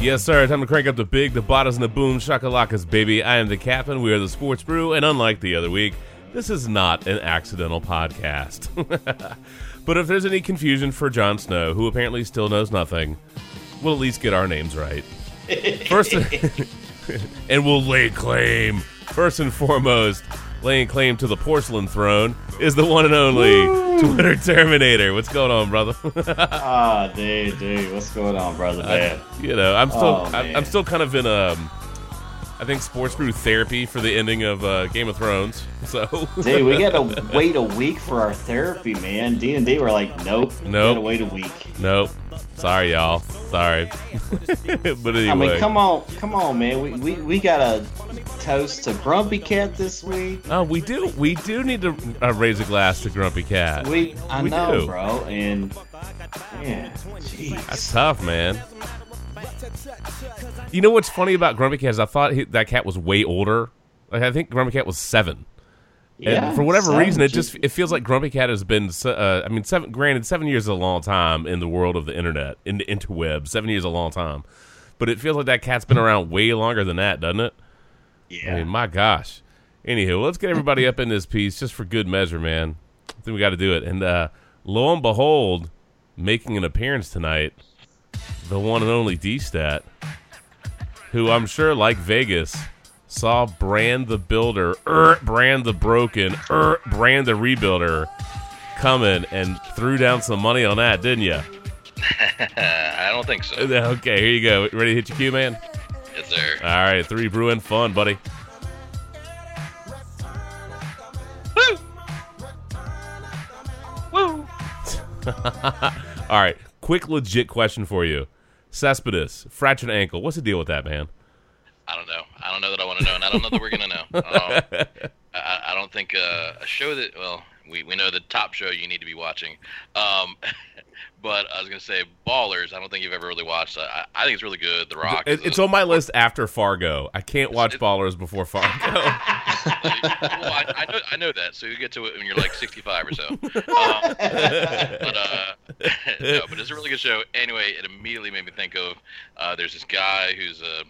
Yes, sir. Time to crank up the big, the bottoms, and the boom shakalakas, baby. I am the captain. We are the Sports Brew, and unlike the other week, this is not an accidental podcast. but if there's any confusion for Jon Snow, who apparently still knows nothing, we'll at least get our names right. First, and we'll lay claim. First and foremost, laying claim to the porcelain throne is the one and only Twitter Terminator. What's going on, brother? Ah, dude, dude, what's going on, brother, man? you know, I'm still, Oh, I'm. I'm still kind of in um, I think sports brew therapy for the ending of uh, Game of Thrones. So, Dude, we gotta wait a week for our therapy, man. D and D were like, nope, we Nope. gotta wait a week. nope. Sorry, y'all. Sorry. but anyway, I mean, come on, come on, man. We we, we got a toast to Grumpy Cat this week. Oh, we do. We do need to uh, raise a glass to Grumpy Cat. We, I We know, do. bro, and yeah, That's tough, man. You know what's funny about Grumpy Cat is I thought he, that cat was way older. Like I think Grumpy Cat was seven. Yeah, and for whatever so reason, it just it feels like Grumpy Cat has been. Uh, I mean, seven. Granted, seven years is a long time in the world of the internet, in the interweb. Seven years is a long time, but it feels like that cat's been around way longer than that, doesn't it? yeah. I mean, my gosh. Anywho, let's get everybody up in this piece just for good measure, man. I think we got to do it. And uh, lo and behold, making an appearance tonight, the one and only D-Stat, who I'm sure, like Vegas, saw Bran the Builder, er, Bran the Broken, er, Bran the Rebuilder coming and threw down some money on that, didn't you? I don't think so. Okay, here you go. Ready to hit your cue, man? Yes, sir. All right, three brewing fun, buddy. Woo! All right, quick legit question for you. Cespedes, fractured ankle. What's the deal with that, man? I don't know. I don't know that I want to know, and I don't know that we're gonna know. Um, I, I don't think uh, a show that well, we, we know the top show you need to be watching. Um, but I was gonna say Ballers. I don't think you've ever really watched. I, I think it's really good. The Rock. It- is it's a- on my list after Fargo. I can't watch It- Ballers before Fargo. well, I, I know I know that. So you get to it when you're like 65 or so. Um, but uh, no, but it's a really good show. Anyway, it immediately made me think of uh, there's this guy who's a,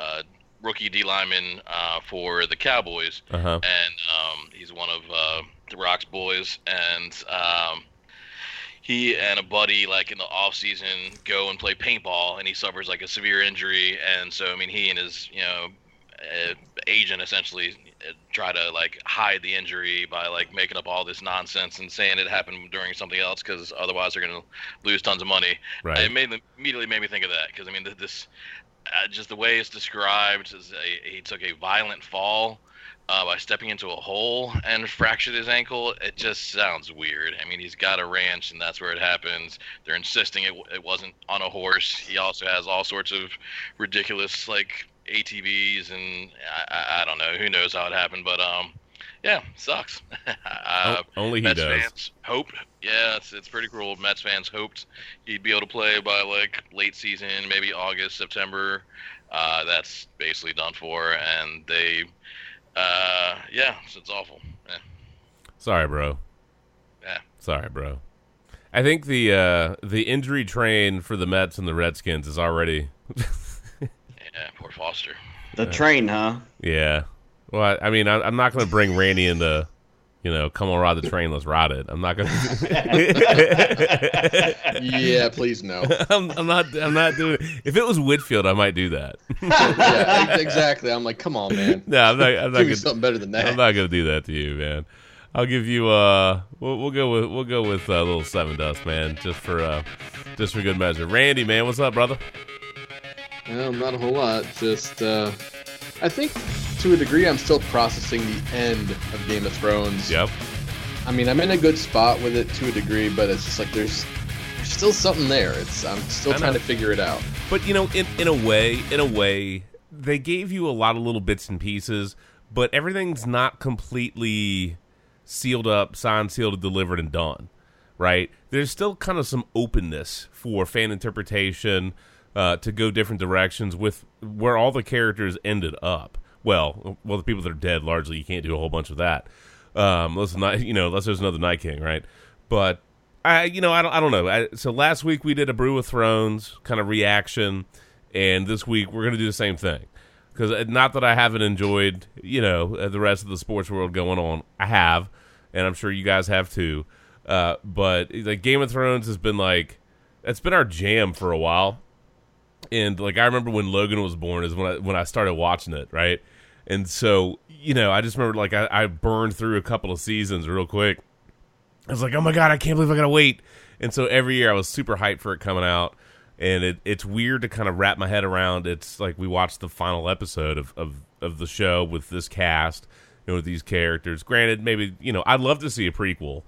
a rookie D lineman uh, for the Cowboys, Uh-huh. and um, he's one of uh, the Rock's boys, and um, he and a buddy like in the off season go and play paintball, and he suffers like a severe injury, and so I mean he and his you know uh, agent essentially uh, try to like hide the injury by like making up all this nonsense and saying it happened during something else because otherwise they're gonna lose tons of money. Right. It made immediately made me think of that because I mean this uh, just the way it's described is a, he took a violent fall uh, by stepping into a hole and fractured his ankle. It just sounds weird. I mean, he's got a ranch and that's where it happens. They're insisting it, it wasn't on a horse. He also has all sorts of ridiculous like ATVs and I, I, don't know who knows how it happened, but um, yeah, sucks. uh, O- only he Mets does. fans hoped. Yeah, it's, it's pretty cruel. Mets fans hoped he'd be able to play by like late season, maybe August, September. Uh, that's basically done for, and they, uh, yeah, so it's awful. Yeah, Sorry, bro. yeah. Sorry, bro. I think the uh, the injury train for the Mets and the Redskins is already. yeah poor Foster. The train, huh? yeah. Well, I, I mean, I, I'm not going to bring Randy into, you know, come on, ride the train, let's ride it. I'm not going to. Yeah, please no. I'm, I'm not. I'm not doing. If it was Whitfield, I might do that. yeah, exactly. I'm like, come on, man. No, I'm not. I'm not Give me gonna, something better than that. I'm not gonna do that to you, man. I'll give you. Uh, we'll, we'll go with we'll go with uh, a little Sevendust, man, just for uh, just for good measure. Randy, man, what's up, brother? No, not a whole lot. Just, uh, I think to a degree, I'm still processing the end of Game of Thrones. Yep. I mean, I'm in a good spot with it to a degree, but it's just like there's there's still something there. It's I'm still trying to figure it out. But you know, in in a way, in a way, they gave you a lot of little bits and pieces, but everything's not completely sealed up, signed, sealed, delivered, and done. Right? There's still kind of some openness for fan interpretation uh, to go different directions with where all the characters ended up. Well, well, the people that are dead largely you can't do a whole bunch of that. Um, unless not, you know, unless there's another Night King, right? But I, you know, I don't, I don't know. I, so last week we did a Brew of Thrones kind of reaction, and this week we're going to do the same thing. Because not that I haven't enjoyed, you know, uh, the rest of the sports world going on, I have, and I'm sure you guys have too. Uh, but like Game of Thrones has been like, it's been our jam for a while, and like I remember when Logan was born is when I when I started watching it, right? And so you know, I just remember like I, I burned through a couple of seasons real quick. I was like, oh my god, I can't believe I gotta wait. And so every year I was super hyped for it coming out, and it, it's weird to kind of wrap my head around. It's like we watched the final episode of, of, of the show with this cast, you know, with these characters. Granted, maybe you know, I'd love to see a prequel.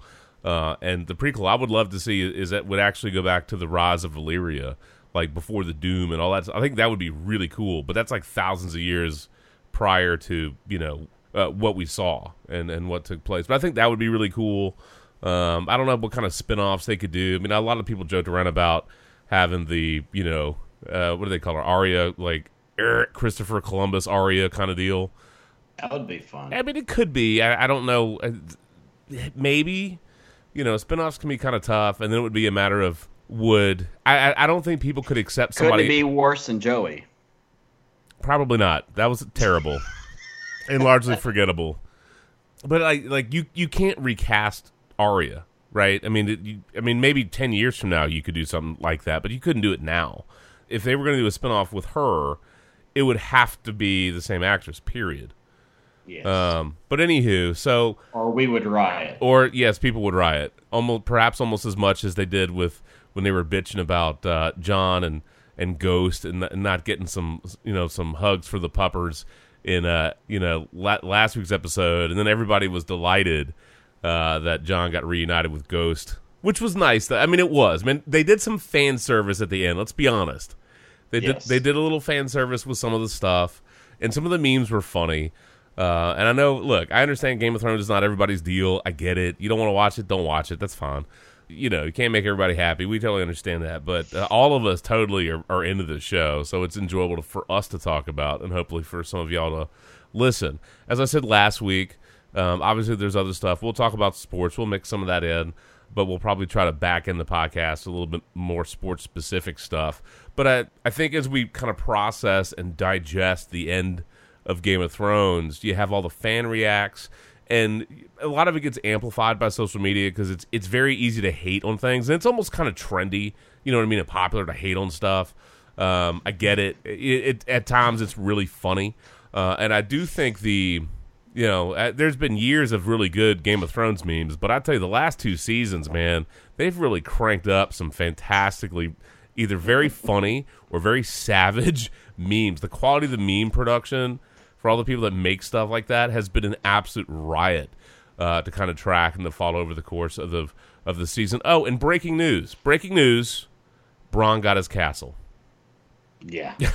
Uh, and the prequel I would love to see is that would actually go back to the rise of Valyria, like before the Doom and all that. I think that would be really cool. But that's like thousands of years prior to you know uh, what we saw and and what took place. But I think that would be really cool. Um, I don't know what kind of spin-offs they could do. I mean, a lot of people joked around about having the you know uh, what do they call her Arya like er, Christopher Columbus Arya kind of deal. That would be fun. I mean, it could be. I, I don't know. Uh, maybe you know, spinoffs can be kind of tough, and then it would be a matter of would I? I, don't think people could accept somebody. Could it be worse than Joey? Probably not. That was terrible and largely forgettable. But like, like you, you can't recast Arya, right? I mean, it, you, I mean, maybe ten years from now you could do something like that, but you couldn't do it now. If they were going to do a spinoff with her, it would have to be the same actress. Period. Yes. Um, but anywho, so or we would riot. or yes, people would riot almost, perhaps almost as much as they did with when they were bitching about uh, Jon and and Ghost and, and not getting some you know some hugs for the puppers in uh you know la- last week's episode, and then everybody was delighted uh, that Jon got reunited with Ghost, which was nice. I mean, it was. I mean, they did some fan service at the end. Let's be honest. They Yes. did they did a little fan service with some of the stuff, and some of the memes were funny. Uh, and I know, look, I understand Game of Thrones is not everybody's deal. I get it. You don't want to watch it, don't watch it. That's fine. You know, you can't make everybody happy. We totally understand that. But uh, all of us totally are, are into the show, so it's enjoyable to, for us to talk about, and hopefully for some of y'all to listen. As I said last week, um, obviously there's other stuff. We'll talk about sports. We'll mix some of that in, but we'll probably try to back in the podcast a little bit more sports specific stuff. But I, I think as we kind of process and digest the end of Game of Thrones, you have all the fan reacts, and a lot of it gets amplified by social media because it's it's very easy to hate on things, and it's almost kind of trendy. You know what I mean? And popular to hate on stuff. Um, I get it. It, it. At times, it's really funny, uh, and I do think the you know, uh, there's been years of really good Game of Thrones memes, but I tell you, the last two seasons, man, they've really cranked up some fantastically, either very funny or very savage memes. The quality of the meme production for all the people that make stuff like that has been an absolute riot uh, to kind of track and to follow over the course of the of the season. Oh, and breaking news! Breaking news: Bronn got his castle, Yeah.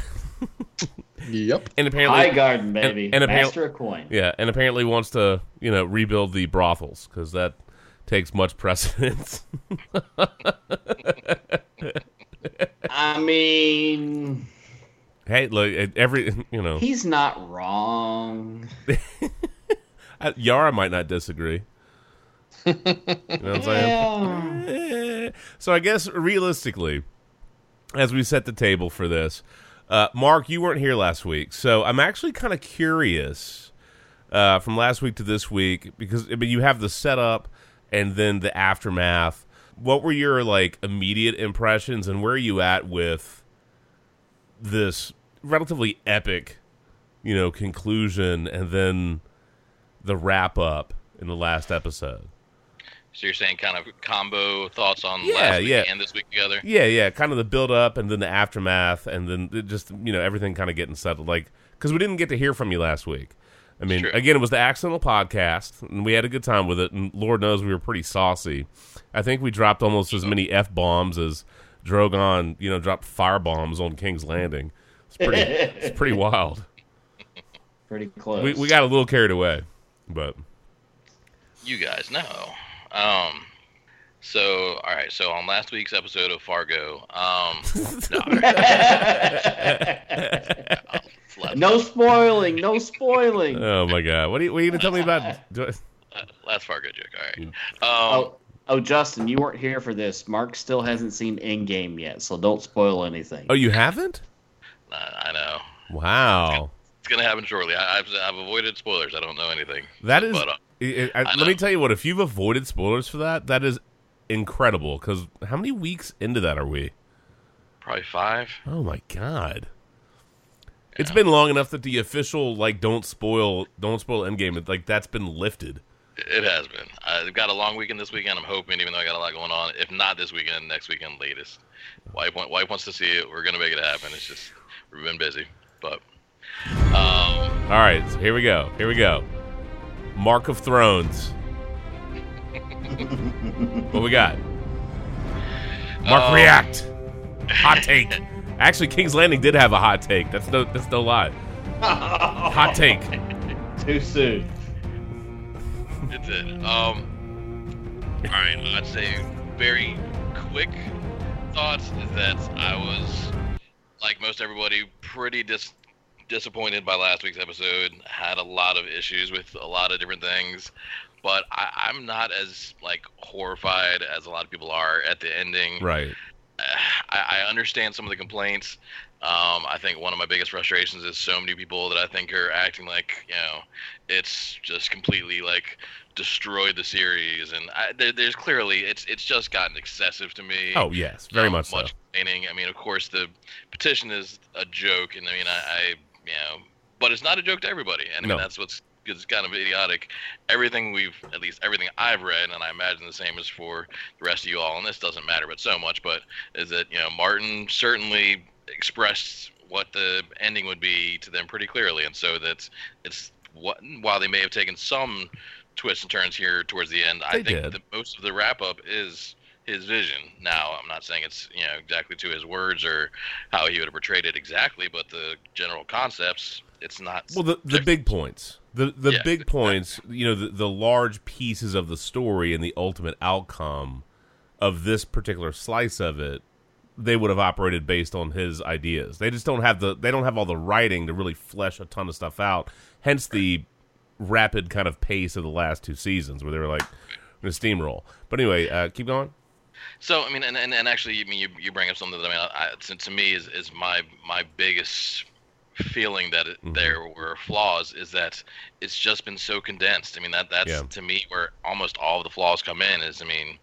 Yep. and apparently Highgarden, baby. and apparent- Master of coin. Yeah, and apparently wants to, you know, rebuild the brothels because that takes much precedence. I mean, hey, look, every you know, he's not wrong. Yara might not disagree. You know what I'm saying? Yeah. So I guess realistically, as we set the table for this, uh, Mark, you weren't here last week, so I'm actually kind of curious uh, from last week to this week because I mean you have the setup and then the aftermath. What were your like immediate impressions, and where are you at with this relatively epic, you know, conclusion, and then the wrap up in the last episode? So you're saying kind of combo thoughts on Yeah, last week yeah. and this week together? Yeah, yeah, kind of the build up and then the aftermath and then just you know everything kind of getting settled. Like because we didn't get to hear from you last week. I mean, True. again, it was the accidental podcast, and we had a good time with it. And Lord knows we were pretty saucy. I think we dropped almost as many f bombs as Drogon, you know, dropped fire bombs on King's Landing. It's pretty, it's pretty wild. Pretty close. We we got a little carried away, but You guys know. Um, so all right. So on last week's episode of Fargo, um, no, no spoiling. No spoiling. oh my god, what are you, what are you gonna tell me about? Do I- Uh, last Fargo joke. All right. Um, Oh, oh, Justin, you weren't here for this. Mark still hasn't seen Endgame yet, so don't spoil anything. oh, you haven't? I, I know. Wow. It's gonna happen shortly. I, I've I've avoided spoilers. I don't know anything. That is. But, uh, I- I- I let me tell you what. If you've avoided spoilers for that, that is incredible. Because how many weeks into that are we? Probably five. Oh my god. It's been long enough that the official like don't spoil don't spoil endgame like that's been lifted. It has been. I've got a long weekend this weekend. I'm hoping, even though I got a lot going on. If not this weekend, next weekend latest. Wife, want, wife wants to see it. We're gonna make it happen. It's just we've been busy, but um, All right, so here we go. Here we go. Mark of Thrones. what we got? Mark Um, react. Hot take. Actually, King's Landing did have a hot take. That's no that's no lie. Hot take. Too soon. it did. Um, all right. I'd say very quick thoughts is that I was like most everybody pretty dis- disappointed by last week's episode. Had a lot of issues with a lot of different things, but I, I'm not as like horrified as a lot of people are at the ending. Right. I, I understand some of the complaints. Um, I think one of my biggest frustrations is so many people that I think are acting like you know it's just completely like destroyed the series, and I, there, there's clearly it's it's just gotten excessive to me. Oh yes, very Um, much so. complaining. I mean, of course, the petition is a joke, and I mean, I, I you know, but it's not a joke to everybody, and I mean No. that's what's it's kind of idiotic. Everything we've, at least everything I've read, and I imagine the same is for the rest of you all, and this doesn't matter, but so much, but is that you know Martin certainly expressed what the ending would be to them pretty clearly, and so that's it's what while they may have taken some twists and turns here towards the end, I think that most of the wrap up is his vision. Now, I'm not saying it's you know exactly to his words or how he would have portrayed it exactly, but the general concepts, it's not. Well, the the big points, the the Yeah, big points, you know, the, the large pieces of the story and the ultimate outcome of this particular slice of it, they would have operated based on his ideas. They just don't have the they don't have all the writing to really flesh a ton of stuff out. Hence the rapid kind of pace of the last two seasons where they were like in a steamroll. But anyway, uh, keep going. So I mean, and, and, and actually, I mean, you, you bring up something that I mean, I, to, to me is, is my my biggest feeling that it, Mhm. there were flaws is that it's just been so condensed. I mean, that that's Yeah. to me where almost all of the flaws come in. Is I mean,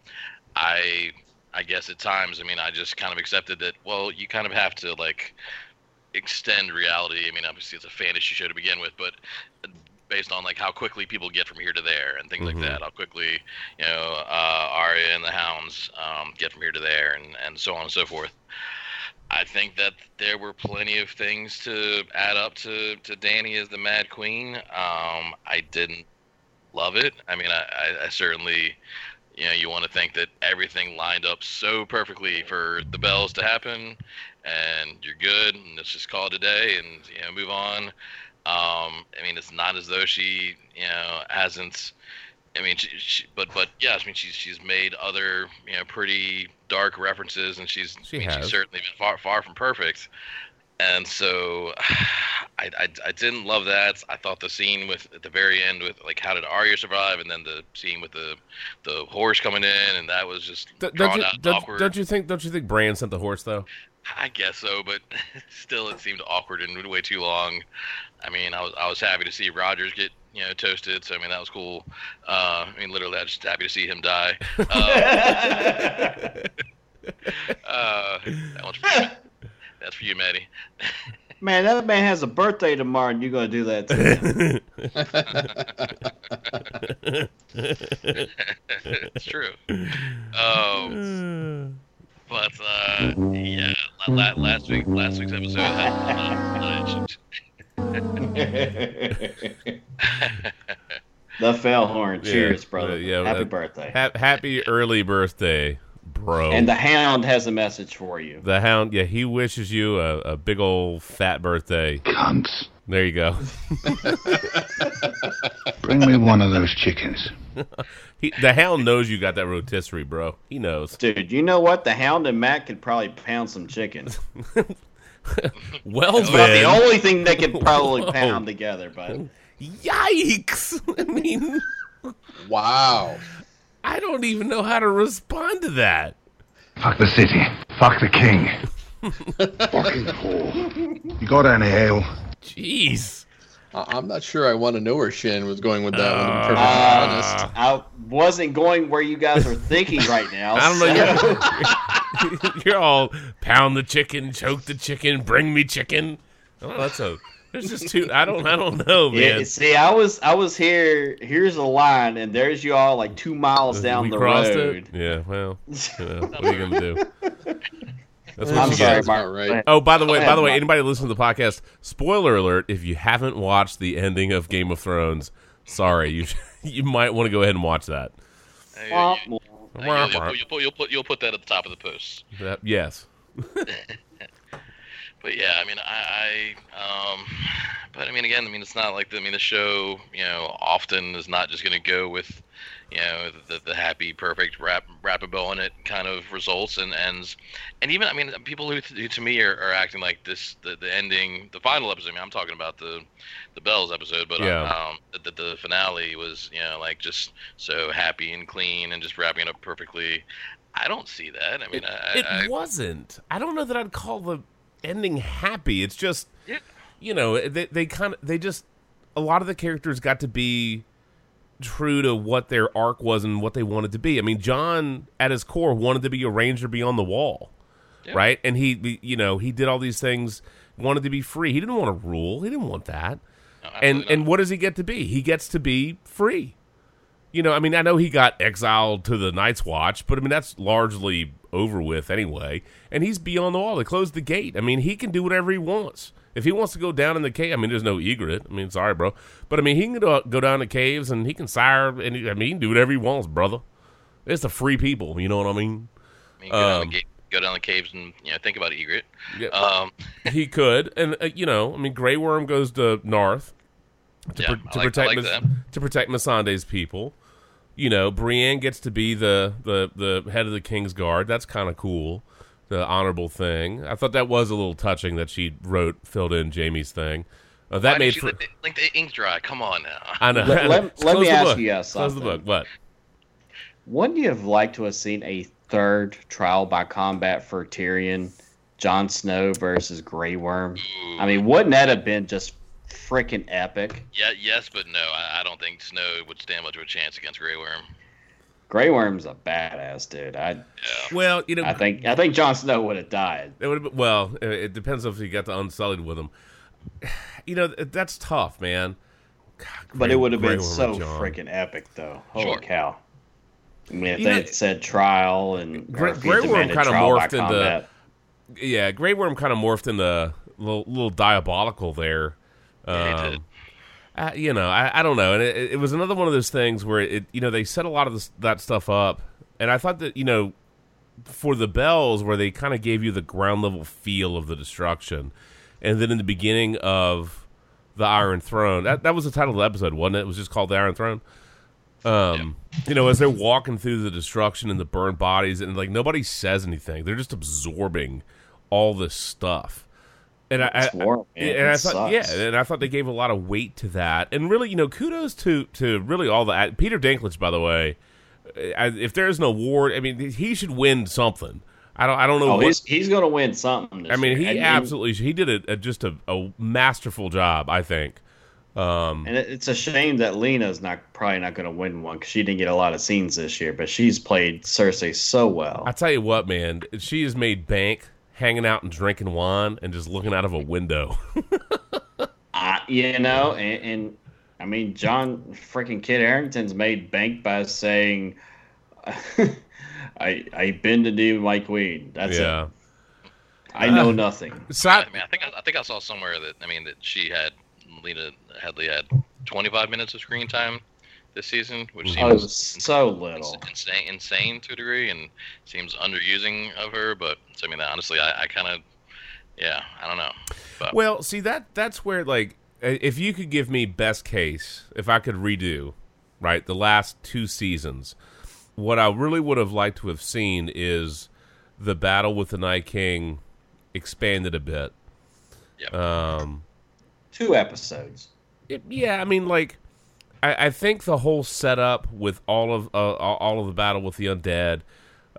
I I guess at times, I mean, I just kind of accepted that. Well, you kind of have to like extend reality. I mean, obviously it's a fantasy show to begin with, but based on like how quickly people get from here to there and things Mhm. like that, how quickly you know uh, Arya and the Hounds um, get from here to there, and and so on and so forth. I think that there were plenty of things to add up to to Dany as the Mad Queen. Um, I didn't love it. I mean, I, I, I certainly, you know, you want to think that everything lined up so perfectly for the bells to happen, and you're good, and let's just call it a day, and you know, move on. Um, I mean, it's not as though she, you know, hasn't. I mean, she, she, but but yeah, I mean, she's she's made other you know pretty dark references, and she's She I mean, has. she's certainly been far far from perfect. And so, I, I, I didn't love that. I thought the scene with at the very end with like how did Arya survive, and then the scene with the the horse coming in, and that was just D- don't drawn you out don't, awkward. don't you think don't you think Bran sent the horse though? I guess so, but still, it seemed awkward and way too long. I mean, I was I was happy to see Rogers get you know toasted, so I mean that was cool. Uh, I mean, literally, I was just happy to see him die. Uh, uh, that one's for you. That's for you, Maddie. man, that man has a birthday tomorrow, and you're gonna do that to him. it's true. Um, but uh, yeah, la- la- last week last week's episode had a lot of the fell horn. Yeah, Cheers, brother. uh, yeah, Happy uh, birthday. Ha- happy early birthday, bro. and the hound has a message for you. The hound, yeah, he wishes you a, a big old fat birthday. Cunts. There you go. Bring me one of those chickens. He, the hound knows you got that rotisserie, bro. He knows. Dude, you know what? The hound and Matt could probably pound some chicken. Well It's about the only thing they could probably Whoa. pound together, but yikes! I mean, Wow. I don't even know how to respond to that. Fuck the city. Fuck the king. Fucking whore. You got any ale? Jeez. I- I'm not sure I want to know where Shannon was going with that one. To be Uh, honest. I wasn't going where you guys are thinking right now. I don't know. You're, you're all pound the chicken, choke the chicken, bring me chicken. Oh, that's a. There's just two. I don't. I don't know, man. Yeah, see, I was I was here. Here's a line, and there's you all like two miles down we the road. it. Yeah. Well. yeah, what are you gonna do? That's what I'm you sorry, Mark. right. Oh, by the way, by the way, anybody listening to the podcast, spoiler alert: if you haven't watched the ending of Game of Thrones, sorry, you you might want to go ahead and watch that. Hey, you- womp. you- you'll, you'll, put- you'll put, you'll put you'll put that at the top of the post. That- yes. But yeah, I mean, I, I um, but I mean, again, I mean, it's not like the, I mean, the show, you know, often is not just going to go with, you know, the, the happy, perfect wrap wrap a bow on it kind of results and ends, and even I mean, people who, who to me are, are acting like this, the, the ending, the final episode. I mean, I'm talking about the, the bells episode, but Yeah. um, the, the the finale was, you know, like just so happy and clean and just wrapping it up perfectly. I don't see that. I mean, I, It I, wasn't. I don't know that I'd call the ending happy. It's just, Yeah. you know, they they kind of they just a lot of the characters got to be true to what their arc was and what they wanted to be. I mean, Jon at his core wanted to be a ranger beyond the wall, Yeah. right? And he, you know, he did all these things, wanted to be free. He didn't want to rule. He didn't want that. no, And absolutely and what does he get to be? He gets to be free. You know, I mean, I know he got exiled to the Night's Watch, but I mean that's largely over with anyway. And he's beyond the wall. They closed the gate. I mean, he can do whatever he wants. If he wants to go down in the cave, I mean, there's no Ygritte. I mean, sorry, bro, but I mean, he can go, go down the caves and he can sire, and he, I mean, he can do whatever he wants, brother. It's the free people. You know what I mean? I mean, go, down um, the ga- go down the caves and you know think about Ygritte. Yeah. Um, he could, and uh, you know, I mean, Grey Worm goes to Naath to, Yeah, to like- protect like that. to protect Missandei's people. You know, Brienne gets to be the the the head of the King's Guard. That's kind of cool, the honorable thing. I thought that was a little touching that she wrote filled in Jaime's thing. Uh, that why made did you for. the, like the ink dry. Come on now. I know. Let- let- let me ask book. you guys Close the something. book. What? Wouldn't you have liked to have seen a third trial by combat for Tyrion, Jon Snow versus Grey Worm? I mean, wouldn't that have been just freaking epic? yeah, yes, but no. I, I don't think Snow would stand much of a chance against Grey Worm. Grey Worm's a badass dude. I Yeah. Well, you know, I think I think Jon Snow would have died. It would have been, well, it- it depends if you got the unsullied with him. You know, that's tough, man. God, But it would have been Worm so freaking epic, though. Holy Sure. cow! I mean, if You they know- had said trial and Grey- or if he Grey Worm kinda morphed into- combat, Yeah, Grey Worm kind of morphed into a little, little diabolical there. Yeah, Um, did. I, you know, I, I don't know, and it, it was another one of those things where it, you know, they set a lot of this, that stuff up, and I thought that you know, for the bells, where they kind of gave you the ground level feel of the destruction, and then in the beginning of the Iron Throne, that that was the title of the episode, wasn't it? It was just called the Iron Throne. Um, you know, as they're walking through the destruction and the burned bodies, and like nobody says anything, they're just absorbing all this stuff. And I, It's I- war, man. and I thought, sucks. yeah, and I thought they gave a lot of weight to that. And really, you know, kudos to to really all the Peter Dinklage, by the way. If there's an award, I mean, he should win something. I don't, I don't know. oh, what, he's he's gonna win something. This I mean, year. he and- absolutely he did a, a just a, a masterful job. I think. Um, And it- it's a shame that Lena's not probably not going to win one because she didn't get a lot of scenes this year. But she's played Cersei so well. I tell you what, man, she has made bank hanging out and drinking wine and just looking out of a window. I, you know, and, and I mean, John freaking Kit Harington's made bank by saying, "I I been to do my queen." That's yeah. it. I know uh, nothing. Side, I mean, I think I, I think I saw somewhere that I mean that she had Lena Headley had 25 minutes of screen time this season, which Mhm. Oh, seems so little. insane, insane to a degree, and seems underusing of her. But so, I mean, honestly, I, I kind of, yeah, I don't know. But Well, see that that's where like if you could give me best case, if I could redo, right, the last two seasons, what I really would have liked to have seen is the battle with the Night King expanded a bit. Yep. Um Two episodes. it- yeah, I mean like I, I think the whole setup with all of uh, all of the battle with the undead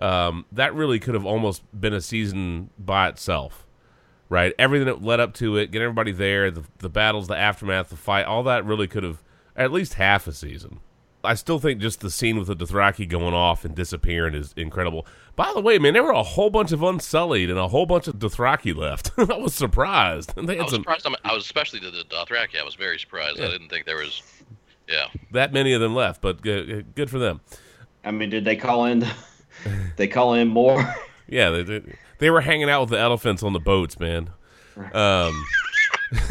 um, that really could have almost been a season by itself, right? Everything that led up to it, get everybody there, the the battles, the aftermath, the fight, all that really could have at least half a season. I still think just the scene with the Dothraki going off and disappearing is incredible. By the way, man, there were a whole bunch of Unsullied and a whole bunch of Dothraki left. I was surprised. They I was some, surprised. I was especially the, the Dothraki. I was very surprised. Yeah. I didn't think there was. Yeah. that many of them left, but good, good for them. I mean, did they call in? they call in more. Yeah, they, they, they were hanging out with the elephants on the boats, man. Um,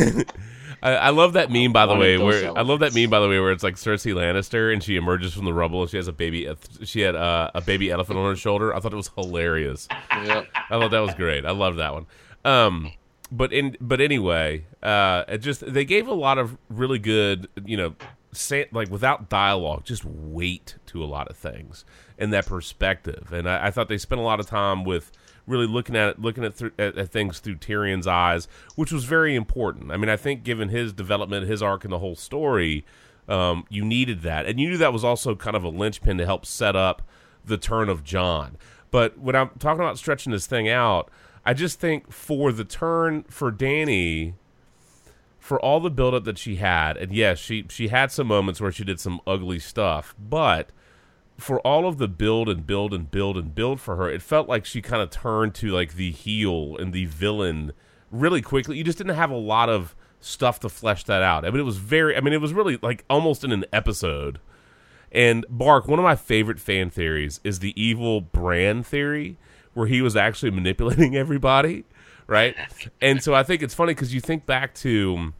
I, I love that meme, by the Wanted way. those Where I love that meme, by the way, where it's like Cersei Lannister and she emerges from the rubble and she has a baby. She had uh, a baby elephant on her shoulder. I thought it was hilarious. Yeah. I thought that was great. I love that one. Um, but in but anyway, uh, it just they gave a lot of really good, you know, say, like without dialogue, just weight to a lot of things and that perspective. And I, I thought they spent a lot of time with really looking at looking at, through, at, at things through Tyrion's eyes, which was very important. I mean, I think given his development, his arc, and the whole story, um, you needed that, and you knew that was also kind of a linchpin to help set up the turn of Jon. But when I'm talking about stretching this thing out, I just think for the turn for Dany, for all the buildup that she had, and yes, she she had some moments where she did some ugly stuff, but for all of the build and build and build and build for her, it felt like she kind of turned to like the heel and the villain really quickly. You just didn't have a lot of stuff to flesh that out. I mean, it was very. I mean, it was really like almost in an episode. And Bark, one of my favorite fan theories is the evil Bran theory, where he was actually manipulating everybody, right? And so I think it's funny because you think back to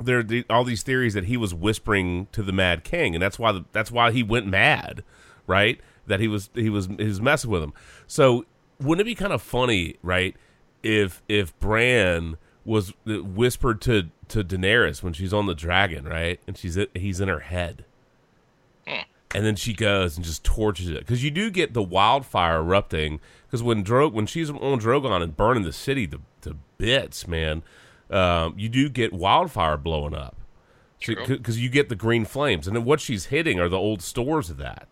there the, all these theories that he was whispering to the Mad King, and that's why the, that's why he went mad, right? That he was he was he was messing with him. So wouldn't it be kind of funny, right? If if Bran was uh, whispered to to Daenerys when she's on the dragon, right, and she's he's in her head, and then she goes and just torches it. Because you do get the wildfire erupting because when Dro- when she's on Drogon and burning the city to, to bits, man, um, you do get wildfire blowing up. Because you get the green flames, and then what she's hitting are the old stores of that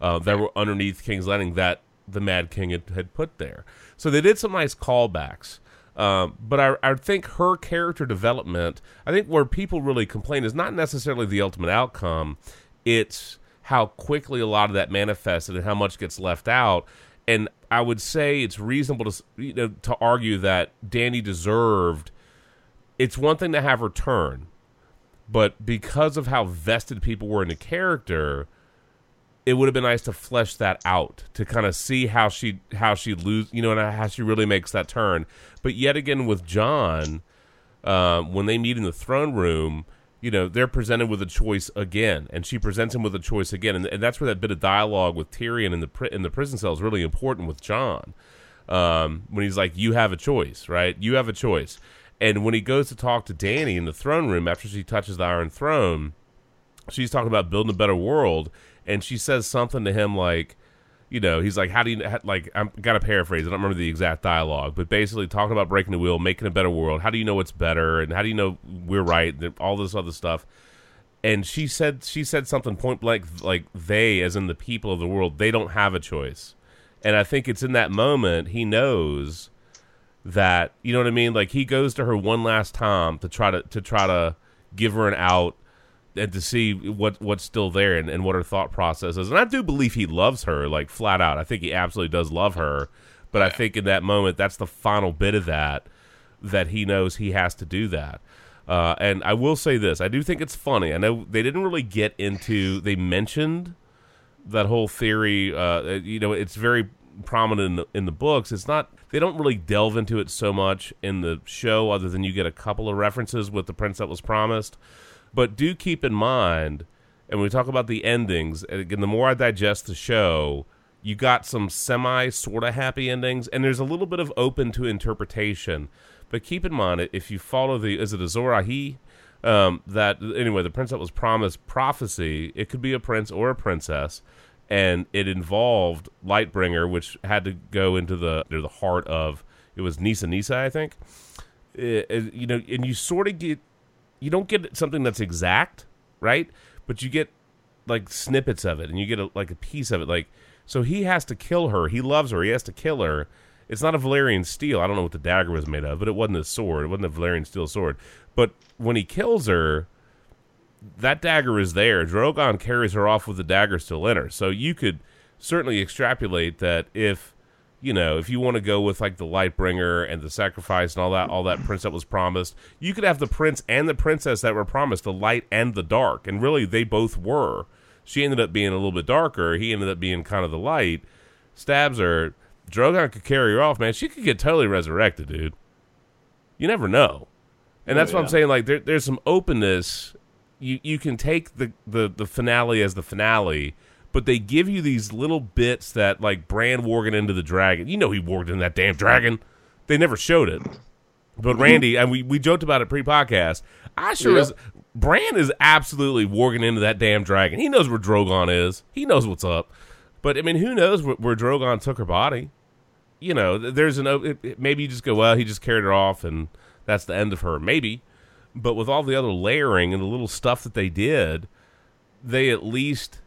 uh, that were underneath King's Landing that the Mad King had, had put there. So they did some nice callbacks. Um, but I, I think her character development, I think where people really complain is not necessarily the ultimate outcome, it's how quickly a lot of that manifested and how much gets left out. And I would say it's reasonable to you know to argue that Dany deserved. It's one thing to have her turn, but because of how vested people were in the character, it would have been nice to flesh that out to kind of see how she how she lose you know and how she really makes that turn. But yet again with Jon, um, when they meet in the throne room, you know they're presented with a choice again, and she presents him with a choice again, and, and that's where that bit of dialogue with Tyrion in the pri- in the prison cell is really important with Jon. Um, when he's like, "You have a choice, right? You have a choice," and when he goes to talk to Dany in the throne room after she touches the Iron Throne, she's talking about building a better world, and she says something to him like, you know, he's like, "How do you like?" I'm gotta paraphrase. I don't remember the exact dialogue, but basically talking about breaking the wheel, making a better world. How do you know what's better, and how do you know we're right? and All this other stuff. And she said she said something point blank like they, as in the people of the world, they don't have a choice. And I think it's in that moment he knows that you know what I mean. Like he goes to her one last time to try to to try to give her an out and to see what what's still there and, and what her thought process is. And I do believe he loves her, like flat out. I think he absolutely does love her. But I think in that moment, that's the final bit of that that he knows he has to do that. Uh, and I will say this: I do think it's funny. I know they didn't really get into. They mentioned that whole theory. Uh, you know, it's very prominent in the, in the books. It's not. They don't really delve into it so much in the show, other than you get a couple of references with the prince that was promised. But do keep in mind, and we talk about the endings, and again, the more I digest the show, you got some semi sort of happy endings, and there's a little bit of open to interpretation. But keep in mind, if you follow the, is it Azor Ahai? Um, that anyway, the prince that was promised prophecy. It could be a prince or a princess, and it involved Lightbringer, which had to go into the into the heart of it was Nissa Nissa, I think. It- it- you know, and you sort of get you don't get something that's exact, right? But you get like snippets of it, and you get a, like a piece of it. Like so, he has to kill her. He loves her. He has to kill her. It's not a Valyrian steel. I don't know what the dagger was made of, but it wasn't a sword. It wasn't a Valyrian steel sword. But when he kills her, that dagger is there. Drogon carries her off with the dagger still in her. So you could certainly extrapolate that if you know, if you want to go with like the Lightbringer and the sacrifice and all that, all that prince that was promised, you could have the prince and the princess that were promised, the light and the dark, and really they both were. She ended up being a little bit darker. He ended up being kind of the light. Stabs her. Drogon could carry her off, man. She could get totally resurrected, dude. You never know, and Oh, that's what I'm saying. Like there, there's some openness. You you can take the, the the finale as the finale, but they give you these little bits that like Bran warging into the dragon. You know he warged in that damn dragon. They never showed it. But mm-hmm. Randy, and we, we joked about it pre-podcast. I sure Yep. is. Bran is absolutely warging into that damn dragon. He knows where Drogon is. He knows what's up. But I mean, who knows where, where Drogon took her body? You know, there's an maybe you just go, well, he just carried her off, and that's the end of her. Maybe, but with all the other layering and the little stuff that they did, they at least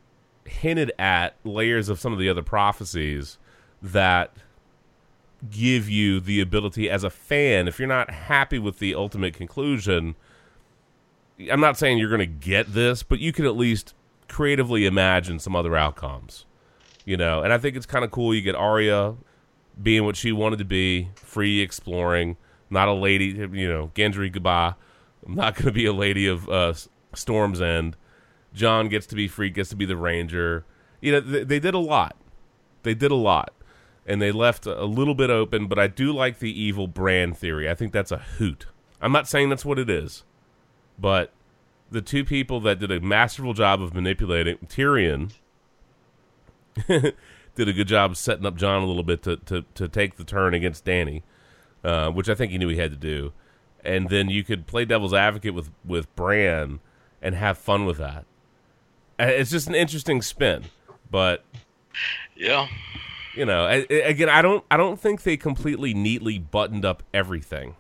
hinted at layers of some of the other prophecies that give you the ability as a fan if you're not happy with the ultimate conclusion i'm not saying you're going to get this but you can at least creatively imagine some other outcomes you know? And i think it's kind of cool you get Arya being what she wanted to be free exploring not a lady you know gendry goodbye. I'm not going to be a lady of uh, storm's end jon gets to be free gets to be the ranger. You know they, they did a lot. They did a lot. And they left a little bit open but i do like the evil bran theory. I think that's a hoot. I'm not saying that's what it is but the two people that did a masterful job of manipulating tyrion did a good job setting up jon a little bit to, to, to take the turn against dany uh, which i think he knew he had to do. And then you could play devil's advocate with with bran and have fun with that it's just an interesting spin but Yeah. you know I, I- again i don't i don't think they completely neatly buttoned up everything.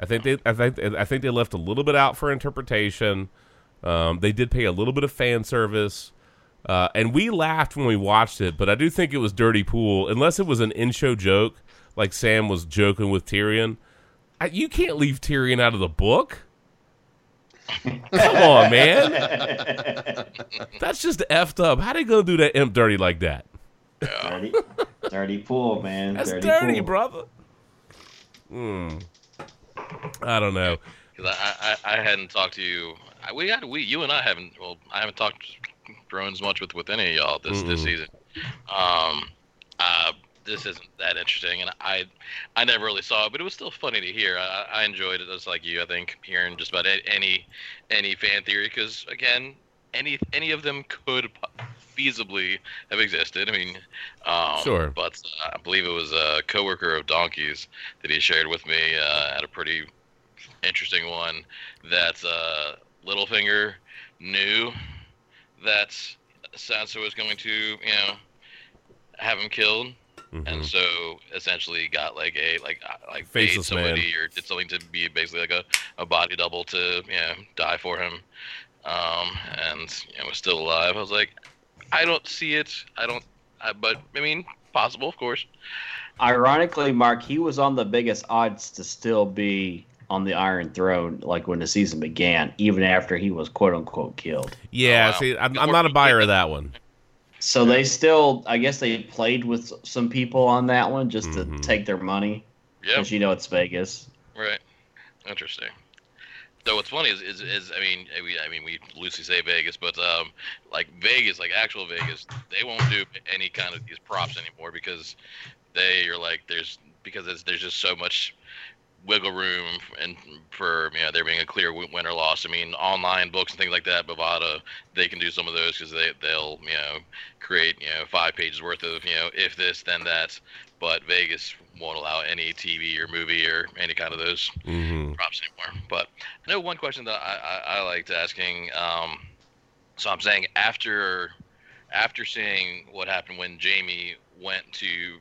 I think they i think i think they left a little bit out for interpretation. Um, they did pay a little bit of fan service. Uh, and we laughed when we watched it but i do think it was dirty pool. Unless it was an in-show joke like sam was joking with tyrion. I, you can't leave tyrion out of the book come on man that's just effed up how they gonna do that imp dirty like that Dirty, dirty pool, man. That's dirty, dirty, pool. brother. Hmm. I don't know. Because I, I, I hadn't talked to you. I, we had we you and I haven't. Well, I haven't talked Thrones much with with any of y'all this this Mm-mm. season. Um, uh, this isn't that interesting, and I I never really saw it, but it was still funny to hear. I, I enjoyed it just like you. I think hearing just about any any fan theory, because again, any any of them could feasibly have existed. I mean, um, Sure. But uh, I believe it was a coworker of Donkey's that he shared with me uh, had a pretty interesting one that uh, Littlefinger knew that Sansa was going to, you know, have him killed, Mhm. and so essentially got like a like uh, like Faceless paid man. somebody or did something to be basically like a, a body double to you know die for him, um, and you know was still alive. I was like, I don't see it. I don't. I, but I mean, possible, of course. Ironically, Mark, he was on the biggest odds to still be on the Iron Throne, like when the season began, even after he was quote unquote killed. Yeah, Oh, wow. see, I'm, I'm not a buyer of that one. So they still, I guess, they played with some people on that one just to Mhm. take their money Yep. because you know it's Vegas. Right. Interesting. So what's funny is, is, is I mean we I mean we loosely say Vegas, but um like Vegas, like actual Vegas, they won't do any kind of these props anymore because they are like there's because it's, there's just so much wiggle room and for you know there being a clear win or loss. I mean online books and things like that, Bovada they can do some of those because they they'll you know create you know five pages worth of you know if this then that. But Vegas won't allow any TV or movie or any kind of those hmm props anymore. But I know one question that I, I, I liked asking. Um, so I'm saying after after seeing what happened when Jaime went to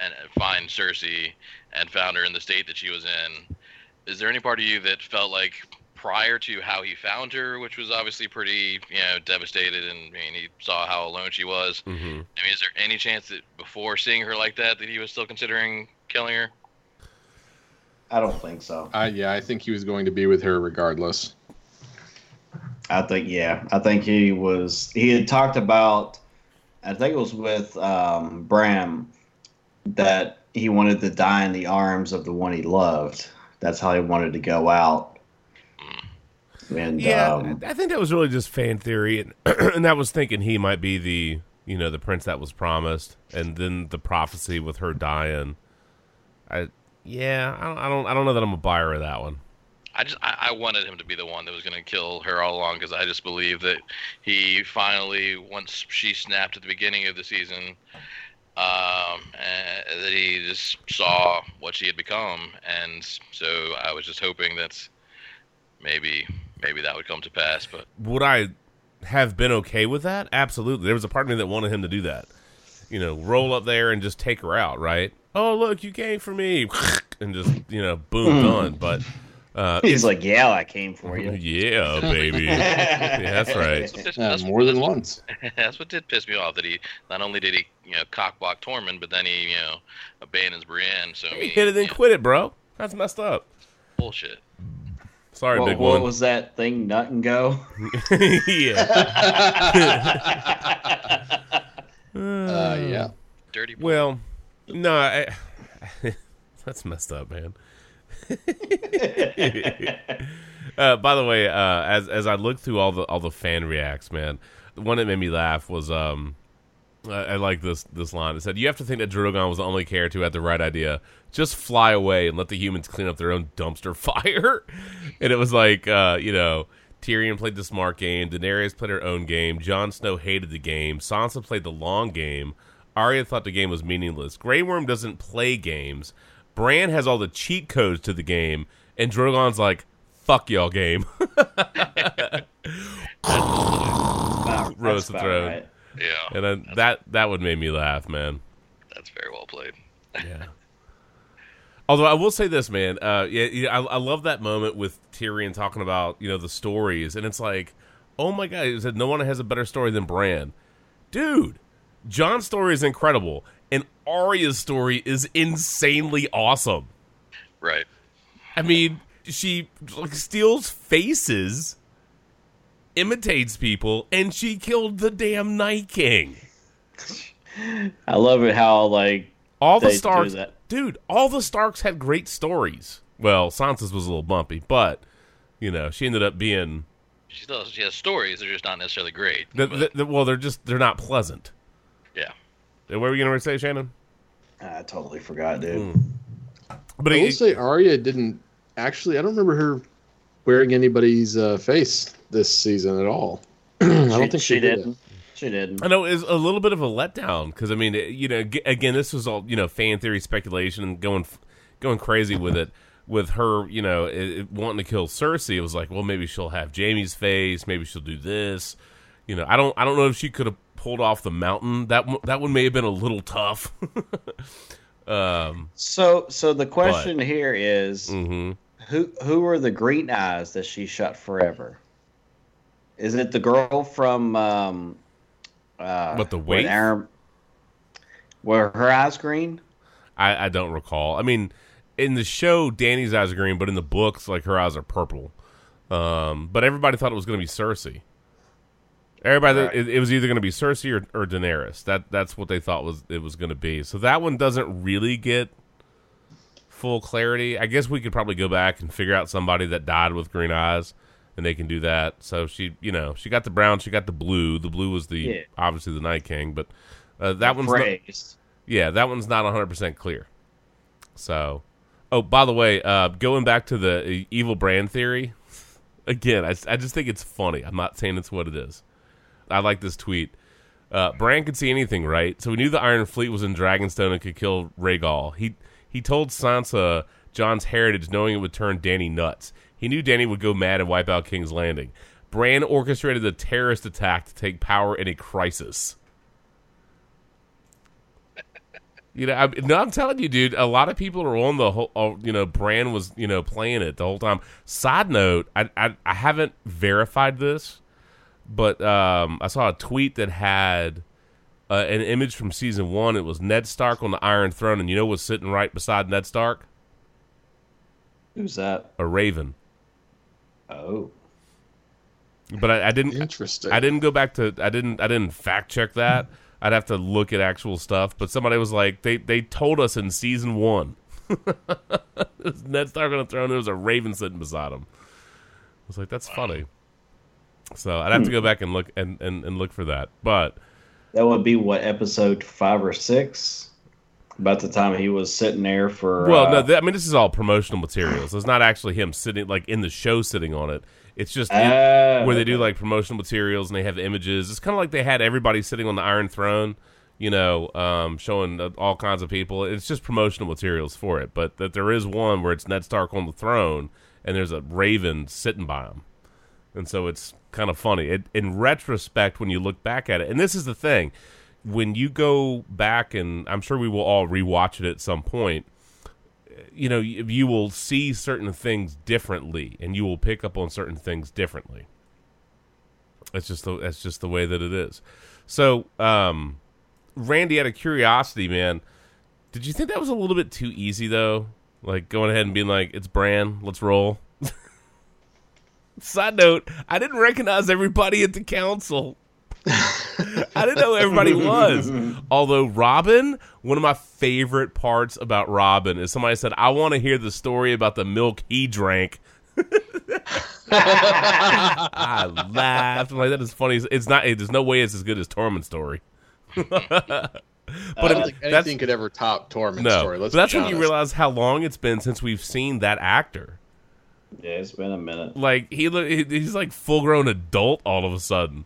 and and find Cersei and found her in the state that she was in, is there any part of you that felt like prior to how he found her, which was obviously pretty, you know, devastated, and I mean, he saw how alone she was. hmm I mean, is there any chance that before seeing her like that, that he was still considering killing her? I don't think so. I, yeah, I think he was going to be with her regardless. I think yeah. I think he was. He had talked about. I think it was with um, Bran that he wanted to die in the arms of the one he loved. That's how he wanted to go out. And Yeah, um, I I think that was really just fan theory, and and that was thinking he might be the you know the prince that was promised, and then the prophecy with her dying. I yeah, I don't I don't, I don't know that I'm a buyer of that one. I just I, I wanted him to be the one that was going to kill her all along because I just believe that he finally once she snapped at the beginning of the season, um, and that he just saw what she had become, and so I was just hoping that maybe maybe that would come to pass. But Would I have been okay with that? Absolutely. There was a part of me that wanted him to do that. You know, roll up there and just take her out, right? Oh, look, you came for me, and just you know, boom, done. But uh, he's like, "Yeah, I came for you." yeah, baby, yeah, that's right. That's what pissed- more than once. That's what did piss me off. That he not only did he you know cockblock Tormund, but then he you know abandons Brienne. So I He hit it and quit it, bro. That's messed up. bullshit. Sorry, What, big what one. was that thing? Nut and go. yeah. Uh, yeah. Dirty. boy. Well, no, I, that's messed up, man. uh, by the way, uh, as as I looked through all the all the fan reacts, man, the one that made me laugh was um, I, I like this this line. It said, "You have to think that Drogon was the only character who had the right idea. Just fly away and let the humans clean up their own dumpster fire." and it was like, uh, you know. Tyrion played the smart game. Daenerys played her own game. Jon Snow hated the game. Sansa played the long game. Arya thought the game was meaningless. Grey Worm doesn't play games. Bran has all the cheat codes to the game, and Drogon's like, "Fuck y'all game." Wow, Roast that's the throne. right. yeah, and then that that would make me laugh, man. that's very well played. Yeah. Although I will say this, man, uh, yeah, yeah I, I love that moment with Tyrion talking about you know the stories, and it's like, oh my god, he said no one has a better story than Bran, dude. Jon's story is incredible, and Arya's story is insanely awesome. Right. I mean, she like steals faces, imitates people, and she killed the damn Night King. I love it how like All the They Starks, that. dude. All the Starks had great stories. Well, Sansa's was a little bumpy, but you know she ended up being. She still she has stories. They're just not necessarily great. The, but, the, the- well, they're just they're not pleasant. yeah. What were you gonna say, Shannon? I totally forgot, dude. Hmm. But I will it, say Arya didn't actually. I don't remember her wearing anybody's uh, face this season at all. I don't think she, she did. didn't. She didn't. I know it's a little bit of a letdown because I mean, you know, g- again, this was all you know, fan theory, speculation, and going going crazy with it. With her, you know, it, it- wanting to kill Cersei, it was like, well, maybe she'll have Jaime's face, maybe she'll do this. You know, I don't, I don't know if she could have pulled off the mountain. That one- that one may have been a little tough. um, So, so the question here is, mhm. who who are the green eyes that she shut forever? Is it the girl from um, uh, What, the waif? Aaron, were her eyes green? I, I don't recall. I mean, in the show, Dany's eyes are green, but in the books, like her eyes are purple. Um, but everybody thought it was going to be Cersei. Everybody, Right. it, it was either going to be Cersei or, or Daenerys. That that's what they thought was it was going to be. So that one doesn't really get full clarity. I guess we could probably go back and figure out somebody that died with green eyes, and they can do that. So she, you know, she got the brown, she got the blue. The blue was the Yeah. obviously the Night King, but uh, that one's not, yeah, that one's not 100% clear. So, oh, by the way, uh, going back to the uh, evil Bran theory, again, I, I just think it's funny. I'm not saying it's what it is. I like this tweet. Uh, Bran could see anything, right? So we knew the Iron Fleet was in Dragonstone and could kill Rhaegal. He he told Sansa Jon's heritage, knowing it would turn Dany nuts. He knew Dany would go mad and wipe out King's Landing. Bran orchestrated a terrorist attack to take power in a crisis. You know, I, no, I'm telling you, dude. A lot of people are on the whole. Uh, you know, Bran was you know playing it the whole time. Side note, I I, I haven't verified this, but um, I saw a tweet that had uh, an image from season one. It was Ned Stark on the Iron Throne, and you know what's sitting right beside Ned Stark? Who's that? A raven. Oh. But I, I didn't. Interesting. I didn't go back to. I didn't. I didn't fact check that. I'd have to look at actual stuff. But somebody was like, they they told us in season one. Ned Stark on the throne. There was a raven sitting beside him. I was like, that's funny. So I'd have to go back and look and, and, and look for that. But That would be what episode five or six. About the time he was sitting there for. well, uh, no, th- I mean this is all promotional materials. It's not actually him sitting like in the show sitting on it. It's just in- Oh, where they do like promotional materials and they have images. It's kind of like they had everybody sitting on the Iron Throne, you know, um, showing uh, all kinds of people. It's just promotional materials for it. But that there is one where it's Ned Stark on the throne and there's a raven sitting by him, and so it's kind of funny. It, in retrospect, when you look back at it, and this is the thing, when you go back and I'm sure we will all rewatch it at some point you know you, you will see certain things differently and you will pick up on certain things differently. It's just the that's just the way that it is. So um randy out of curiosity man did you think that was a little bit too easy though? Like going ahead and being like it's bran let's roll side note i didn't recognize everybody at the council I didn't know who everybody was. Although Robin, one of my favorite parts about Robin is somebody said, "I want to hear the story about the milk he drank." I laughed. I'm like, that is funny. It's not. There's no way it's as good as Tormund's story. but I don't it- think that's anything could ever top Tormund's no. story. Let's but that's be when you realize how long it's been since we've seen that actor. Yeah, it's been a minute. Like he, look- he's like full grown adult all of a sudden.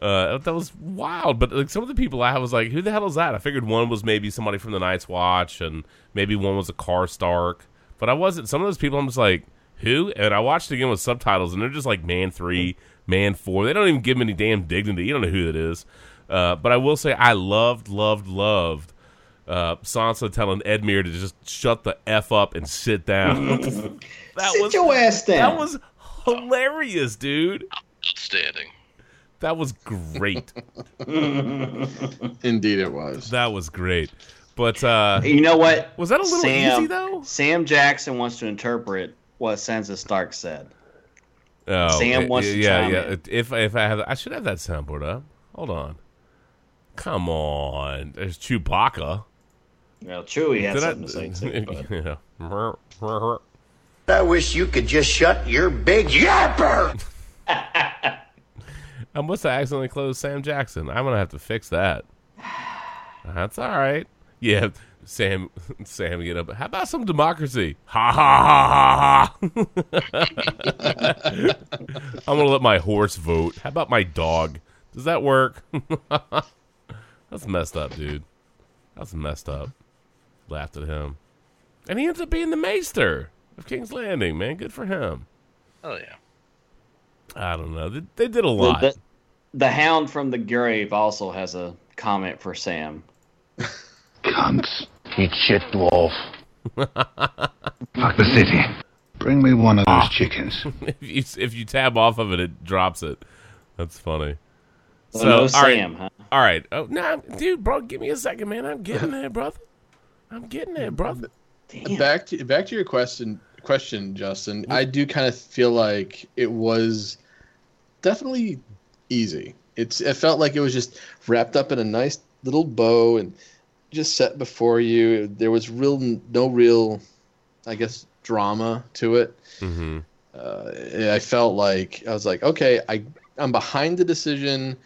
Uh, that was wild. But like some of the people I was like, who the hell is that? I figured one was maybe somebody from the Night's Watch, and maybe one was a Karstark. But I wasn't. Some of those people, I'm just like, who? And I watched it again with subtitles, and they're just like man three, man four. They don't even give them any damn dignity. You don't know who that is. Uh, but I will say, I loved, loved, loved uh, Sansa telling Edmure to just shut the f up and sit down. that Sit was your ass down. that was hilarious, dude. Outstanding. That was great. Indeed, it was. that was great. But uh You know what? was that a little Sam, easy though? Sam Jackson wants to interpret what Sansa Stark said. Oh, Sam y- wants to yeah, chime yeah. in. If I- if I have, I should have that soundboard up. Hold on. Come on, there's Chewbacca. Well, Chewie had Did I- something to say too. yeah. I wish you could just shut your big yapper. I must have accidentally closed Sam Jackson. I'm gonna have to fix that. That's all right. Yeah, Sam. Sam, get up. How about some democracy? Ha ha ha ha ha. I'm gonna let my horse vote. How about my dog? Does that work? That's messed up, dude. That's messed up. Laughed at him, and he ends up being the maester of King's Landing. Man, good for him. Oh yeah. I don't know. They, they did a The, lot. the, the Hound from the Grave also has a comment for Sam. Cunts. Eat shit, dwarf. Fuck the city. Bring me one of those ah. chickens. if you if you tab off of it, it drops it. That's funny. So, no all right, Sam, huh? all right. Oh no, dude, bro, give me a second, man. I'm getting there, brother. I'm getting there, brother. Damn. Back to back to your question, question, Justin. I do kind of feel like it was definitely easy. It's it felt like it was just wrapped up in a nice little bow and just set before you. There was real no real, I guess, drama to it. Mm-hmm. Uh, I felt like I was like, okay, I I'm behind the decision,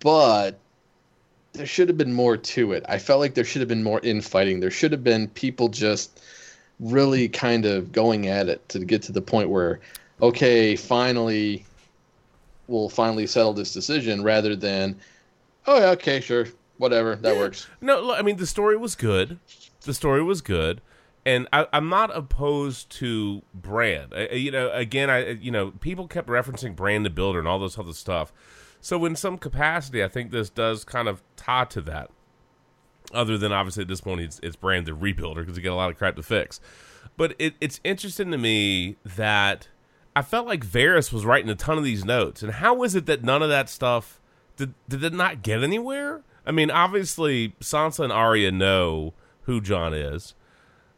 but there should have been more to it. I felt like there should have been more infighting. There should have been people just really kind of going at it to get to the point where, okay, finally, we'll finally settle this decision rather than, oh yeah, okay, sure, whatever, that works. No, look, I mean the story was good. The story was good, and I, I'm not opposed to Bran. I- you know, again, I you know people kept referencing Bran the Builder and all this other stuff. So in some capacity, I think this does kind of tie to that. other than obviously at this point it's, it's Bran the rebuilder because he got a lot of crap to fix. But it, it's interesting to me that I felt like Varys was writing a ton of these notes, and how is it that none of that stuff did did it not get anywhere? I mean, obviously Sansa and Arya know who Jon is.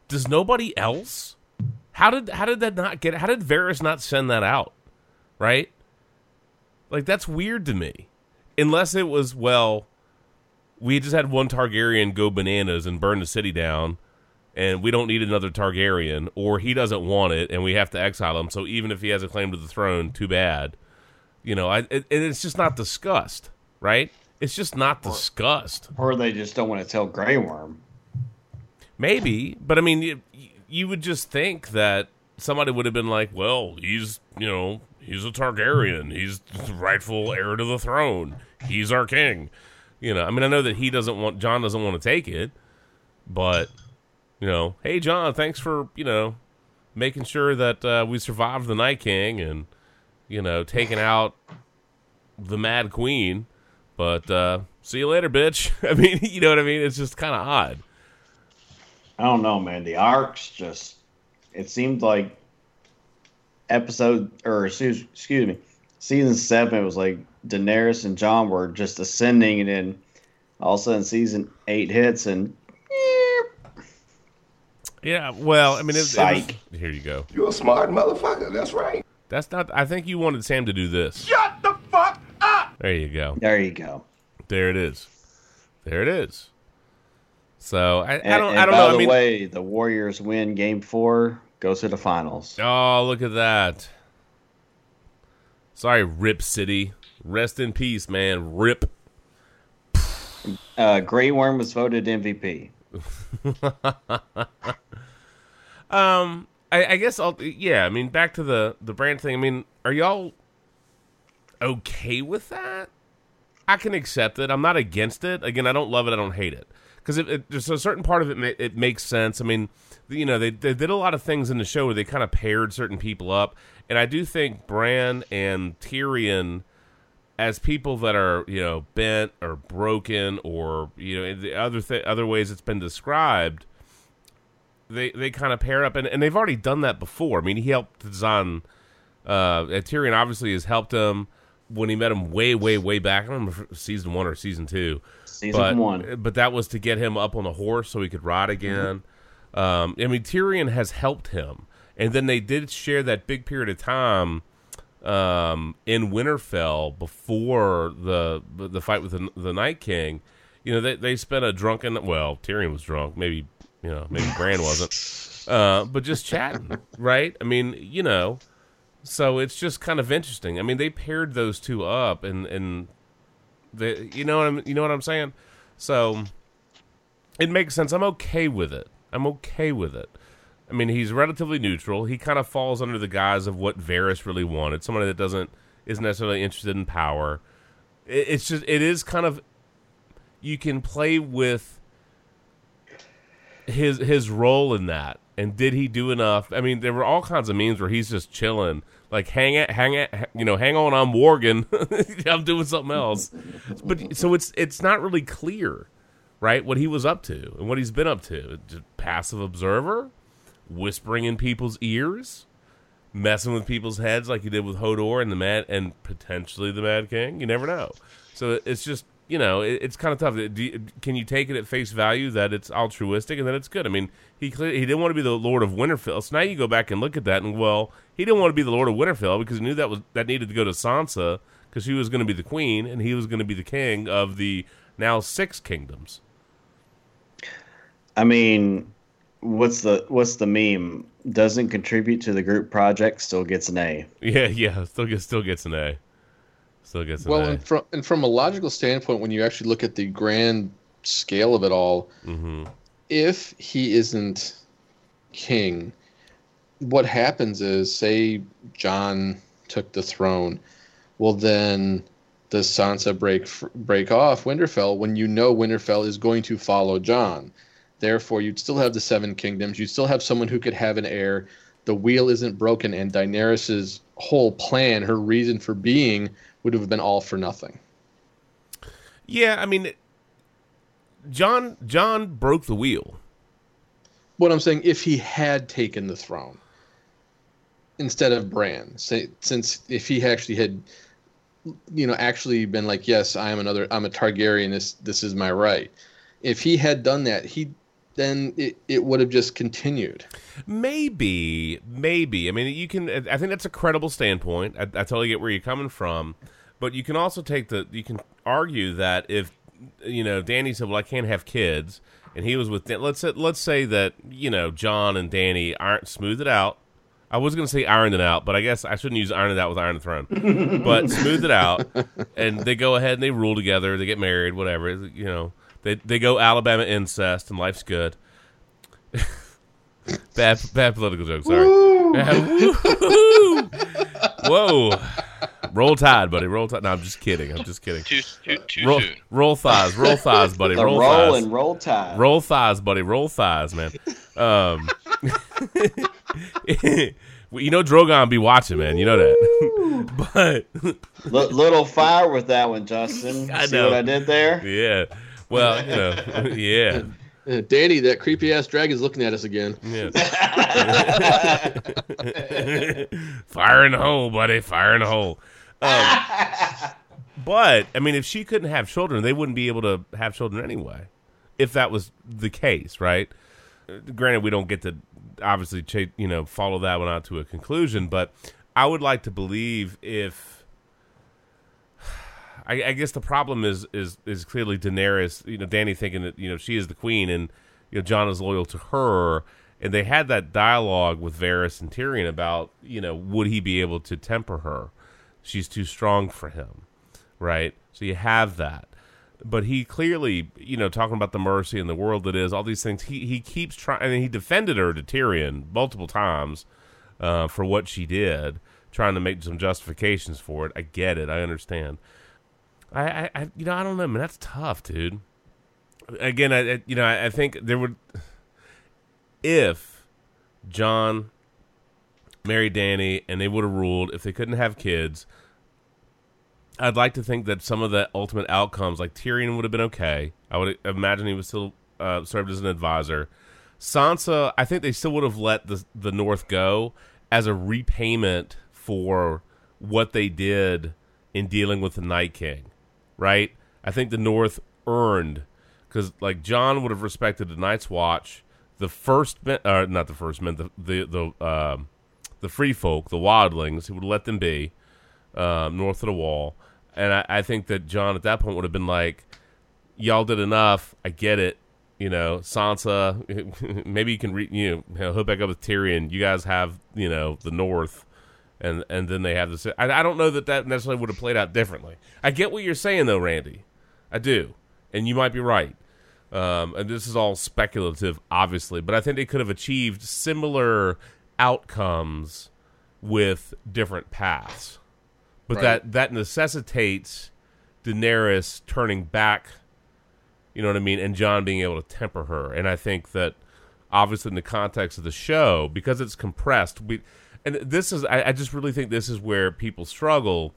Does nobody else? How did how did that not get? How did Varys not send that out? Right? Like that's weird to me. Unless it was well, we just had one Targaryen go bananas and burn the city down, and we don't need another Targaryen, or he doesn't want it, and we have to exile him. So even if he has a claim to the throne, too bad. You know, I, it, it's just not discussed, right? It's just not discussed. Or they just don't want to tell Grey Worm. Maybe, but I mean, you, you would just think that somebody would have been like, "Well, he's you know he's a Targaryen. He's the rightful heir to the throne. He's our king." You know, I mean, I know that he doesn't want Jon doesn't want to take it, but you know, hey Jon, thanks for you know making sure that uh, we survived the Night King and you know taking out the Mad Queen. But uh, see you later, bitch. I mean, you know what I mean? It's just kind of odd. I don't know, man. The arcs just it seemed like episode or excuse, excuse me, season seven. It was like Daenerys and Jon were just ascending, and then all of a sudden season eight hits, and Yeah, well, I mean, it, it was, here you go. You're a smart motherfucker. That's right. That's not. I think you wanted Sam to do this. Shut the fuck up. There you go. there you go. There it is. There it is. So I, I don't. and I don't by know. the I mean, way, the Warriors win Game Four, go to the finals. oh, look at that. Sorry, Rip City. Rest in peace, man. Rip. Uh, Grey Worm was voted MVP. Um, I, I guess I'll. Yeah, I mean, back to the the Bran thing. I mean, are y'all okay with that? I can accept it. I'm not against it. Again, I don't love it. I don't hate it because there's a certain part of it. ma- It makes sense. I mean, you know, they they did a lot of things in the show where they kind of paired certain people up, and I do think Bran and Tyrion as people that are you know bent or broken or you know the other th- other ways it's been described they they kind of pair up and, and they've already done that before. I mean, he helped design uh Tyrion obviously has helped him when he met him way way way back. I don't remember season 1 or season 2. Season but one. but that was to get him up on a horse so he could ride again. Um I mean, Tyrion has helped him. And then they did share that big period of time um, in Winterfell before the the fight with the, the Night King. You know, they they spent a drunken. Well, Tyrion was drunk. Maybe you know, maybe Bran wasn't. Uh, but just chatting, right? I mean, you know, so it's just kind of interesting. I mean, they paired those two up, and and the you know what I'm you know what I'm saying. So it makes sense. I'm okay with it. I'm okay with it. I mean, he's relatively neutral. He kind of falls under the guise of what Varys really wanted. Somebody that doesn't isn't necessarily interested in power. It, it's just it is kind of you can play with his his role in that. And did he do enough? I mean, there were all kinds of memes where he's just chilling, like hang it, hang it, you know, hang on, I'm warging, I'm doing something else. But so it's it's not really clear, right? What he was up to and what he's been up to. Just passive observer, whispering in people's ears, messing with people's heads like he did with Hodor and the Mad and potentially the Mad King. You never know. So it's just you know it, it's kind of tough. Uh, do you, can you take it at face value that it's altruistic and that it's good? I mean, he he didn't want to be the Lord of Winterfell. So now you go back and look at that and well, he didn't want to be the Lord of Winterfell because he knew that was that needed to go to Sansa because she was going to be the queen and he was going to be the king of the now six kingdoms. I mean, what's the what's the meme? Doesn't contribute to the group project, still gets an A. Yeah, yeah, still gets still gets an A. Still gets Well, and from and from a logical standpoint, when you actually look at the grand scale of it all, hmm if he isn't king, what happens is, say, Jon took the throne. Well, then does Sansa break break off Winterfell when you know Winterfell is going to follow Jon? Therefore, you'd still have the Seven Kingdoms. You'd still have someone who could have an heir. The wheel isn't broken, and Daenerys's whole plan, her reason for being, would have been all for nothing. Yeah, I mean, Jon Jon broke the wheel. What I'm saying, if he had taken the throne instead of Bran, say, since if he actually had, you know, actually been like, yes, I am another, I'm a Targaryen. This this is my right. If he had done that, he then it, it would have just continued. Maybe, maybe. I mean, you can. I think that's a credible standpoint. I, I totally get where you're coming from, but you can also take the. You can argue that if you know Dany said, "Well, I can't have kids," and he was with. Dan- Let's say, let's say that you know Jon and Dany aren't smooth it out. I was going to say ironed it out, but I guess I shouldn't use ironed it out with Iron the Throne. but smooth it out, and they go ahead and they rule together. They get married, whatever. You know, they they go Alabama incest, and life's good. bad bad political joke. Sorry. Whoa. Roll tide, buddy. Roll tide. No, I'm just kidding. I'm just kidding. Too too, too Roll, soon. roll thighs. Roll thighs, buddy. The roll roll thighs. and roll tide. Roll thighs, buddy. Roll thighs, man. Um, you know Drogon be watching, man. You know that. but L- little fire with that one, Justin. I See know. what I did there? yeah, well, you know, yeah, Dany, that creepy ass dragon's looking at us again. yeah. Fire in the hole, buddy. Fire in the hole. Um, but I mean, if she couldn't have children, they wouldn't be able to have children anyway. If that was the case, right? Granted, we don't get to obviously, cha- you know, follow that one out to a conclusion. But I would like to believe if. I, I guess the problem is is is clearly Daenerys. You know, Dany thinking that you know she is the queen, and you know Jon is loyal to her. And they had that dialogue with Varys and Tyrion about you know would he be able to temper her? She's too strong for him, right? So you have that, but he clearly you know talking about the mercy and the world that is all these things. He he keeps trying, and he defended her to Tyrion multiple times uh, for what she did, trying to make some justifications for it. I get it. I understand. I, I, you know, I don't know, man. That's tough, dude. Again, I, I you know, I, I think there would, if Jon married Dany and they would have ruled, if they couldn't have kids, I'd like to think that some of the ultimate outcomes, like Tyrion, would have been okay. I would imagine he was still uh, served as an advisor. Sansa, I think they still would have let the the North go as a repayment for what they did in dealing with the Night King, right? I think the North earned because like Jon would have respected the Night's Watch, the first men, uh, not the first men, the the the um the free folk, the wildlings. He would let them be um, north of the wall, and I, I think that Jon at that point would have been like, "Y'all did enough. I get it. You know, Sansa. maybe you can re- you know hook back up with Tyrion. You guys have you know the North." And and then they have this. I, I don't know that that necessarily would have played out differently. I get what you're saying though, Randy. I do, and you might be right. Um, and this is all speculative, obviously, but I think they could have achieved similar outcomes with different paths. But Right. that that necessitates Daenerys turning back, you know what I mean, and Jon being able to temper her. And I think that obviously in the context of the show, because it's compressed, we and this is I, I just really think this is where people struggle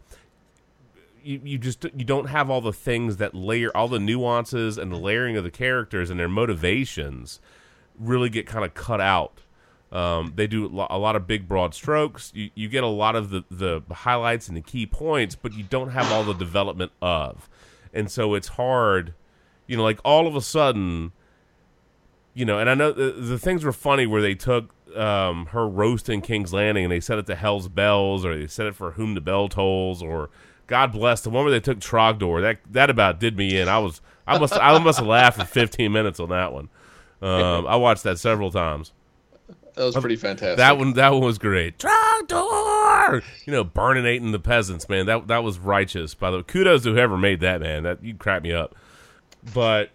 you, you just you don't have all the things that layer all the nuances and the layering of the characters and their motivations really get kind of cut out. Um, they do a lot of big broad strokes. You, you get a lot of the, the highlights and the key points, but you don't have all the development of, and so it's hard. You know, like all of a sudden, you know, and I know the, the things were funny where they took um, her roasting King's Landing and they set it to Hell's Bells, or they set it for Whom the Bell Tolls, or God bless the one where they took Trogdor. That that about did me in. I was I must I must have laughed for 15 minutes on that one. Um, I watched that several times. That was pretty fantastic. That one that one was great. Trogdor, you know, burning burninating the peasants, man. That that was righteous. By the way, kudos to whoever made that, man. That you crack me up. But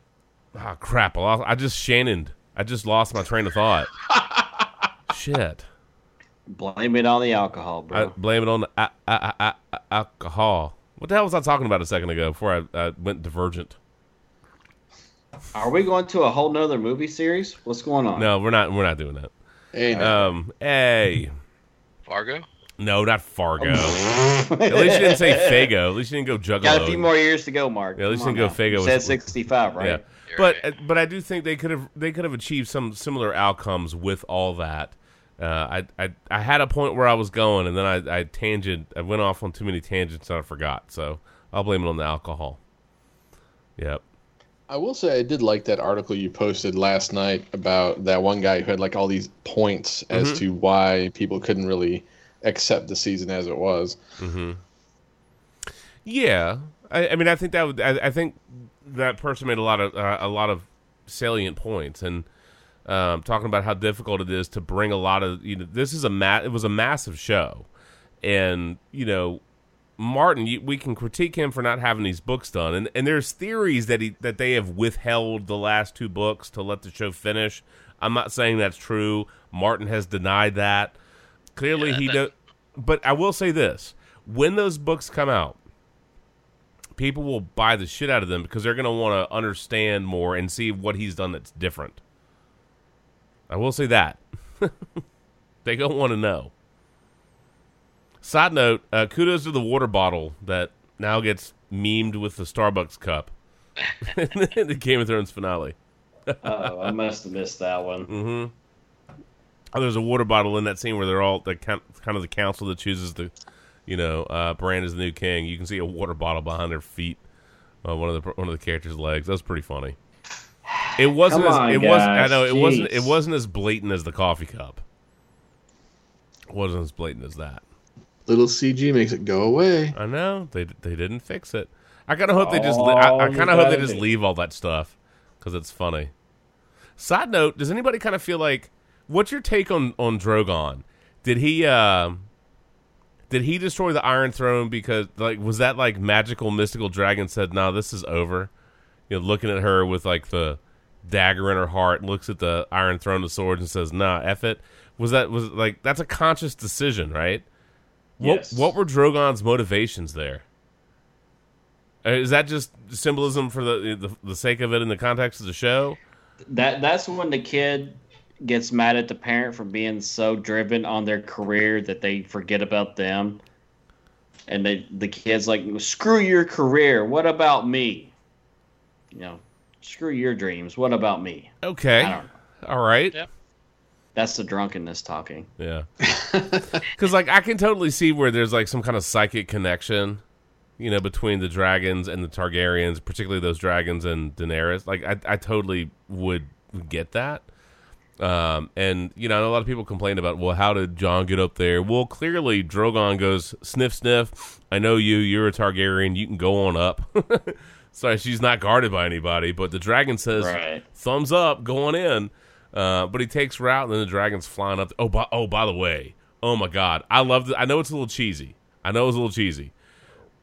ah, crap, I, lost, I just Shannoned. I just lost my train of thought. Shit. Blame it on the alcohol, I bro. blame it on the a- a- a- a- alcohol. What the hell was I talking about a second ago before I, I went divergent? Are we going to a whole nother movie series? What's going on? No, we're not. We're not doing that. Hey, now. Um, hey, Fargo. no, not Fargo. At least you didn't say Fago. At least you didn't go Juggalo. Got a few more years to go, Mark. Yeah, at least Come you on can go now. Fago You said 65, right? Yeah, You're but right. uh, but I do think they could have they could have achieved some similar outcomes with all that. Uh, I, I I had a point where I was going, and then I I tangent I went off on too many tangents and I forgot. So I'll blame it on the alcohol. Yep. I will say I did like that article you posted last night about that one guy who had like all these points as Mhm. to why people couldn't really accept the season as it was. Mm-hmm. Yeah, I, I mean, I think that would, I, I think that person made a lot of uh, a lot of salient points, and um, talking about how difficult it is to bring a lot of you know this is a ma- it was a massive show, and you know Martin, you, we can critique him for not having these books done, and and there's theories that he that they have withheld the last two books to let the show finish. I'm not saying that's true. Martin has denied that. Clearly, Yeah, he does. But I will say this: when those books come out, people will buy the shit out of them because they're going to want to understand more and see what he's done that's different. I will say that they don't want to know. Side note: uh, kudos to the water bottle that now gets memed with the Starbucks cup in the Game of Thrones finale. Oh, I must have missed that one. Mm-hmm. Oh, there's a water bottle in that scene where they're all the kind of the council that chooses the, you know, uh, Bran is the new king. You can see a water bottle behind their feet, uh, one of the one of the characters' legs. That was pretty funny. It wasn't. Come as, on, it wasn't. I know it wasn't. It wasn't as blatant as the coffee cup. It wasn't as blatant as that. Little CG makes it go away. I know they they didn't fix it. I kind of hope they just. I, I kind of hope they just leave all that stuff because it's funny. Side note: Does anybody kind of feel like? What's your take on on Drogon? Did he uh, did he destroy the Iron Throne because like was that like magical mystical dragon said, "No, this is over." You know, looking at her with like the dagger in her heart, looks at the Iron Throne of Swords and says, "Nah, eff it." Was that was like that's a conscious decision, right? What Yes. what were Drogon's motivations there? Uh, that just symbolism for the, the the sake of it in the context of the show? That that's when the kid gets mad at the parent for being so driven on their career that they forget about them. And they, the kid's like, "Screw your career. What about me? You know, screw your dreams. What about me?" Okay, I don't know. all right, Yeah. That's the drunkenness talking. yeah. Because like I can totally see where there's like some kind of psychic connection, you know, between the dragons and the Targaryens, particularly those dragons and Daenerys. Like I, I totally would get that. Um, and you know, a lot of people complain about, well, how did Jon get up there? Well, clearly Drogon goes sniff sniff. I know you. You're a Targaryen. You can go on up. Sorry, she's not guarded by anybody, but the dragon says, Right. "Thumbs up, go on in." Uh, but he takes her out, and then the dragon's flying up. Oh, by, oh, by the way, oh my god, I love. I know it's a little cheesy. I know it's a little cheesy,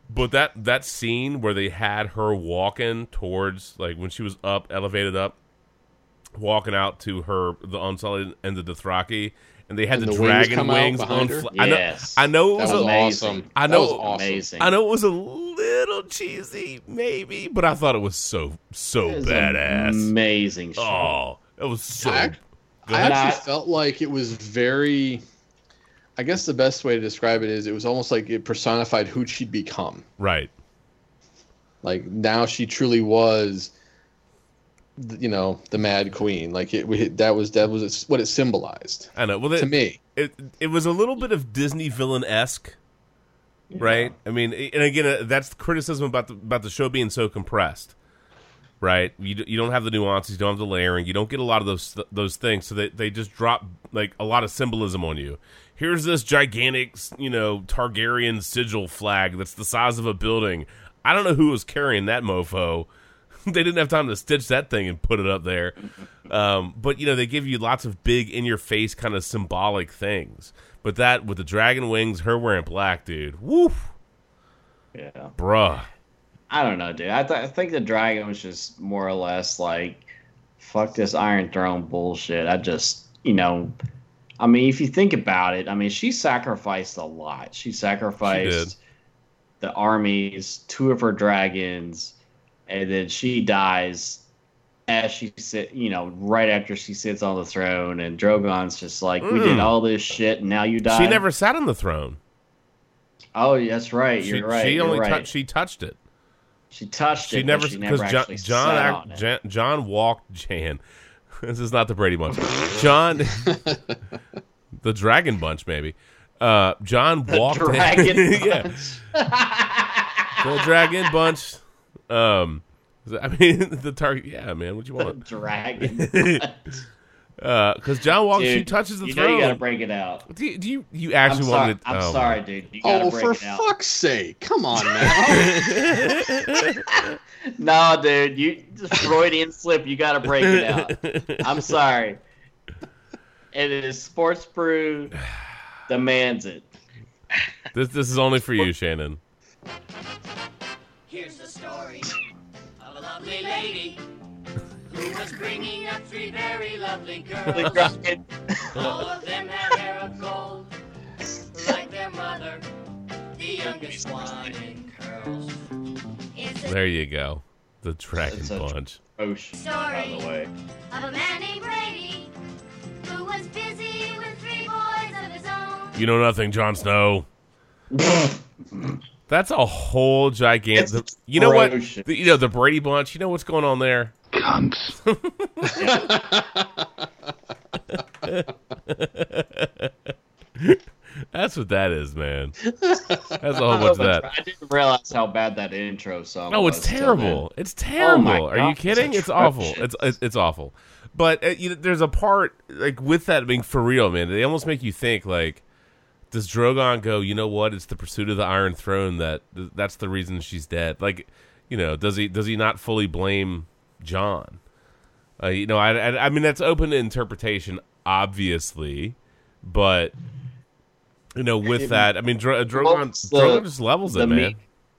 but that that scene where they had her walking towards, like when she was up, elevated up, walking out to her the Unsullied and the Dothraki, and they had And the, the wings dragon come wings on. behind her? Fl- I know. I know it was, That was a, awesome. I That know- was awesome. Amazing. I know it was a little cheesy, maybe, but I thought it was so so was badass. Amazing. shit. Oh, it was so. I, Go I actually Not- felt like it was very. I guess the best way to describe it is it was almost like it personified who she'd become. right. Like now she truly was, th- you know, the Mad Queen. Like it, we, that was that was what it symbolized I know. Well, to me. it it was a little bit of Disney villain esque, right? I mean, and again, uh, that's the criticism about the about the show being so compressed, right? You you don't have the nuances, you don't have the layering, you don't get a lot of those those things, so they they just drop like a lot of symbolism on you. Here's this gigantic, you know, Targaryen sigil flag that's the size of a building. I don't know who was carrying that mofo. they didn't have time to stitch that thing and put it up there. Um, but you know, they give you lots of big in your face kind of symbolic things. But that with the dragon wings, her wearing black, dude. Woof, Yeah. bruh. I don't know, dude. I, th- I think the dragon was just more or less like, fuck this Iron Throne bullshit. I just, you know, I mean, if you think about it, I mean, she sacrificed a lot. She sacrificed the armies, two of her dragons, and then she dies as she sit, you know, right after she sits on the throne. And Drogon's just like, we did Mm. all this shit, and now you die. She never sat on the throne. Oh, that's right. You're right. she you're only right. tou- she touched it. she touched She it. never but she because never Jon actually Jon, sat act- on it. Jon walked Jan. This is not the Brady Bunch. John, the Dragon Bunch, maybe. Uh, Jon walked. Dragon yeah, the Dragon Bunch. Um, I mean the target. Yeah, man. What you The want? dragon. Because Jon walks. she touches the you know throne. you gotta break it out. do, you, do you you I'm, actually sorry, want to? I'm oh, sorry, dude. You gotta Oh, break for it out. fuck's sake! Come on now. No, dude, you just Freudian slip. You got to break it out. I'm sorry. It is Sports Brew demands it. This this is only for you, Shannon. Here's the story of a lovely lady who was bringing up three very lovely girls. All of them had hair of gold, like their mother, the youngest one in curls. There you go. The Dragon It's a- Bunch. Ocean, by the way. of a man named Brady who was busy with three boys of his own. You know nothing, Jon Snow. That's a whole gigantic. It's You know what? The- you know the Brady Bunch. You know what's going on there? Cunts. That's what that is, man. That's a whole bunch of that. I didn't realize how bad that intro song No, it's was till terrible. It's terrible. my Are you God, it's kidding? It's, awful. It's, it's it's awful. But uh, you know, there's a part like with that being for real, man. They almost make you think like, does Drogon go? You know what? It's the pursuit of the Iron Throne that that's the reason she's dead. Like, you know, does he does he not fully blame Jon? Uh, you know, I, I I mean that's open to interpretation, obviously, but you know, with that, I mean, Dro- Drogon the- Drogon just levels it, man. meme-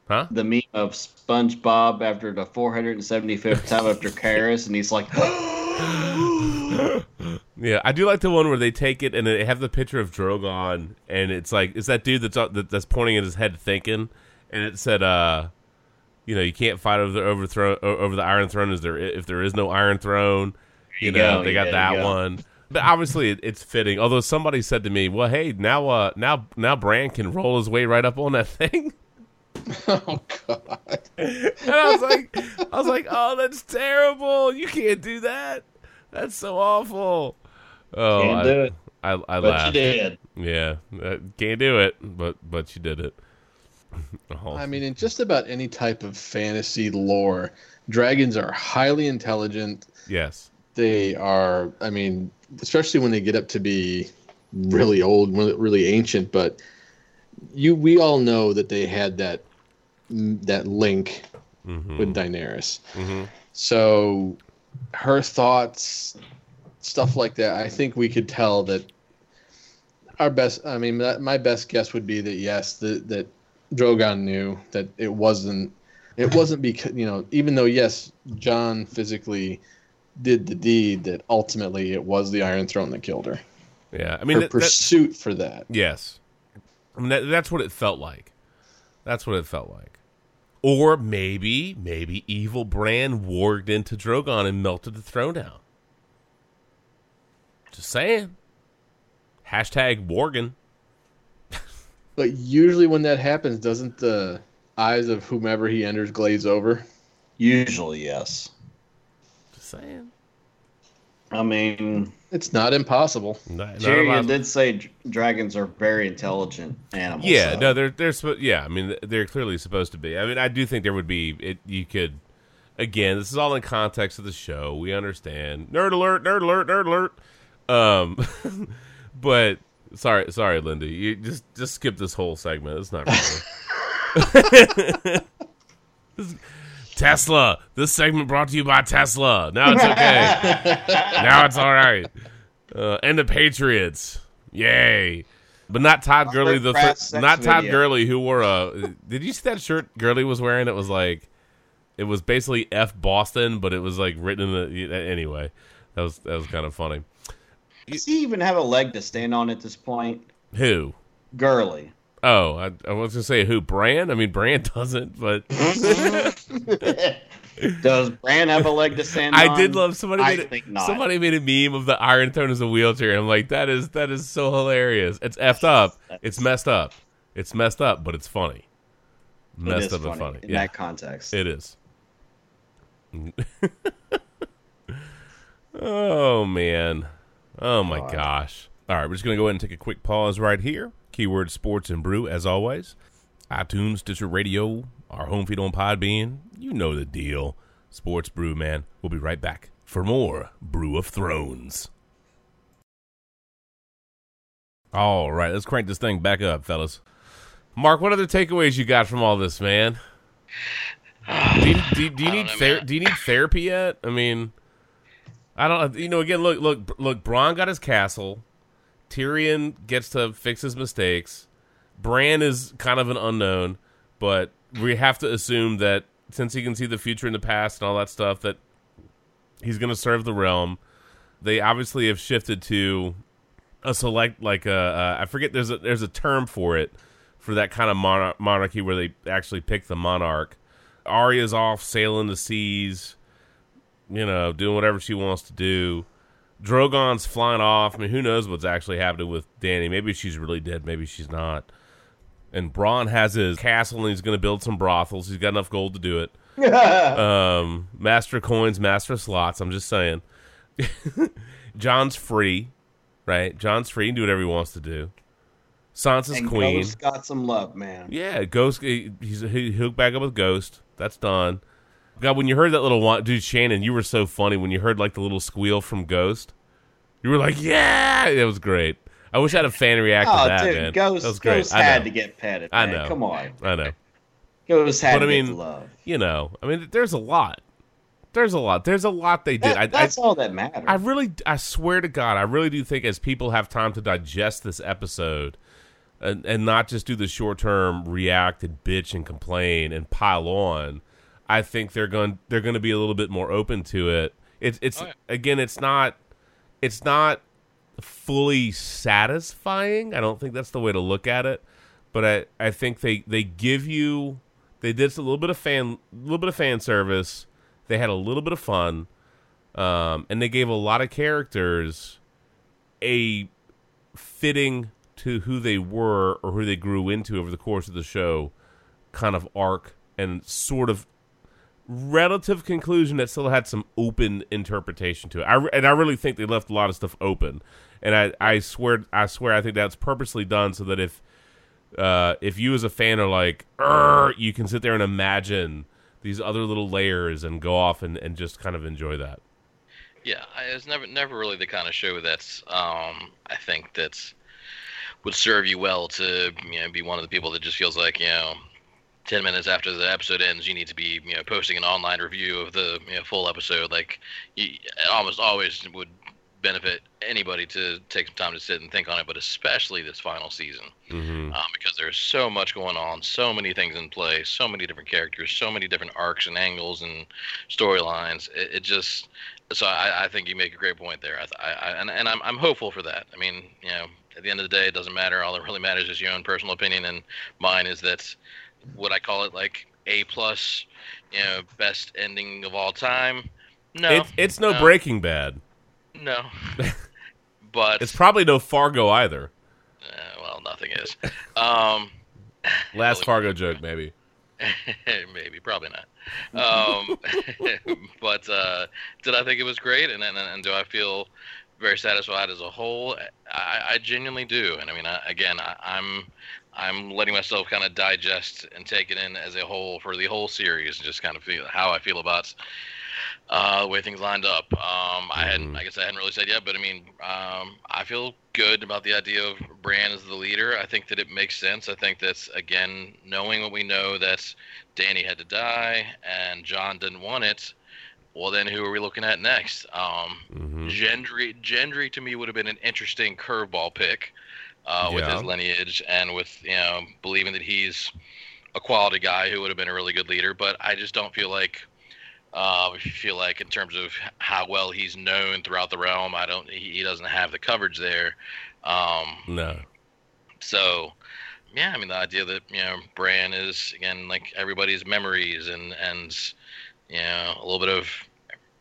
Huh? The meme of SpongeBob after the 475th time after Karis, and he's like, Yeah, I do like the one where they take it and they have the picture of Drogon, and it's like it's that dude that's that's pointing at his head thinking, and it said, uh, you know, you can't fight over the overthrow over the Iron Throne. Is there if there is no Iron Throne? You, you know, go, they got that go. one. But obviously, it, it's fitting. Although somebody said to me, "Well, hey, now, uh, now, now, Bran can roll his way right up on that thing." oh God. And I was like, I was like, oh, that's terrible. You can't do that. That's so awful. Oh, Can't I, do it. I, I but laughed. you did. Yeah, uh, can't do it, but but you did it. Oh, I mean, in just about any type of fantasy lore, dragons are highly intelligent. yes, They are, I mean, especially when they get up to be really old, really really ancient. But you, we all know that they had that that link Mhm. with Daenerys. Mhm. So her thoughts, stuff like that. I think we could tell that our best. I mean, that, my best guess would be that yes, that that Drogon knew that it wasn't. It wasn't because you know, even though yes, Jon physically did the deed, that ultimately it was the Iron Throne that killed her. yeah. I mean, Her that, that- pursuit for that. yes. I mean, that, that's what it felt like. That's what it felt like. Or maybe, maybe evil Bran warged into Drogon and melted the throne down. Just saying. Hashtag Worgen. But usually when that happens, doesn't the eyes of whomever he enters glaze over? Usually, yes. Just saying. I mean, It's not impossible. Not, not Tyrion did say dragons are very intelligent animals. Yeah, so- no, they're they're supposed. Yeah, I mean, they're clearly supposed to be. I mean, I do think there would be. It you could. Again, this is all in context of the show. We understand. Nerd alert! Nerd alert! Nerd alert! Um, but sorry, sorry, Linda. You just just skip this whole segment. It's not really. Tesla. This segment brought to you by Tesla. Now it's okay. now it's all right. Uh, and the Patriots. Yay. But not Todd Gurley, the th- not Todd video. Gurley, who wore a. Did you see that shirt Gurley was wearing? It was like, it was basically F Boston, but it was like written in the anyway. That was that was kind of funny. Does he even have a leg to stand on at this point? Who? Gurley. Oh, I, I was gonna say who? Bran? I mean, Bran doesn't, but Does Bran have a leg to stand on? I did love somebody. I Made a, think not. somebody made a meme of the Iron Throne as a wheelchair, and I'm like, that is that is so hilarious. It's effed up. It's messed up. It's messed up, but it's funny. It Messed up and funny funny. in Yeah, that context. it is. oh man. Oh my gosh. All right, we're just gonna go ahead and take a quick pause right here. Keyword sports and brew as always. iTunes, Stitcher Radio, our home feed on Podbean. You know the deal. Sports Brew, man. We'll be right back for more Brew of Thrones. All right, let's crank this thing back up, fellas. Mark, what other takeaways you got from all this, man? Do you, do, do you need know, ther- do you need therapy yet? I mean, I don't. You know, again, look, look, look. Bronn got his castle. Tyrion gets to fix his mistakes. Bran is kind of an unknown, but we have to assume that since he can see the future and the past and all that stuff, that he's going to serve the realm. They obviously have shifted to a select, like a, uh, I forget. There's a there's a term for it for that kind of monar- monarchy where they actually pick the monarch. Arya's off sailing the seas, you know, doing whatever she wants to do. Drogon's flying off. I mean, who knows what's actually happening with Dany? Maybe she's really dead. Maybe she's not. And Bronn has his castle and he's going to build some brothels. He's got enough gold to do it. Um, master coins, master slots. I'm just saying. Jon's free, right? Jon's free. He can do whatever he wants to do. Sansa's and queen. Ghost got some love, man. Yeah, Ghost. he- He's he hooked back up with Ghost. That's done. God, when you heard that little one, dude, Shannon, you were so funny when you heard like the little squeal from Ghost. You were like, "Yeah!" It was great. I wish I had a fan react Oh, to that, dude, man. Ghost, that was great. Ghost I had know. to get petted. I know. Come on, I know. Ghost had But to I mean, the love. You know, I mean, there's a lot. There's a lot. There's a lot they did. That- I, I, that's all that matters. I really, I swear to God, I really do think as people have time to digest this episode, and, and not just do the short term react and bitch and complain and pile on, I think they're going they're going to be a little bit more open to it. It's it's Oh, yeah. again, it's not it's not fully satisfying. I don't think that's the way to look at it, but I I think they they give you they did a little bit of fan a little bit of fan service. They had a little bit of fun um, and they gave a lot of characters a fitting to who they were or who they grew into over the course of the show kind of arc and sort of relative conclusion that still had some open interpretation to it. I, and I really think they left a lot of stuff open. And I, I swear I swear I think that's purposely done so that if uh, if you as a fan are like, you can sit there and imagine these other little layers and go off and, and just kind of enjoy that. Yeah, it's never never really the kind of show that's um I think that's would serve you well to you know be one of the people that just feels like you know. 10 minutes after the episode ends you need to be you know posting an online review of the you know, full episode like you it almost always would benefit anybody to take some time to sit and think on it but especially this final season Mm-hmm. um, because there's so much going on, so many things in play, so many different characters, so many different arcs and angles and storylines. It, it just so I, I think you make a great point there. I, I and, and I'm I'm hopeful for that. I mean, you know, at the end of the day, it doesn't matter. All that really matters is your own personal opinion, and mine is that would I call it like a plus, you know, best ending of all time? No, It's it's no no. Breaking Bad. no. but It's probably no Fargo either. uh, well, nothing is. Um, Last Fargo joke, maybe. Maybe, probably not. Um, but uh, did I think it was great, and, and and do I feel very satisfied as a whole? I, I genuinely do, and I mean, I, again, I, I'm I'm letting myself kind of digest and take it in as a whole for the whole series, and just kind of feel how I feel about uh, the way things lined up. Um, I hadn't, Mhm. I guess I hadn't really said yet, but I mean, um, I feel good about the idea of Bran as the leader. I think that it makes sense. I think that's again knowing what we know that Dany had to die and Jon didn't want it. Well, then who are we looking at next? Um, hmm Gendry, Gendry to me would have been an interesting curveball pick uh, with Yeah. his lineage and with you know believing that he's a quality guy who would have been a really good leader. But I just don't feel like uh, I feel like in terms of how well he's known throughout the realm, I don't he, he doesn't have the coverage there. Um, No. so, yeah, I mean the idea that you know Bran is again like everybody's memories and and you know a little bit of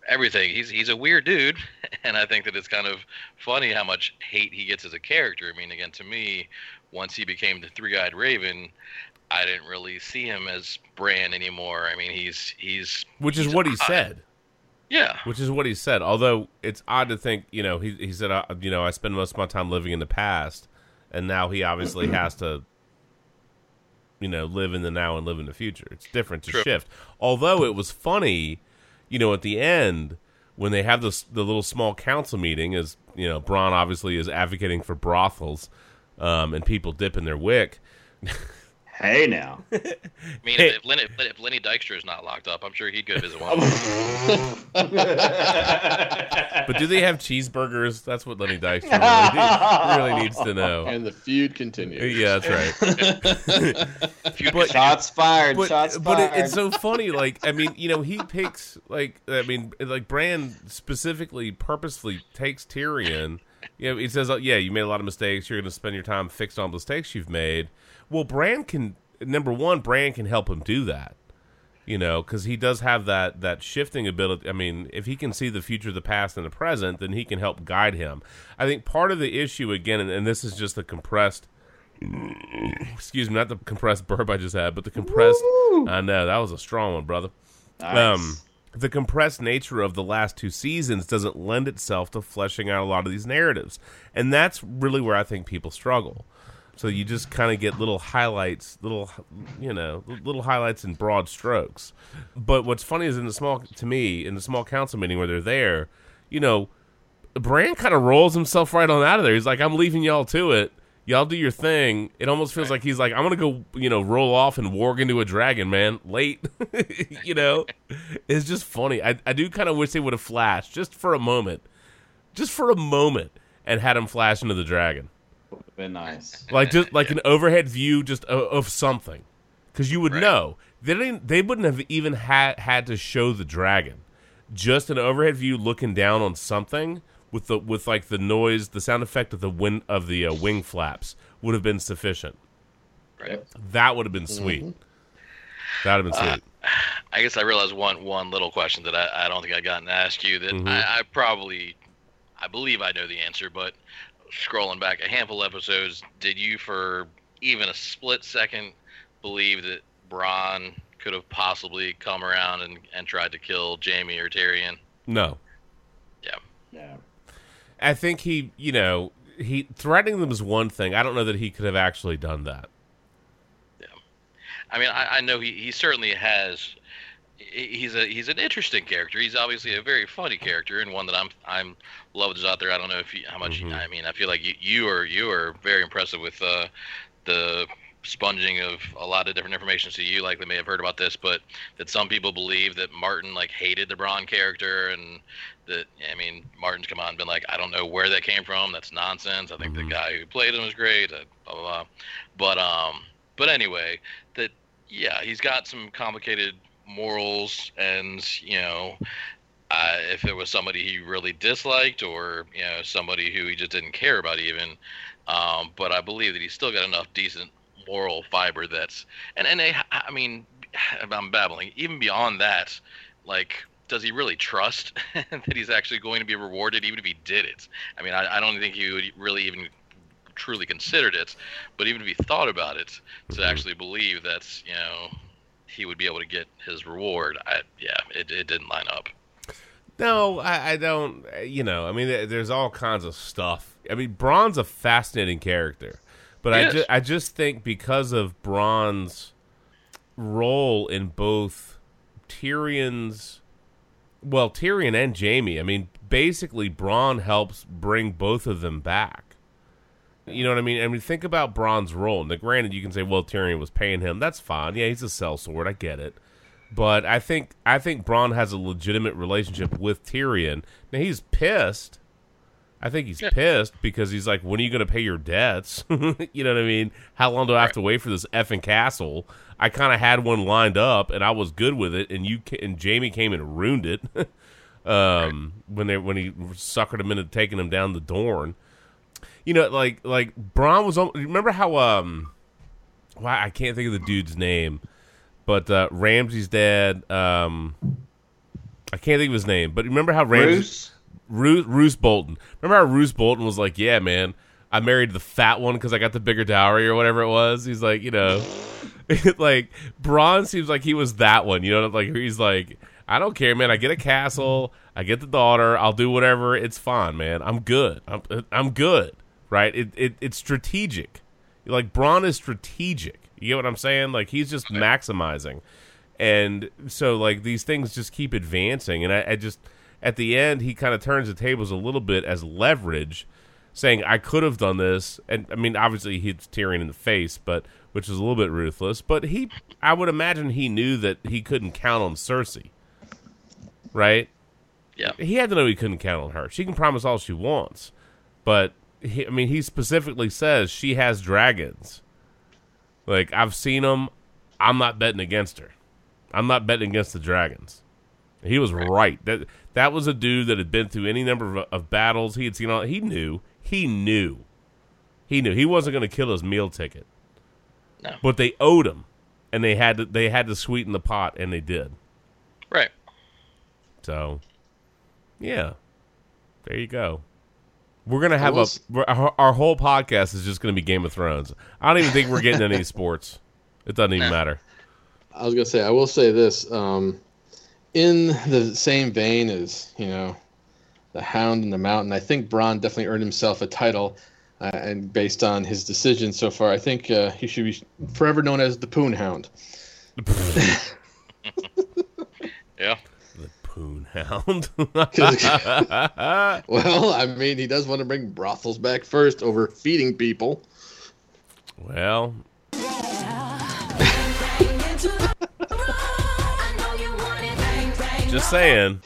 everything. He's he's a weird dude, and I think that it's kind of funny how much hate he gets as a character. I mean, again, to me, once he became the three-eyed Raven, I didn't really see him as Bran anymore. I mean, he's he's Which is he's what he said. Yeah, Which is what he said. Although it's odd to think, you know, he he said, uh, you know, I spend most of my time living in the past, and now he obviously has to, you know, live in the now and live in the future. It's different to True. shift. Although it was funny, you know, at the end when they have this the little small council meeting, as you know, Bronn obviously is advocating for brothels, um, and people dipping their wick. Hey now. I mean, Hey. if, if, Lenny, if Lenny Dykstra is not locked up, I'm sure he'd go visit one. But do they have cheeseburgers? That's what Lenny Dykstra really, really needs to know. And the feud continues. Yeah, that's right. Feud But- Shots fired. but shots but fired. it, it's so funny. Like I mean, you know, he picks like I mean, like Bran specifically, purposely takes Tyrion. You know, he says, oh, "Yeah, you made a lot of mistakes. You're going to spend your time fixing all the mistakes you've made." Well, Bran can number one, Bran can help him do that. You know, because he does have that that shifting ability. I mean, if he can see the future, the past, and the present, then he can help guide him. I think part of the issue again, and, and this is just the compressed excuse me, not the compressed burp I just had, but the compressed. I know that was a strong one, brother. Nice. Um, the compressed nature of the last two seasons doesn't lend itself to fleshing out a lot of these narratives, and that's really where I think people struggle. So you just kind of get little highlights, little you know, little highlights in broad strokes. But what's funny is in the small, to me, in the small council meeting where they're there, you know, Bran kind of rolls himself right on out of there. He's like, "I'm leaving y'all to it. Y'all do your thing." It almost feels like he's like, "I'm gonna go, you know, roll off and warg into a dragon, man. Late, you know." It's just funny. I I do kind of wish they would have flashed just for a moment, just for a moment, and had him flash into the dragon, Would've been nice. like just like an overhead view, just of, of something, because you would Right. know they didn't. They wouldn't have even had had to show the dragon just an overhead view looking down on something with the with like the noise, the sound effect of the wind of the uh, wing flaps would have been sufficient. Right. That would have been sweet. That would have been sweet. I guess I realized one one little question that I, I don't think I got to ask you that Mhm. I, I probably I believe I know the answer, but scrolling back a handful of episodes, did you for even a split second believe that Bronn could have possibly come around and, and tried to kill Jaime or Tyrion? no, Yeah. Yeah. I think he, you know, he threatening them is one thing. I don't know that he could have actually done that. Yeah. I mean, I, I know he, he certainly has. He's a he's an interesting character. He's obviously a very funny character and one that I'm I'm loved out there. I don't know if you, how much. Mhm. I mean, I feel like you, you are you are very impressive with uh, the sponging of a lot of different information. So you likely may have heard about this, but that some people believe that Martin like hated the Bronn character and that I mean Martin's come on and been like, I don't know where that came from. That's nonsense. I think Mhm. the guy who played him was great. Uh, blah blah blah. But um, but anyway, that yeah, he's got some complicated morals, and you know, uh, if it was somebody he really disliked, or you know, somebody who he just didn't care about, even. Um, but I believe that he's still got enough decent moral fiber that's, and and I, I mean, I'm babbling. Even beyond that, like. Does he really trust that he's actually going to be rewarded, even if he did it? I mean, I, I don't think he would really even truly considered it, but even if he thought about it, to Mhm. actually believe that you know he would be able to get his reward, I yeah, it, it didn't line up. No, I, I don't. uh, You know, I mean, there's all kinds of stuff. I mean, Bronn's a fascinating character, but I just I just think because of Bronn's role in both Tyrion's, well, Tyrion and Jaime. I mean, basically, Bronn helps bring both of them back. You know what I mean? I mean, think about Bronn's role. Now, granted, you can say, well, Tyrion was paying him. That's fine. Yeah, he's a sellsword. I get it. But I think I think Bronn has a legitimate relationship with Tyrion. Now he's pissed. I think he's Yeah. pissed because he's like, "When are you going to pay your debts?" you know what I mean? How long do I have to wait for this effing castle? I kind of had one lined up and I was good with it, and you ca- and Jaime came and ruined it. um, when they when he suckered him into taking him down the Dorne. You know, like like Bronn was. al- Remember how um, why I can't think of the dude's name, but uh, Ramsay's dad. Um, I can't think of his name, but remember how Ramsay Roose Bolton. Remember how Roose Bolton was like, "Yeah, man, I married the fat one because I got the bigger dowry or whatever it was." He's like, you know, like Bronn seems like he was that one. You know, like he's like, I don't care, man. I get a castle, I get the daughter, I'll do whatever. It's fine, man. I'm good. I'm I'm good. Right? It, it it's strategic. Like Bronn is strategic. You get what I'm saying? Like he's just maximizing, and so like these things just keep advancing, and I, I just at the end he kind of turns the tables a little bit as leverage, saying I could have done this, and I mean obviously he's Tyrion in the face, but which is a little bit ruthless, but he I would imagine he knew that he couldn't count on Cersei, right? Yeah. He had to know he couldn't count on her. She can promise all she wants, but he, I mean, he specifically says she has dragons. Like I've seen him. I'm not betting against her. I'm not betting against the dragons. He was right. That that was a dude that had been through any number of, of battles. He had seen all. He knew. He knew. He knew he wasn't going to kill his meal ticket. No. But they owed him, and they had to. They had to sweeten the pot, and they did. Right. So, yeah, there you go. We're gonna have a our, our whole podcast is just gonna be Game of Thrones. I don't even think we're getting any sports. It doesn't even matter. I was gonna say I will say this. Um, in the same vein as you know, the Hound and the Mountain, I think Bronn definitely earned himself a title, uh, and based on his decisions so far, I think uh, he should be forever known as the Poon Hound. Yeah. The Poon Hound. Well, I mean, he does want to bring brothels back first over feeding people. well, just saying.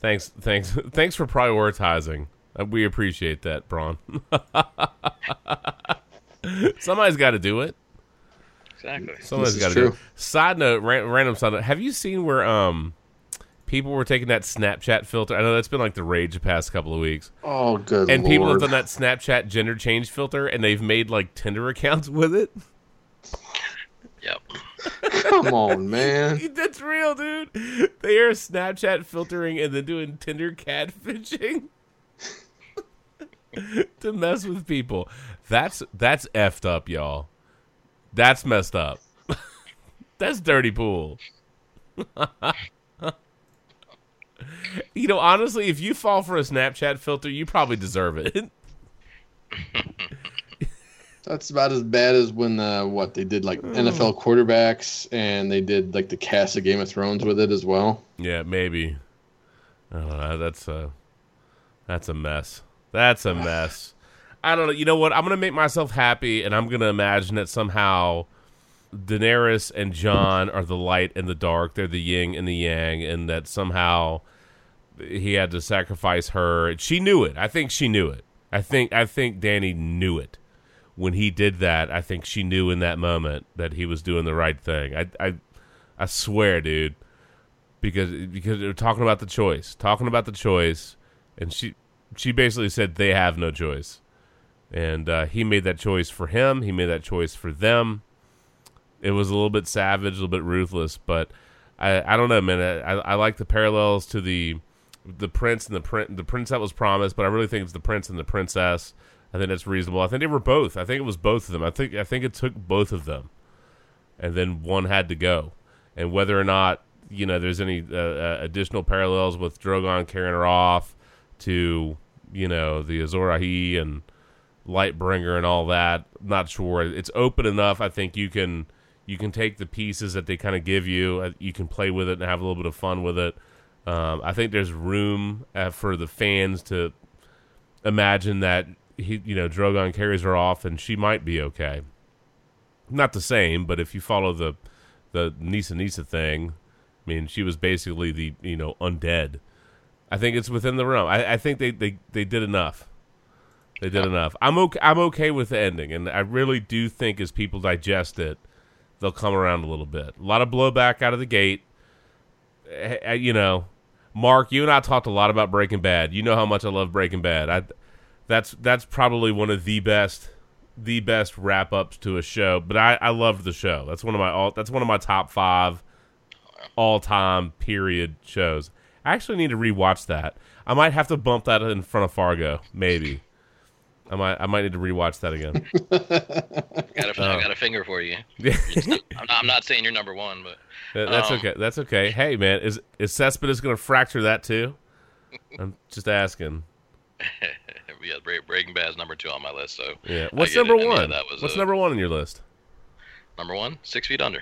Thanks, thanks, thanks for prioritizing. Uh, we appreciate that, Bronn. Somebody's got to do it. Exactly. Somebody's This got to do it. true. Side note, ran, random side note. Have you seen where um people were taking that Snapchat filter? I know that's been like the rage the past couple of weeks. Oh, good And people have done that Snapchat gender change filter, and they've made like Tinder accounts with it. Yep. Come on, man. That's real, dude. They are Snapchat filtering and then doing Tinder catfishing to mess with people. That's that's effed up, y'all. That's messed up. that's dirty pool. you know, honestly, if you fall for a Snapchat filter, you probably deserve it. That's about as bad as when uh, what they did like NFL quarterbacks and they did like the cast of Game of Thrones with it as well. Yeah, maybe. I don't know. That's a that's a mess. That's a mess. I don't know. You know what? I'm gonna make myself happy, and I'm gonna imagine that somehow Daenerys and Jon are the light and the dark. They're the yin and the yang, and that somehow he had to sacrifice her. She knew it. I think she knew it. I think I think Dany knew it when he did that. I think she knew in that moment that he was doing the right thing. I I I swear, dude because because they're talking about the choice, talking about the choice, and she she basically said they have no choice, and uh, he made that choice for him. He made that choice for them. It was a little bit savage, a little bit ruthless, but I I don't know, man. I, I like the parallels to the the prince and the prin- the prince that was promised, but I really think it's the prince and the princess. I think that's reasonable. I think they were both. I think it was both of them. I think I think it took both of them, and then one had to go. And whether or not you know there's any uh, uh, additional parallels with Drogon carrying her off to you know the Azor Ahai and Lightbringer and all that, not sure. It's open enough. I think you can you can take the pieces that they kind of give you. uh, You can play with it and have a little bit of fun with it. Um, I think there's room uh, for the fans to imagine that he, you know, Drogon carries her off and she might be okay. Not the same, but if you follow the the Nissa Nissa thing, I mean, she was basically the you know undead. I think it's within the realm. I, I think they, they, they did enough. They did enough. I'm okay. I'm okay with the ending, and I really do think as people digest it, they'll come around a little bit. A lot of blowback out of the gate. Eh, eh, You know, Mark, you and I talked a lot about Breaking Bad. You know how much I love Breaking Bad. I, that's that's probably one of the best, the best wrap ups to a show. But I, I loved the show. That's one of my all. That's one of my top five all time period shows. I actually need to rewatch that. I might have to bump that in front of Fargo, maybe. I might I might need to rewatch that again. Got a, I got a finger for you. Not- I'm, not, I'm not saying you're number one, but That- That's Um, okay. That's okay. Hey man, is is Cespedes going to fracture that too? I'm just asking. yeah, Breaking Bad's number two on my list. So Yeah. What's it. number yeah, one? that was, What's uh, number one on your list? number one? Six Feet Under.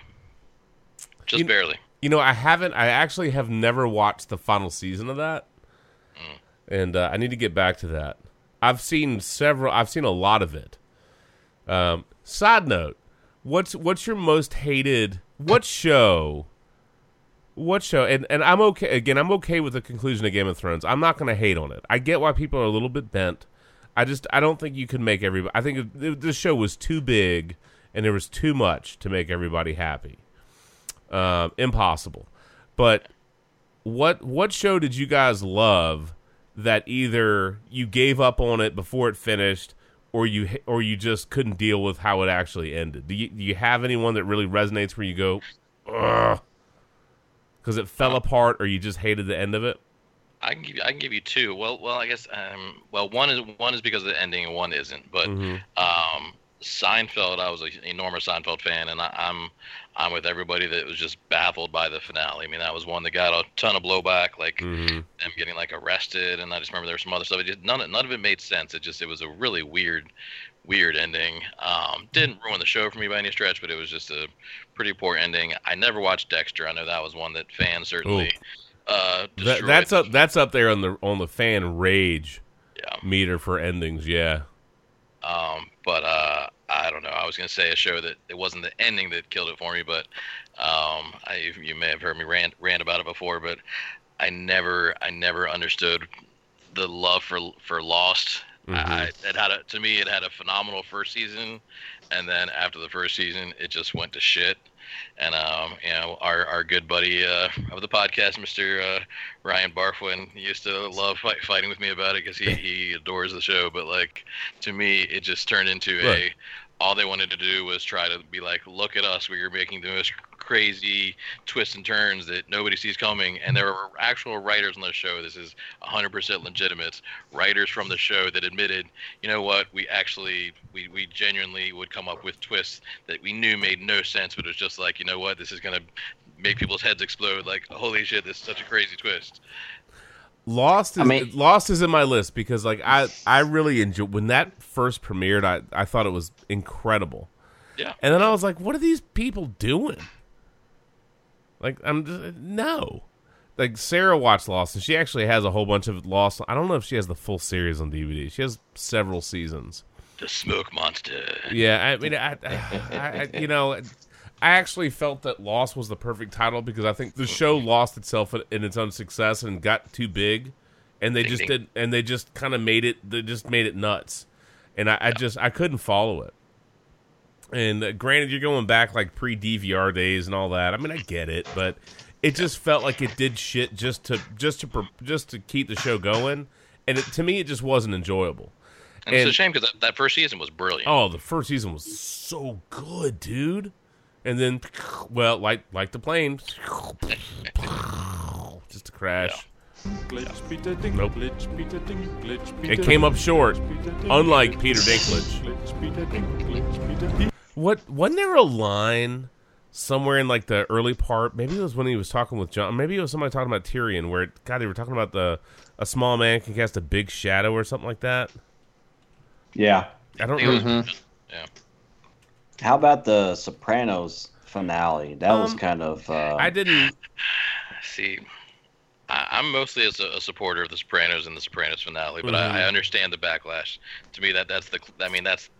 Just You- barely. You know, I haven't. I actually have never watched the final season of that, Mm. and uh, I need to get back to that. I've seen several. I've seen a lot of it. Um, side note: What's what's your most hated? What show? What show? And and I'm okay. Again, I'm okay with the conclusion of Game of Thrones. I'm not going to hate on it. I get why people are a little bit bent. I just I don't think you can make everybody. I think this show was too big, and there was too much to make everybody happy um, impossible. But what what show did you guys love that either you gave up on it before it finished, or you or you just couldn't deal with how it actually ended? Do you do you have anyone that really resonates where you go, because it fell apart, or you just hated the end of it? I can give you, I can give you two. Well, well, I guess um, well one is one is because of the ending and one isn't. But Mhm. um, Seinfeld, I was an enormous Seinfeld fan, and I, I'm I'm with everybody that was just baffled by the finale. I mean, that was one that got a ton of blowback, like Mhm. them getting like arrested, and I just remember there was some other stuff. It just, none of- none of it made sense. It just it was a really weird weird ending. Um, didn't ruin the show for me by any stretch, but it was just a pretty poor ending. I never watched Dexter. I know that was one that fans certainly. Uh, That, that's up that's up there on the on the fan rage Yeah. meter for endings. Yeah. Um, but uh, I don't know. I was gonna say a show that it wasn't the ending that killed it for me, but um, I, you may have heard me rant rant about it before, but I never I never understood the love for for Lost. I, it had a to me it had a phenomenal first season, and then after the first season it just went to shit. And um, you know, our our good buddy uh, of the podcast, Mr. Uh, Ryan Barfwin, used to love fight, fighting with me about it because he he adores the show. But like to me, it just turned into a all they wanted to do was try to be like, look at us, we are making the most crazy twists and turns that nobody sees coming. And there were actual writers on the show. This is 100% legitimate. Writers from the show that admitted, you know what, we actually, we, we genuinely would come up with twists that we knew made no sense, but it was just like, you know what, this is going to make people's heads explode. Like, holy shit, this is such a crazy twist. Lost is I mean- Lost is in my list because like I I really enjoyed when that first premiered. I I thought it was incredible, Yeah. and then I was like, what are these people doing? Like I'm just, no, like Sarah watched Lost and she actually has a whole bunch of Lost. I don't know if she has the full series on DVD. She has several seasons. The smoke monster. Yeah, I mean, I, I, I you know, I actually felt that Lost was the perfect title because I think the show lost itself in its own success and got too big, and they Ding, just ding. did, and they just kind of made it, they just made it nuts, and I, I just I couldn't follow it. And uh, granted, you're going back like pre DVR days and all that. I mean, I get it, but it just felt like it did shit just to just to just to keep the show going, and it, to me, it just wasn't enjoyable. And, it's a shame because that, that first season was brilliant. Oh, the first season was so good, dude. And then, well, like like the plane, just a crash. Nope. It came up short, unlike Peter Dinklage. What wasn't there a line somewhere in like the early part? Maybe it was when he was talking with Jon. Maybe it was somebody talking about Tyrion, where God they were talking about the a small man can cast a big shadow or something like that. Yeah. I don't I think it know. yeah. How about the Sopranos finale? That was Um, kind of. Uh, I didn't. See, I, I'm mostly as a, a supporter of the Sopranos and the Sopranos finale, but Mhm. I, I understand the backlash. To me, that that's the. I mean, that's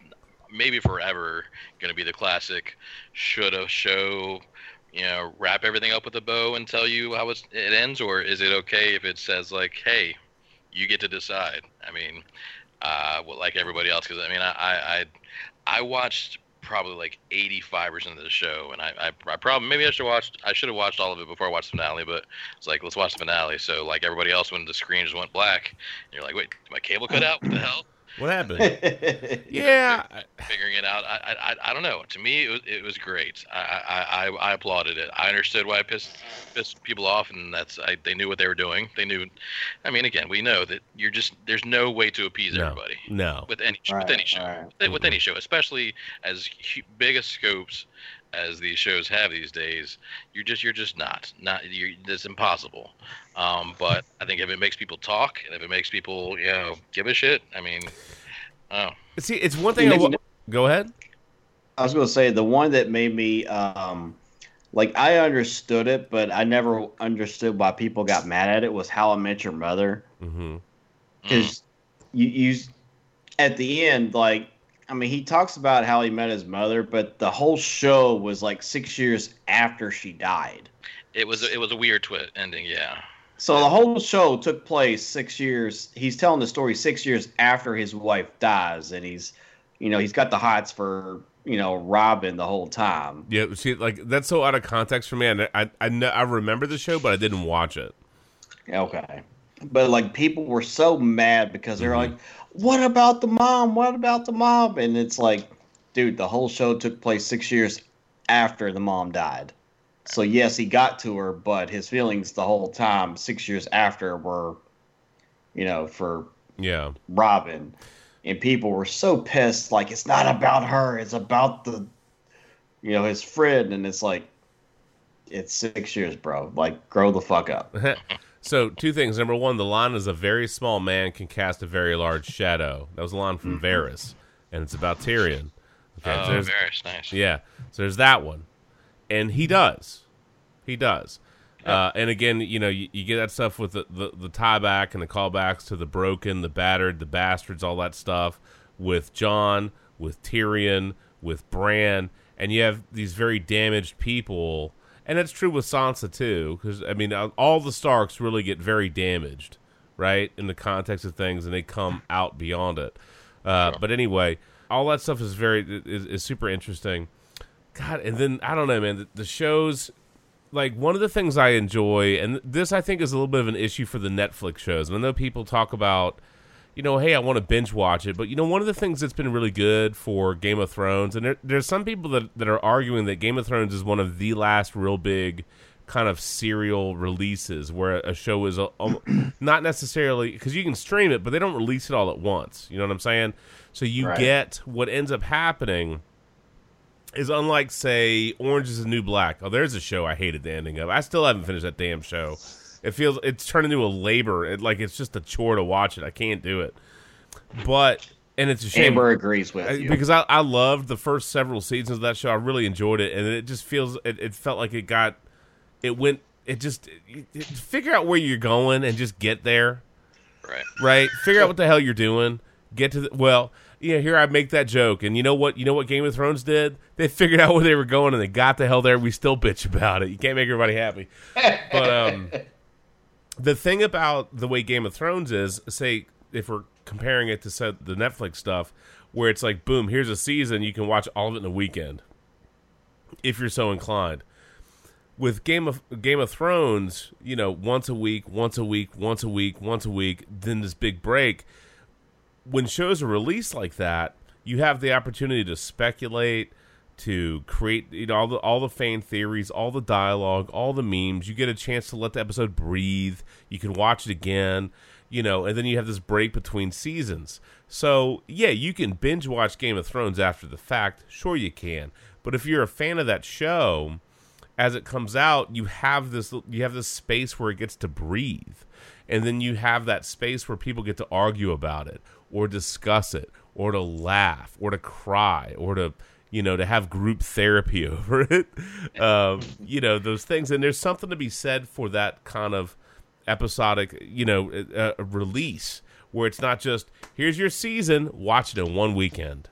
maybe forever going to be the classic. Should a show, you know, wrap everything up with a bow and tell you how it's, it ends, or is it okay if it says like, "Hey, you get to decide"? I mean, uh, well, like everybody else, because I mean, I, I I watched probably like 85% of the show and I, I, I probably maybe I should watch I should have watched all of it before I watched the finale but it's like let's watch the finale so like everybody else when the screen just went black and you're like wait did my cable cut out what the hell What happened? yeah, I- figuring it out. I, I, I don't know. To me, it was, it was great. I, I, I, I applauded it. I understood why it pissed, pissed people off, and that's I, they knew what they were doing. They knew. I mean, again, we know that you're just there's no way to appease no, everybody no. with any Right, with any show. right. With, with any show, especially as hu- big a scopes as these shows have these days. You're just you're just not not you're it's impossible. Um, but I think if it makes people talk and if it makes people you know give a shit, I mean, oh. See, it's one thing. You I know- wa- Go ahead. I was going to say the one that made me um, like I understood it, but I never understood why people got mad at it was How I Met Your Mother because you you at the end like I mean he talks about how he met his mother, but the whole show was like six years after she died. It was it was a weird twist ending, yeah. So the whole show took place six years. He's telling the story six years after his wife dies, and he's, you know, he's got the hots for you know Robin the whole time. Yeah, see, like that's so out of context for me. I I I, I remember the show, but I didn't watch it. Okay. But like people were so mad because they're mm-hmm. like, "What about the mom? What about the mom?" And it's like, dude, the whole show took place six years after the mom died. So yes, he got to her, but his feelings the whole time, six years after, were, you know, for Yeah, Robin, and people were so pissed. Like it's not about her; it's about the, you know, his friend. And it's like, it's six years, bro. Like, grow the fuck up. So two things. Number one, the line is a very small man can cast a very large shadow. That was a line from mm-hmm. Varys, and it's about Tyrion. Okay, oh, there's- very nice. yeah. So there's that one, and he does, he does. Uh, and again, you know, you, you get that stuff with the, the the tie back and the callbacks to the broken, the battered, the bastards, all that stuff with Jon, with Tyrion, with Bran, and you have these very damaged people, and that's true with Sansa too, because I mean, all the Starks really get very damaged, right, in the context of things, and they come out beyond it. Uh, But anyway, all that stuff is very is, is super interesting. God, and then I don't know, man. The, the shows, like one of the things I enjoy, and this I think is a little bit of an issue for the Netflix shows. And I know people talk about, you know, hey, I want to binge watch it, but you know, one of the things that's been really good for Game of Thrones, and there, there's some people that that are arguing that Game of Thrones is one of the last real big kind of serial releases where a show is a, a- not necessarily because you can stream it, but they don't release it all at once. You know what I'm saying? So you Right. get what ends up happening is unlike say Orange is the New Black. Oh, there's a show I hated the ending of. I still haven't finished that damn show. It feels it's turned into a labor. It, like it's just a chore to watch it. I can't do it. But and it's a shame Amber agrees with you. because I, I loved the first several seasons of that show. I really enjoyed it, and it just feels it, it felt like it got it went it just it, it- figure out where you're going and just get there Right. right? Figure out what the hell you're doing. Get to the well. Yeah, here I make that joke, and you know what? You know what Game of Thrones did? They figured out where they were going, and they got the hell there. We still bitch about it. You can't make everybody happy. But um, the thing about the way Game of Thrones is, say, if we're comparing it to say, the Netflix stuff, where it's like, boom, here's a season, you can watch all of it in a weekend, if you're so inclined with Game of Game of Thrones, you know, once a week, once a week, once a week, once a week, then this big break. When shows are released like that, you have the opportunity to speculate, to create you know all the all the fan theories, all the dialogue, all the memes. You get a chance to let the episode breathe. You can watch it again, you know, and then you have this break between seasons. So yeah, you can binge watch Game of Thrones after the fact. Sure, you can. But if you're a fan of that show, as it comes out, you have this you have this space where it gets to breathe, and then you have that space where people get to argue about it, or discuss it, or to laugh, or to cry, or to you know to have group therapy over it. Um, you know those things, and there's something to be said for that kind of episodic, you know, uh, uh, release where it's not just here's your season, watch it in one weekend.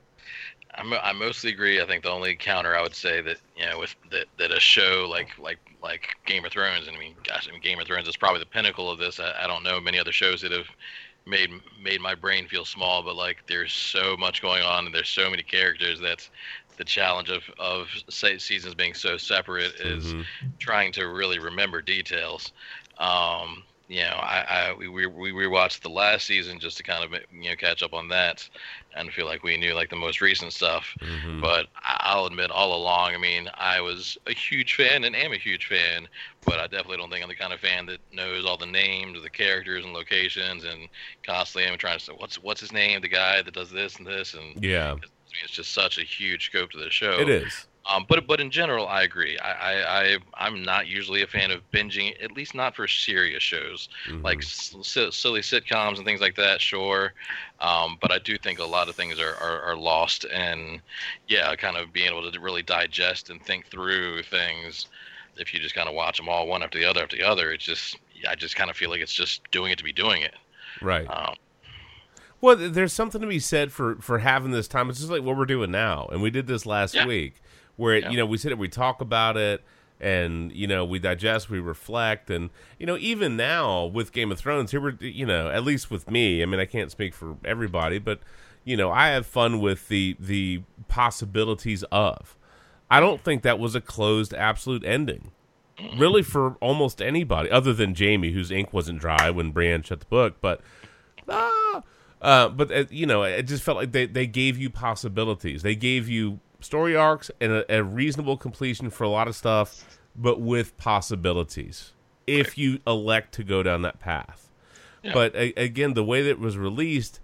I, mo- I mostly agree. I think the only counter I would say that you know with that that a show like like like Game of Thrones, and I mean, gosh, I mean Game of Thrones is probably the pinnacle of this. I, I don't know many other shows that have made made my brain feel small, but like there's so much going on and there's so many characters that the challenge of of seasons being so separate is Mhm. trying to really remember details. Um, you know, I, I we we we rewatched the last season just to kind of you know catch up on that, and feel like we knew like the most recent stuff. Mhm. But I'll admit, all along, I mean, I was a huge fan and am a huge fan, but I definitely don't think I'm the kind of fan that knows all the names of the characters and locations, and constantly am trying to say what's what's his name, the guy that does this and this, and Yeah, it's just such a huge scope to the show. it is. Um, but but in general, I agree. I, I, I I'm not usually a fan of binging, at least not for serious shows Mhm. like silly sitcoms and things like that. Sure, um, but I do think a lot of things are, are, are lost, and yeah, kind of being able to really digest and think through things. If you just kind of watch them all one after the other after the other, it's just I just kind of feel like it's just doing it to be doing it. right. Um, Well, there's something to be said for for having this time. It's just like what we're doing now, and we did this last Yeah. week, where it, Yeah. you know we sit and we talk about it, and you know we digest, we reflect, and you know even now with Game of Thrones, here we're you know at least with me. I mean, I can't speak for everybody, but you know I have fun with the the possibilities of. I don't think that was a closed absolute ending. Really, for almost anybody other than Jaime, whose ink wasn't dry when Brienne shut the book. But ah, uh, but uh, you know, it just felt like they, they gave you possibilities. They gave you story arcs and a, a reasonable completion for a lot of stuff, but with possibilities if you elect to go down that path. But a, again, the way that it was released,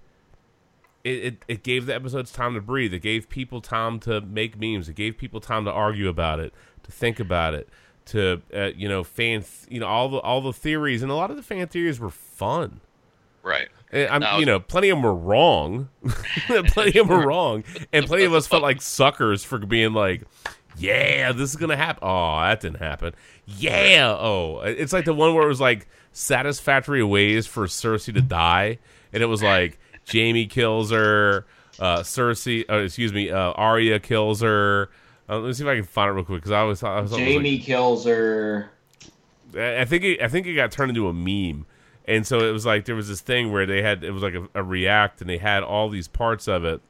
it, it, it gave the episodes time to breathe. It gave people time to make memes. It gave people time to argue about it, to think about it, to uh, you know fan, th- you know all the all the theories, and a lot of the fan theories were fun. Right. Eh, I'm, Now- you know, plenty of them were wrong. plenty of them were wrong, and plenty of us felt like suckers for being like, "Yeah, this is gonna happen." Oh, that didn't happen. Yeah. Oh, it's like the one where it was like satisfactory ways for Cersei to die, and it was like Jaime kills her, uh, Cersei, uh, excuse me, uh, Arya kills her. Uh, let me see if I can find it real quick because I always thought I was always like- Jaime kills her. I I think it, I think it got turned into a meme, and so it was like there was this thing where they had it was like a, a react, and they had all these parts of it,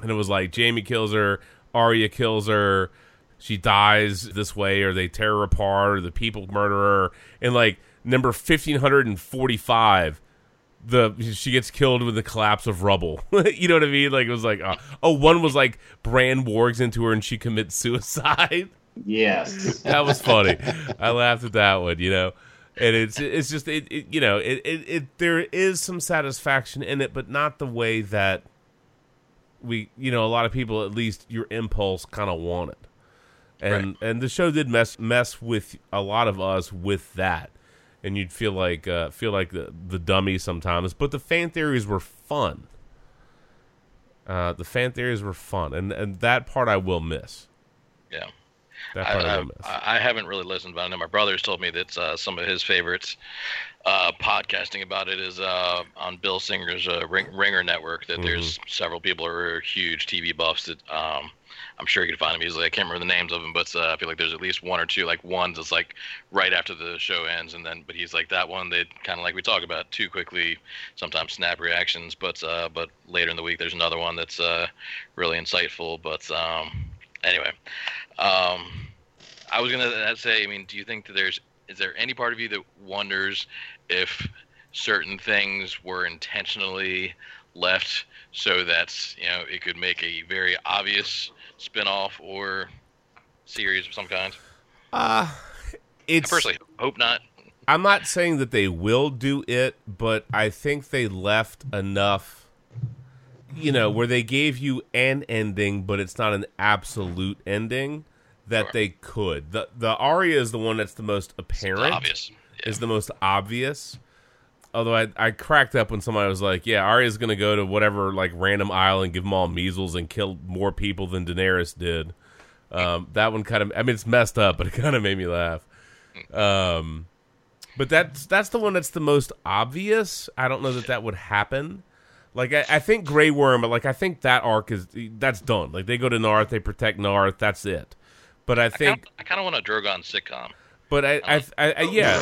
and it was like Jaime kills her, Arya kills her, she dies this way, or they tear her apart, or the people murder her, and like number fifteen hundred and forty five. The she gets killed with the collapse of rubble. you know what I mean? Like it was like, uh, oh, one was like Bran wargs into her and she commits suicide. Yes. that was funny. I laughed at that one, you know. And it's it's just it, it you know it, it it there is some satisfaction in it, but not the way that we you know a lot of people at least your impulse kind of wanted. And and the show did mess mess with a lot of us with that, and you'd feel like uh, feel like the the dummy sometimes. But the fan theories were fun. Uh, the fan theories were fun, and and that part I will miss. Yeah. That part I, I. I, haven't really listened, but I know my brother's told me that uh, some of his favorites uh, podcasting about it is uh, on Bill Singer's uh, Ring, Ringer Network. That there's several people who are huge TV buffs that um, I'm sure you can find them easily. I can't remember the names of them, but uh, I feel like there's at least one or two, like one that's like right after the show ends, and then but he's like that one they kind of like we talk about too quickly, sometimes snap reactions, but uh, but later in the week there's another one that's uh, really insightful. But um, anyway, um, I was gonna say, I mean, do you think that there's is there any part of you that wonders if certain things were intentionally left so that you know it could make a very obvious spin-off or series of some kind? Uh I personally hope not. I'm not saying that they will do it, but I think they left enough you know, where they gave you an ending but it's not an absolute ending that Sure. they could. The the Arya is the one that's the most apparent. obvious. Yeah. Is the most obvious. Although I, I cracked up when somebody was like, "Yeah, Arya's gonna go to whatever like random island, give them all measles, and kill more people than Daenerys did." Um, that one kind of, I mean, it's messed up, but it kind of made me laugh. Um, but that's that's the one that's the most obvious. I don't know that that would happen. Like I, I think Grey Worm, but like I think that arc is that's done. Like they go to North, they protect North. That's it. But I think I kind of want a Drogon sitcom. but I, I, I, I yeah,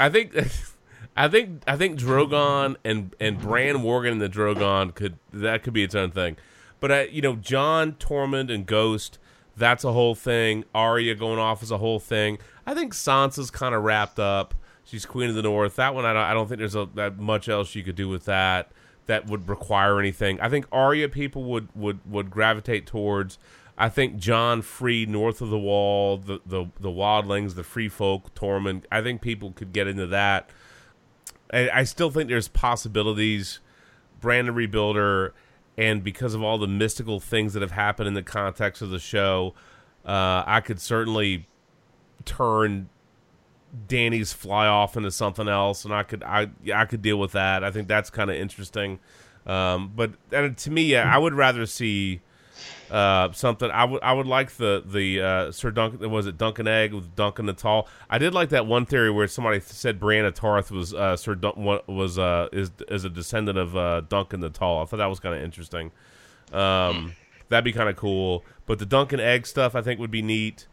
I think, I think, I think Drogon and and Bran Morgan and the Drogon could that could be its own thing. But I, you know, Jon Tormund and Ghost, that's a whole thing. Arya going off is a whole thing. I think Sansa's kind of wrapped up. she's Queen of the North. That one, I don't, I don't think there's a, that much else you could do with that that would require anything. I think Arya people would would would gravitate towards. I think Jon free north of the wall, the the the wildlings, the free folk, Tormund. I think people could get into that. I, I still think there's possibilities. Brandon Rebuilder, and because of all the mystical things that have happened in the context of the show, uh, I could certainly turn Dany's fly off into something else, and I could I I could deal with that. I think that's kind of interesting. Um, but and to me, yeah, I would rather see uh, something. I would I would like the the uh, Sir Duncan was it Dunk and Egg with Duncan the Tall. I did like that one theory where somebody said Brienne Tarth was uh, Sir Dun- was uh, is is a descendant of uh, Duncan the Tall. I thought that was kind of interesting. Um, that'd be kind of cool. But the Dunk and Egg stuff I think would be neat.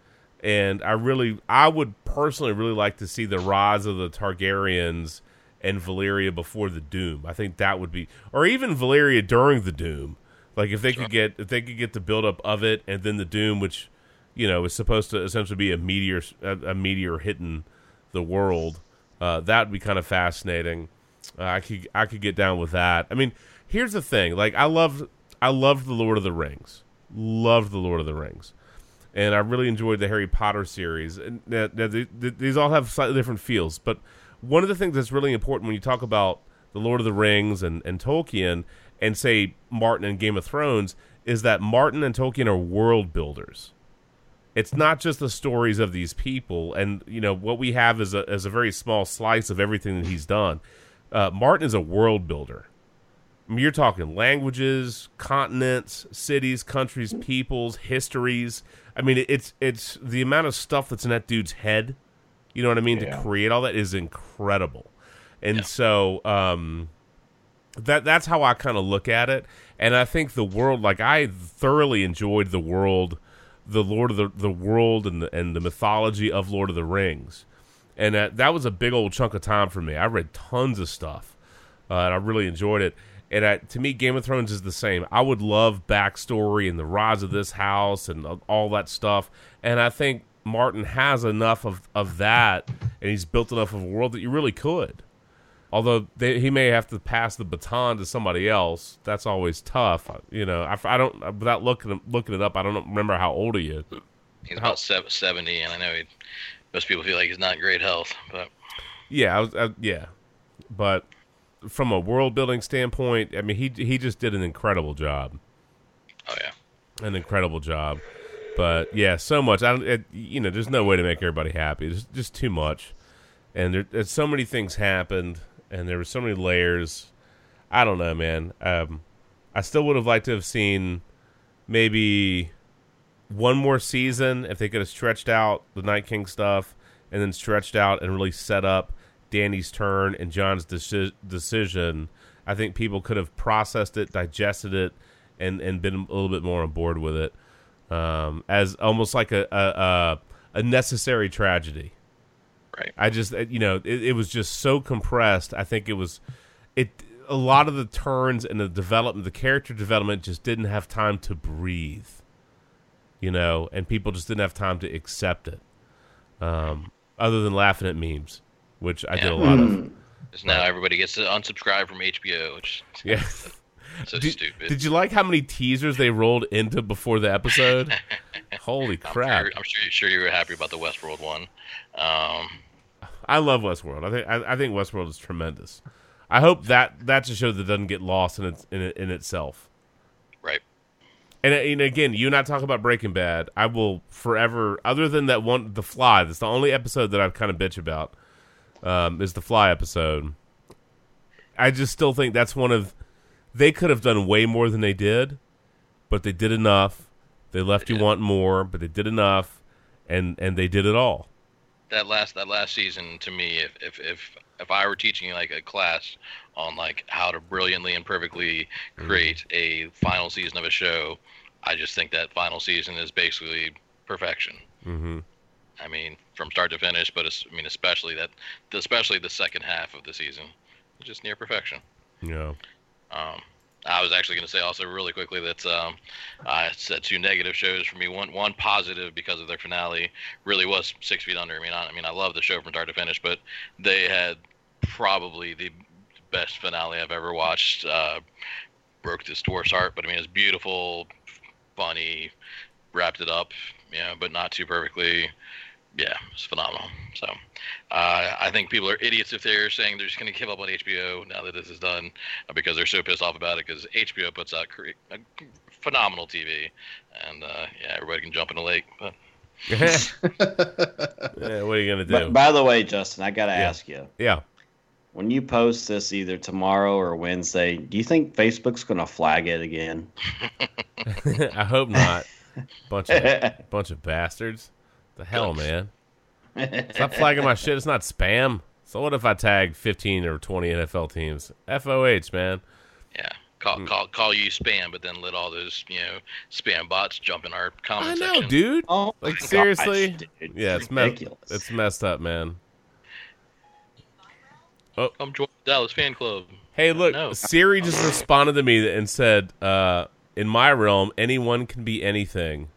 And I really, I would personally really like to see the rise of the Targaryens and Valyria before the Doom. I think that would be, or even Valyria during the Doom. Like if they could get, if they could get the buildup of it, and then the Doom, which you know is supposed to essentially be a meteor, a, a meteor hitting the world. Uh, that would be kind of fascinating. Uh, I could, I could get down with that. I mean, here's the thing: like I loved, I loved the Lord of the Rings, loved the Lord of the Rings and I really enjoyed the Harry Potter series. And now, now, th- th- these all have slightly different feels, but one of the things that's really important when you talk about the Lord of the Rings and, and Tolkien, and say Martin and Game of Thrones, is that Martin and Tolkien are world builders. It's not just the stories of these people, and you know what we have is a is a very small slice of everything that he's done. Uh, Martin is a world builder. I mean, you're talking languages, continents, cities, countries, peoples, histories. I mean, it's it's the amount of stuff that's in that dude's head. You know what I mean? Yeah. To create all that is incredible, and so um, that that's how I kind of look at it. And I think the world, like I thoroughly enjoyed the world, the Lord of the the world and the, and the mythology of Lord of the Rings, and that that was a big old chunk of time for me. I read tons of stuff, uh, and I really enjoyed it. And I, to me, Game of Thrones is the same. I would love backstory and the rise of this house and all that stuff. And I think Martin has enough of, of that, and he's built enough of a world that you really could. Although they, he may have to pass the baton to somebody else, that's always tough. You know, I, I don't without looking looking it up. I don't remember how old he is. He's about 70, and I know he, most people feel like he's not in great health, but Yeah, I was, I, yeah, but from a world building standpoint, I mean, he he just did an incredible job. oh yeah. an incredible job. But yeah, so much. I. It, you know, there's no way to make everybody happy. It's just too much, and there, there's so many things happened, and there were so many layers. I don't know, man. Um, I still would have liked to have seen maybe one more season if they could have stretched out the Night King stuff, and then stretched out and really set up Dany's turn and Jon's deci- decision. I think people could have processed it, digested it, and and been a little bit more on board with it um, as almost like a, a a a necessary tragedy. Right. I just you know it, it was just so compressed. I think it was it a lot of the turns and the development, the character development, just didn't have time to breathe. You know, and people just didn't have time to accept it. Um, other than laughing at memes, which I did a Yeah. lot of. Because now everybody gets to unsubscribe from HBO, which Yeah. so Did, stupid. did you like how many teasers they rolled into before the episode? Holy I'm crap! Sure, I'm sure, sure you were happy about the Westworld one. Um, I love Westworld. I think I, I think Westworld is tremendous. I hope that that's a show that doesn't get lost in its in, in itself. right. And, and again, you and I talk about Breaking Bad. I will forever, other than that one, The Fly. That's the only episode that I've kind of bitch about. Um, is the Fly episode. I just still think that's one of. They could have done way more than they did, but they did enough. They left They you wanting more, but they did enough, and and they did it all. That last that last season to me, if if if if I were teaching like a class on like how to brilliantly and perfectly create a final season of a show, I just think that final season is basically perfection. hmm I mean, from start to finish, but I mean, especially that, especially the second half of the season, just near perfection. Yeah. Um, I was actually going to say also really quickly that um, I said two negative shows for me. One one positive because of their finale really was Six Feet Under. I mean, I, I mean, I love the show from start to finish, but they had probably the best finale I've ever watched. Uh, broke this dwarf's heart, but I mean, it's beautiful, funny, wrapped it up, know, but not too perfectly. Yeah, it's phenomenal. So, uh, I think people are idiots if they're saying they're just going to give up on HBO now that this is done uh, because they're so pissed off about it. Because HBO puts out cre- a phenomenal TV, and uh, yeah, everybody can jump in the lake. But yeah, what are you gonna do? But by the way, Justin, I gotta Yeah. ask you: yeah. when you post this either tomorrow or Wednesday, do you think Facebook's gonna flag it again? I hope not. Bunch of bunch of bastards. The hell, man. Stop flagging my shit. It's not spam. So what if I tag 15 or 20 NFL teams? FOH, man. yeah, call call call you spam, but then let all those you know spam bots jump in our comments. I comment know, section. dude. Oh, Like seriously? gosh, dude. Yeah, it's messed. ridiculous. It's messed up, man. Oh. Come join the Dallas fan club. Hey, look, Siri just responded to me and said, uh, "In my realm, anyone can be anything."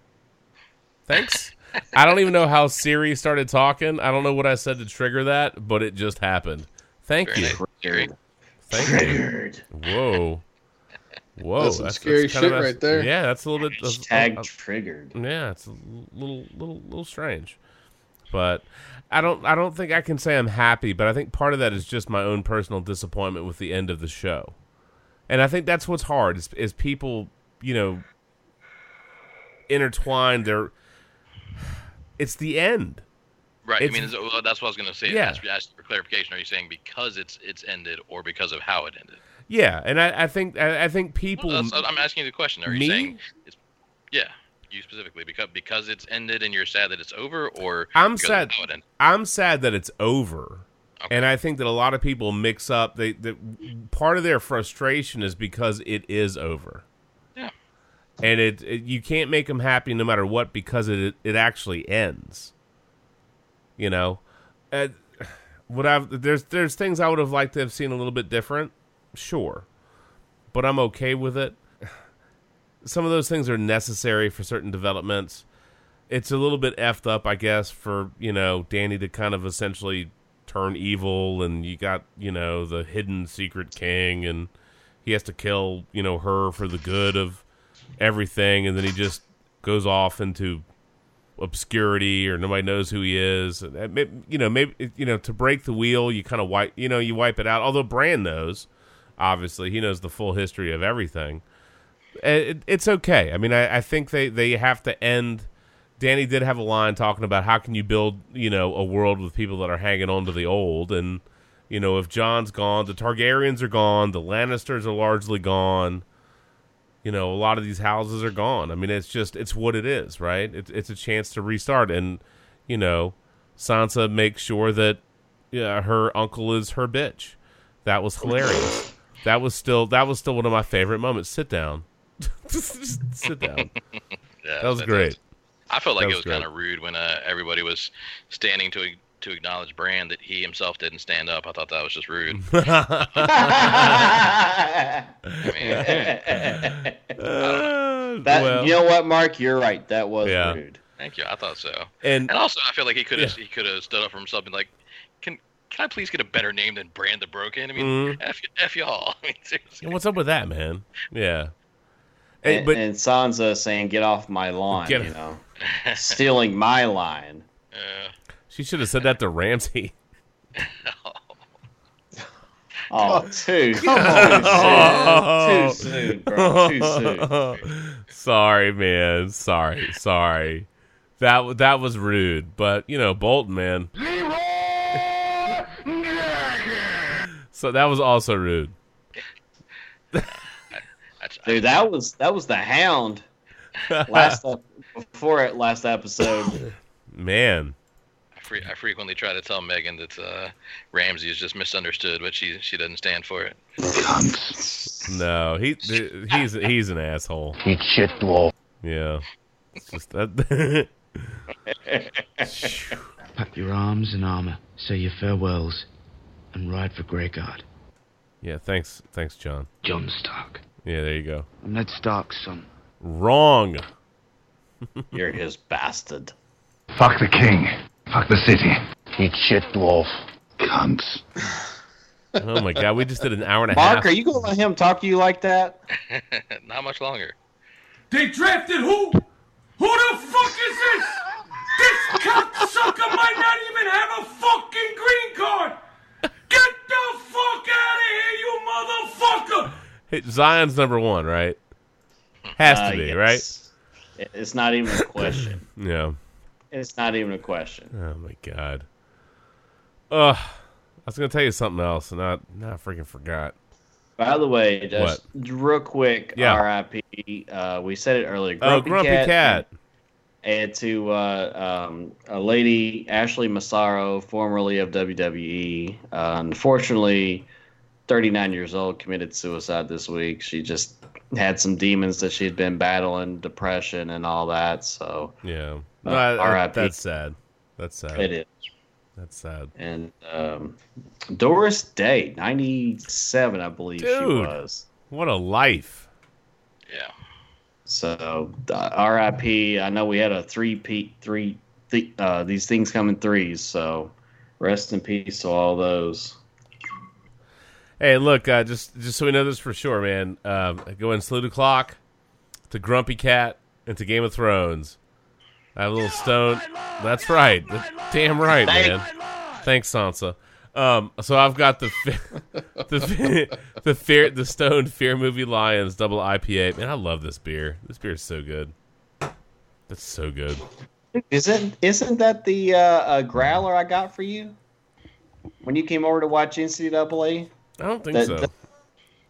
Thanks. I don't even know how Siri started talking. I don't know what I said to trigger that, but it just happened. Thank Very you. nice. Jerry. Thank you. Triggered. Whoa. Whoa. That's some scary kinda shit mess- right there. Yeah, that's a little bit. that's- Hashtag uh, triggered. yeah, it's a little, little, little, little strange. But I don't, I don't think I can say I'm happy. But I think part of that is just my own personal disappointment with the end of the show, and I think that's what's hard is, is people, you know, intertwine their. It's the end. Right. It's- I mean, that's what I was going to say. Yeah. Ask, ask for clarification. Are you saying because it's it's ended, or because of how it ended? Yeah, and I, I think, I, I think people. Well, I'm asking you the question. Are Me? you saying it's yeah, you specifically because because it's ended and you're sad that it's over, or I'm because of sad. how it ended? I'm sad that it's over. Okay. And I think that a lot of people mix up they that part of their frustration is because it is over. And it, it you can't make them happy no matter what because it it actually ends. You know, what I've there's there's things I would have liked to have seen a little bit different, sure, but I'm okay with it. Some of those things are necessary for certain developments it's a little bit effed up, I guess, for you know Dany to kind of essentially turn evil, and you got you know the hidden secret king, and he has to kill you know her for the good of everything, and then he just goes off into obscurity, or nobody knows who he is. And uh, You know, maybe you know to break the wheel, you kind of wipe you know you wipe it out. Although Bran knows, obviously, he knows the full history of everything. Uh, it, it's okay. I mean, I, I think they, they have to end. Dany did have a line talking about how can you build, you know, a world with people that are hanging on to the old, and you know, if Jon's gone, the Targaryens are gone, the Lannisters are largely gone. You know, a lot of these houses are gone. I mean, it's just it's what it is, right? It's it's a chance to restart, and you know, Sansa makes sure that yeah, her uncle is her bitch. That was hilarious. That was still that was still one of my favorite moments. Sit down. Sit down. Yeah, That was great. I felt like That it was was kind of rude when uh, everybody was standing to to acknowledge Bran that he himself didn't stand up. I thought that was just rude. Uh, that well, you know what, Mark? You're right. That was Yeah. rude. Thank you. I thought so. and And also, I feel like he could have Yeah. he could have stood up for himself and like, can can I please get a better name than Bran the Broken? I mean, Mhm. f, f y'all. I mean, seriously. what's up with that, man? Yeah. Hey, And, but and Sansa saying, "Get off my lawn," Get- you know, stealing my line. Uh, she should have said that to Ramsay. Oh, too, too Oh. soon, too soon, bro, too soon. sorry, man. Sorry, sorry. That that was rude, but you know, Bolton, man. so that was also rude. Dude, that was that was the Hound last before it last episode. Man, I, fre- I frequently try to tell Megan that uh, Ramsay is just misunderstood, but she she doesn't stand for it. no, he he's he's an asshole. Eat shit, dwarf. Yeah, it's just that. Pack your arms and armor, say your farewells, and ride for Greyguard. yeah, thanks, thanks, Jon. Jon Stark. Yeah, there you go. I'm Ned Stark's son. Wrong. You're his bastard. Fuck the king. Fuck the city. Eat shit, dwarf. Cunts. Oh my god, we just did an hour and a Mark, half. are you gonna let him talk to you like that? Not much longer. They drafted who? Who the fuck is this? This cocksucker might not even have a fucking green card. Get the fuck out of here, you motherfucker! Hey, Zion's number one, right? Has to Uh, be, yes. right? It's not even a question. Yeah. It's not even a question. Oh my god. Ugh. I was gonna tell you something else, and I, now I freaking forgot. By the way, just real quick, Yeah. R.I.P. Uh, we said it earlier. oh, Grumpy Cat. and to uh, um, a lady, Ashley Massaro, formerly of WWE. Uh, unfortunately, 39 years old, committed suicide this week. She just had some demons that she had been battling, depression and all that. So Yeah. Uh, No, I- I- R.I.P.. that's sad. That's sad. it is. That's sad. And um, Doris Day, 97, I believe she was. What a life. Yeah. So uh, R.I.P. I know we had a three P three th- uh, these things come in threes. So rest in peace to all those. Hey, look, uh, just just so we know this for sure, man. Um, go and salute the clock to Grumpy Cat and to Game of Thrones. I have a little stone. That's right. Damn right, man. Thanks, Sansa. Um, so I've got the the the fear the stone fear movie lions double IPA. Man, I love this beer. This beer is so good. That's so good. Isn't isn't that the uh, uh, growler I got for you when you came over to watch NCAA? I don't think That- so. that-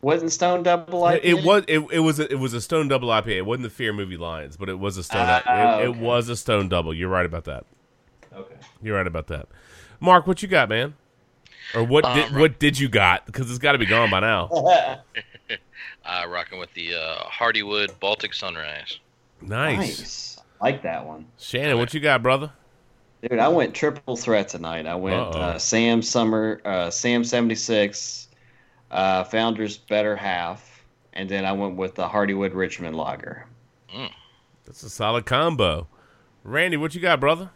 wasn't Stone Double IPA? It was it, it was a, it was a stone double IPA. It wasn't the Fear movie Lions, but it was a stone. Ah, it, it was a stone double. You're right about that. Okay. You're right about that. Mark, what you got, man? Or what Um, did what did you got? Because it's got to be gone by now. Uh, rocking with the uh, Hardywood Baltic Sunrise. Nice. Nice. Like that one. Shannon, what you got, brother? Dude, I went triple threat tonight. I went uh, Sam Summer, uh, Sam seventy six, uh, Founders Better Half, and then I went with the Hardywood Richmond Lager. That's a solid combo. Randy, what you got, brother?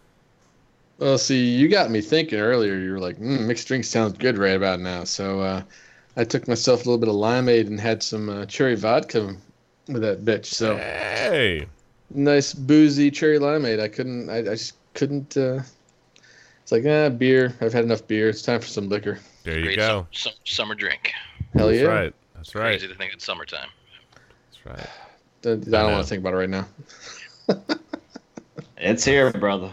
Well, see, you got me thinking earlier. You were like, mm, mixed drink sounds good right about now. So uh, I took myself a little bit of limeade and had some uh, cherry vodka with that bitch. So Hey, nice boozy cherry limeade. I couldn't. I, I just couldn't. Uh, it's like ah, beer. I've had enough beer. It's time for some liquor. There you go. sum- sum- summer drink. Hell yeah. That's yeah! right. That's right. Crazy to think it's summertime. That's right. I, I don't know. want to think about it right now. It's here, brother.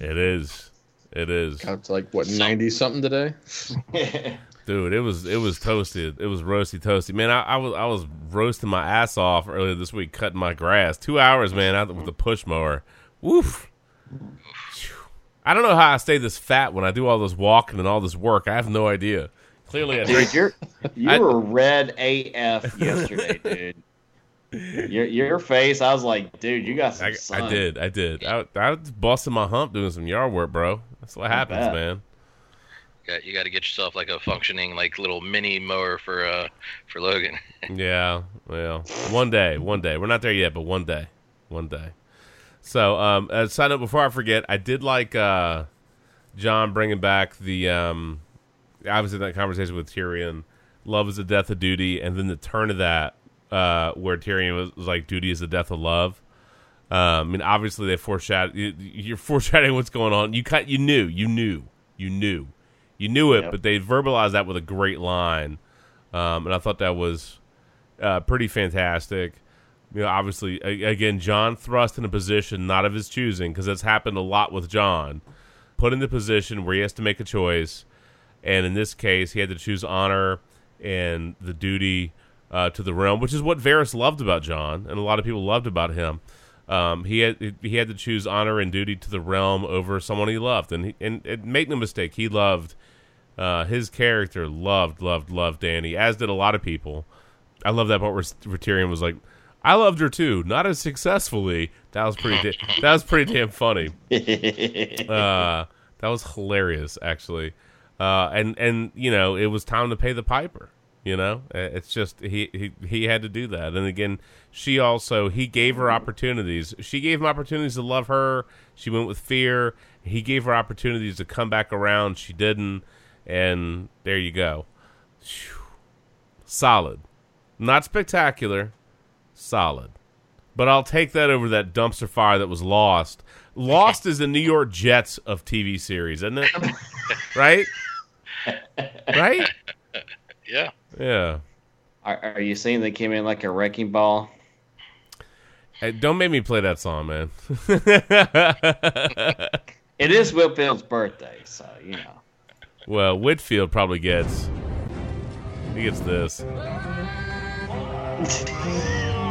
It is. It is. Got up to like what ninety something today. Dude, it was it was toasted. It was roasty toasty. Man, I, I was I was roasting my ass off earlier this week, cutting my grass. Two hours, man, out with the push mower. Woof. Phew. I don't know how I stay this fat when I do all this walking and all this work. I have no idea. Clearly, I. Dude, you're you I- were red AF yesterday, dude. Your your face, I was like, dude, you got some I, sun. I did. I did. I, I was busting my hump doing some yard work, bro. That's what happens, bet. man. Got, you got to get yourself like a functioning like little mini mower for uh for Logan. Yeah, well, one day, one day. We're not there yet, but one day, one day. So, um, uh, side note before I forget, I did like uh, Jon bringing back the um, obviously that conversation with Tyrion. Love is the death of duty, and then the turn of that uh, where Tyrion was, was like, "Duty is the death of love." Um, I mean, obviously they foreshadow. You, you're foreshadowing what's going on. You cut. You knew. You knew. You knew. You knew it, Yep. but they verbalized that with a great line, um, and I thought that was uh, pretty fantastic. You know, obviously, again, Jon thrust in a position not of his choosing because that's happened a lot with Jon. Put in the position where he has to make a choice, and in this case, he had to choose honor and the duty uh, to the realm, which is what Varys loved about Jon, and a lot of people loved about him. Um, he had he had to choose honor and duty to the realm over someone he loved, and he, and, and make no mistake, he loved uh, his character loved loved loved Dany, as did a lot of people. I love that part where, where Tyrion was like, "I loved her too, not as successfully." That was pretty. da- that was pretty damn funny. Uh, that was hilarious, actually. Uh, and and you know, it was time to pay the piper. You know, Uh, it's just he, he he had to do that. And again, she also he gave her opportunities. She gave him opportunities to love her. She went with fear. He gave her opportunities to come back around. She didn't, and there you go. Solid, not spectacular, solid. But I'll take that over that dumpster fire that was Lost. Lost is the New York Jets of TV series, isn't it? right? Right? Yeah. Yeah. Are, are you saying they came in like a wrecking ball? Hey, don't make me play that song, man. It is Whitfield's birthday, so you know. well, Whitfield probably gets he gets this.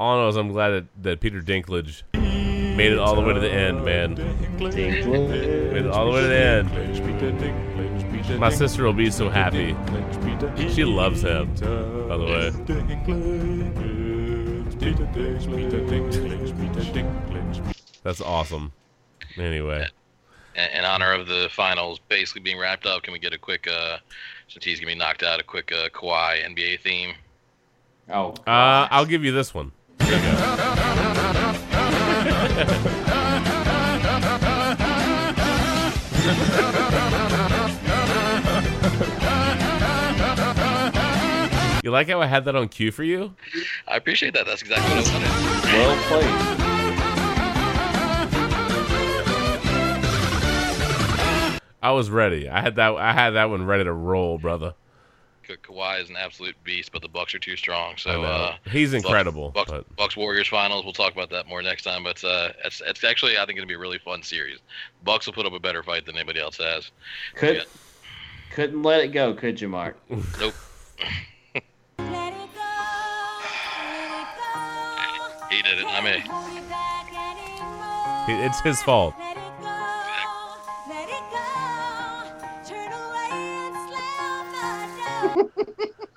All I know is I'm glad that, that Peter Dinklage made it all the way to the end, man. Made it all the way to the end. My sister will be so happy. She loves him, by the way. That's awesome. Anyway, In, in honor of the finals basically being wrapped up, can we get a quick, uh, since he's gonna be knocked out, a quick uh, Kawhi NBA theme? Oh, uh, I'll give you this one. You. You like how I had that on cue for you? I appreciate that. That's exactly what I wanted. well played. I was ready. I had that. I had that one ready to roll, brother. Ka- Kawhi is an absolute beast, but the Bucks are too strong. So uh, He's incredible. Bucks, but Bucks Warriors finals. We'll talk about that more next time. But uh, it's it's actually I think going to be a really fun series. Bucks will put up a better fight than anybody else has. Could Yeah. couldn't let it go, could you, Mark? Nope. He did it. I mean, it's his fault.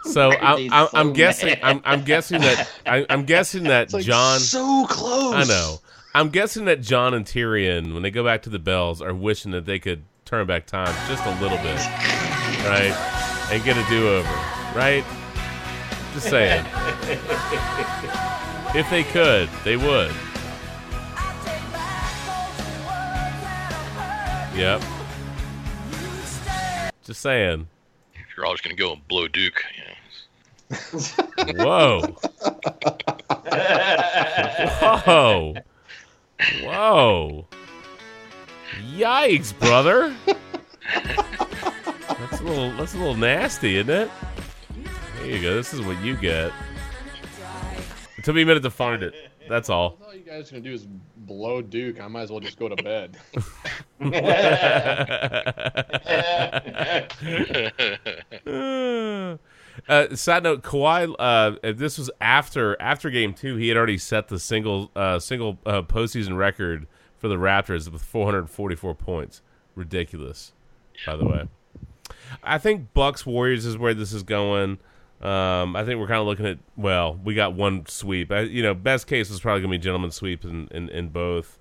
So I, He's I, so I'm guessing. mad. I'm, I'm guessing that. I, I'm guessing that It's like Jon. so close. I know. I'm guessing that Jon and Tyrion, when they go back to the Bells, are wishing that they could turn back time just a little bit, right, and get a do-over, right? Just saying. if they could, they would. Yep. Just saying. You're always going to go and blow Duke. You know. Whoa. Whoa. Whoa. Yikes, brother. That's a little that's a little nasty, isn't it? There you go. This is what you get. It took me a minute to find it. That's all. All you guys are gonna do is blow Duke. I might as well just go to bed. Uh, side note: Kawhi. Uh, this was after after game two. He had already set the single uh, single uh, postseason record for the Raptors with 444 points. Ridiculous, by the way. I think Bucks Warriors is where this is going. Um, I think we're kind of looking at well, we got one sweep. I, you know, best case is probably gonna be gentleman sweep in in, in both.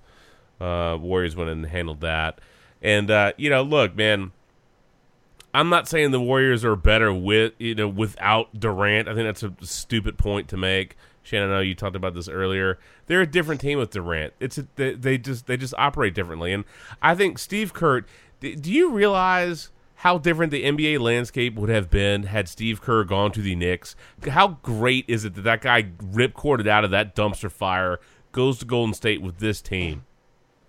Uh, Warriors went and handled that, and uh, you know, look, man. I'm not saying the Warriors are better with you know without Durant. I think that's a stupid point to make. Shannon, I know you talked about this earlier. They're a different team with Durant. It's a, they, they just they just operate differently, and I think Steve Kerr. Do you realize how different the NBA landscape would have been had Steve Kerr gone to the Knicks? How great is it that that guy ripcorded out of that dumpster fire, goes to Golden State with this team?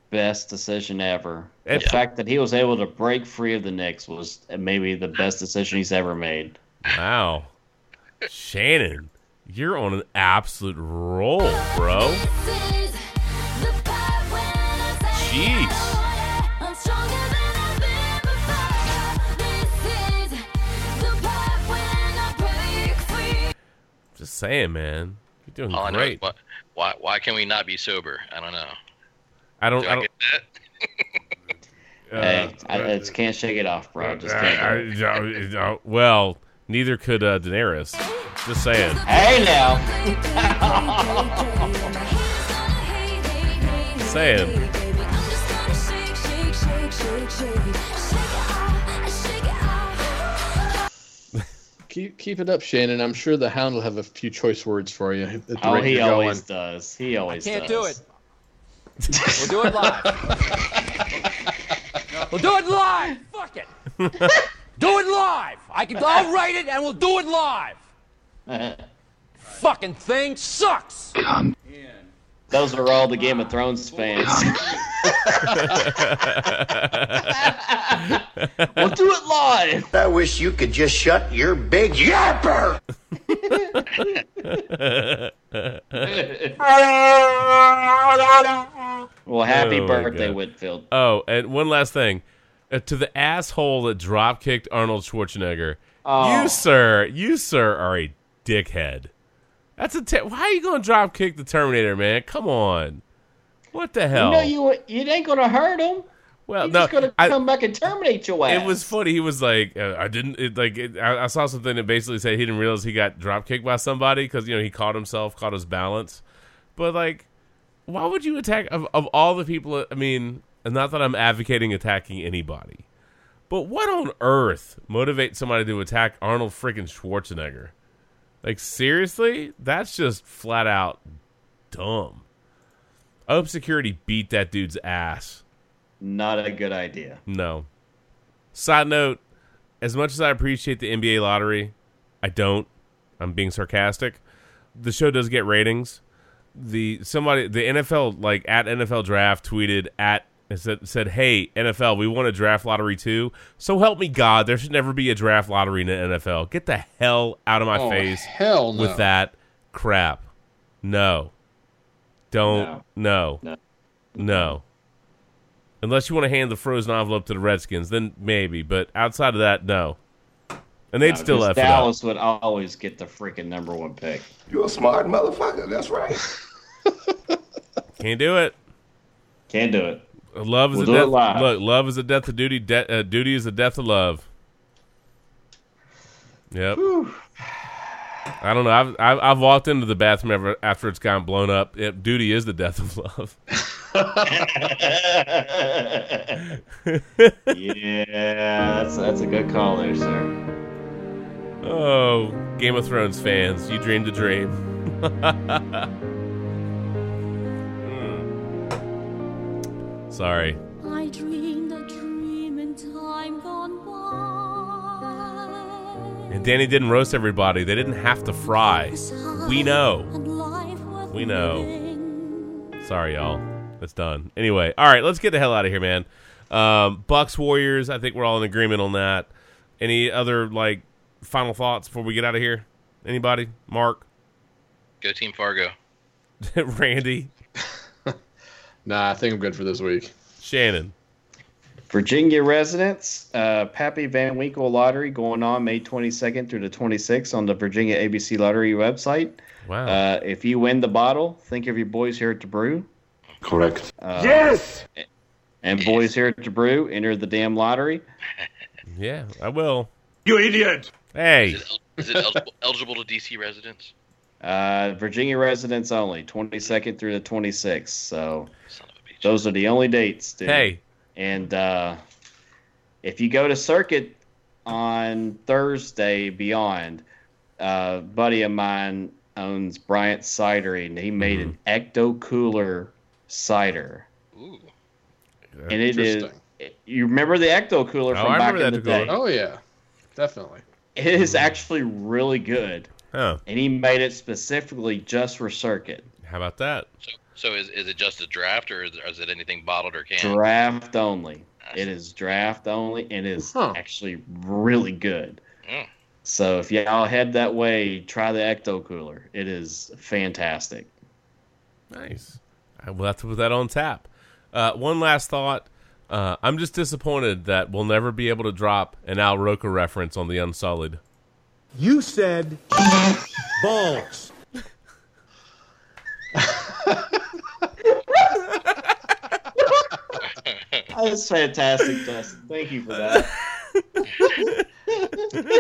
Best decision ever. The Yeah. fact that he was able to break free of the Knicks was maybe the best decision he's ever made. Wow. Shannon, you're on an absolute roll, bro. Jeez. Saying, man. You're doing All I know great. why, why, why can we not be sober? I don't know. I don't. Do I I don't. get that? hey, I, I just can't shake it off, bro. Just can't. do. I- I- I- well, neither could uh, Daenerys. Just saying. Hey now. Saying. Keep keep it up, Shannon. I'm sure the Hound will have a few choice words for you. Oh, he always going. does. He always Can't does. do it. We'll do it live. we'll do it live. Fuck it. Do it live. I can. I'll write it and we'll do it live. Fucking thing sucks. Those are all the Game of Thrones fans. we'll do it live. I wish you could just shut your big yapper. Well, happy Oh, birthday, God. Whitfield. Oh, and one last thing. Uh, to the asshole that drop kicked Arnold Schwarzenegger. Oh. You, sir, you, sir, are a dickhead. That's a. Te- Why are you going to drop kick the Terminator, man? Come on. What the hell? You know you you ain't gonna hurt him. well, He's no, just gonna I- come back and terminate your ass. it was funny. He was like, uh, I didn't. It, like, it, I, I saw something that basically said he didn't realize he got drop kicked by somebody because you know he caught himself, caught his balance. But like, why would you attack of, of all the people? I mean, and not that I'm advocating attacking anybody, but what on earth motivates somebody to attack Arnold freaking Schwarzenegger? Like seriously, that's just flat out dumb. I hope security beat that dude's ass. not a good idea. No. Side note: As much as I appreciate the NBA lottery, I don't. I'm being sarcastic. The show does get ratings. The somebody the NFL like at NFL draft tweeted at said said hey NFL we want a draft lottery too. So help me God, there should never be a draft lottery in the NFL. Get the hell out of my Oh, face hell no. with that crap. No. Don't no. No. No. Unless you want to hand the frozen envelope to the Redskins, then maybe. But outside of that, no. And they'd No, still 'cause F it. Dallas would always get the freaking number one pick. You're a smart motherfucker. That's right. Can't do it. Can't do it. Love is We'll a death. live. Look, love is a death of duty. De- uh, duty is a death of love. Yep. I don't know. I've, I've I've walked into the bathroom ever, after it's gotten blown up. Yep, duty is the death of love. yeah, that's that's a good call there, sir. Oh, Game of Thrones fans, you dreamed a dream. Sorry. I dreamed a dream in time gone by. And Dany didn't roast everybody. They didn't have to fry. We know. And life worth We know. Sorry, y'all. That's done. Anyway, all right, let's get the hell out of here, man. Um, Bucks Warriors. I think we're all in agreement on that. Any other like final thoughts before we get out of here? Anybody? Mark, Go Team Fargo. Randy, Nah, I think I'm good for this week. Shannon. Virginia residents, uh, Pappy Van Winkle Lottery going on May 22nd through the 26th on the Virginia ABC Lottery website. Wow. Uh, if you win the bottle, think of your boys here at the Brew. Correct. Uh, yes. And boys here at the Brew, enter the damn lottery. yeah, I will. You idiot. Hey, Is it, el- is it eligible, eligible to DC residents? Uh, Virginia residents only, 22nd through the 26th. So Son of a bitch. those are the only dates, dude. hey, And uh, if you go to Circuit on Thursday Beyond, uh, buddy of mine owns Bryant Cidery, and he made an Ecto Cooler cider. Ooh. And it is. Interesting. You remember the Ecto Cooler Oh, from I back in the the Ecto day? Oh yeah, definitely. It is actually really good, huh? and he made it specifically just for Circuit. How about that? So, so is, is it just a draft, or is, is it anything bottled or canned? Draft only. It is draft only, and is Huh. actually really good. Mm. So if y'all head that way, try the Ecto Cooler. It is fantastic. Nice. I will have to put that on tap. Uh, one last thought. Uh, I'm just disappointed that we'll never be able to drop an Al Roker reference on the Unsullied. You said balls. That's fantastic, Dustin. Thank you for that.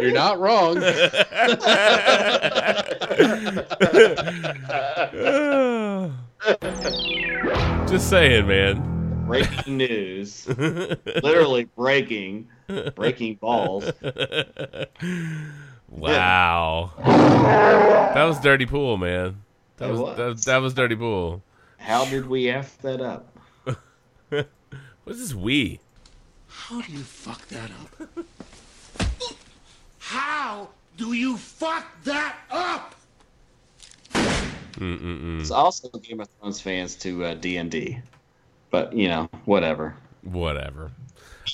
You're not wrong. Just saying, man. Breaking news. Literally breaking. Breaking balls. Wow. That was dirty pool, man. That It was, was. That, that was dirty pool. How did we F that up? What's this we? How do you fuck that up? How do you fuck that up? Mm-mm-mm. It's also Game of Thrones fans to uh, D&D. But, you know, whatever. Whatever.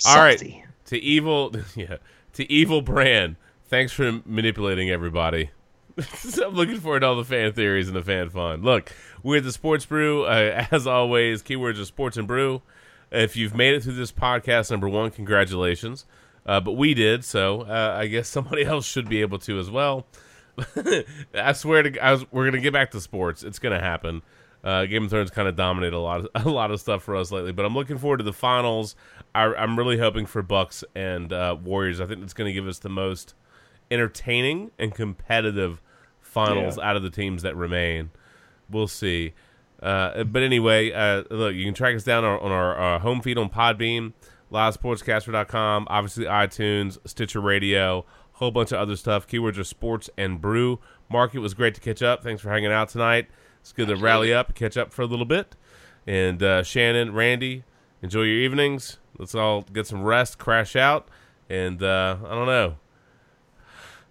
All right. To evil, yeah. To evil Bran. Thanks for manipulating everybody. I'm looking forward to all the fan theories and the fan fun. Look, we're the Sports Brew. Uh, as always, keywords are sports and brew. If you've made it through this podcast, number one, congratulations. Uh, but we did, so uh, I guess somebody else should be able to as well. I swear to, was, we're gonna get back to sports. It's gonna happen. Uh, Game of Thrones kind of dominated a lot, of, a lot of stuff for us lately. But I'm looking forward to the finals. I, I'm really hoping for Bucks and uh, Warriors. I think it's to give us the most entertaining and competitive finals out of the teams that remain. We'll see. Uh, but anyway, uh, look, you can track us down on, on our uh, home feed on Podbean, livesportscaster.com, obviously iTunes, Stitcher Radio, whole bunch of other stuff. Keywords are sports and brew. Mark, it was great to catch up. Thanks for hanging out tonight. It's good to rally up, catch up for a little bit. And uh, Shannon, Randy, enjoy your evenings. Let's all get some rest, crash out, and uh, I don't know.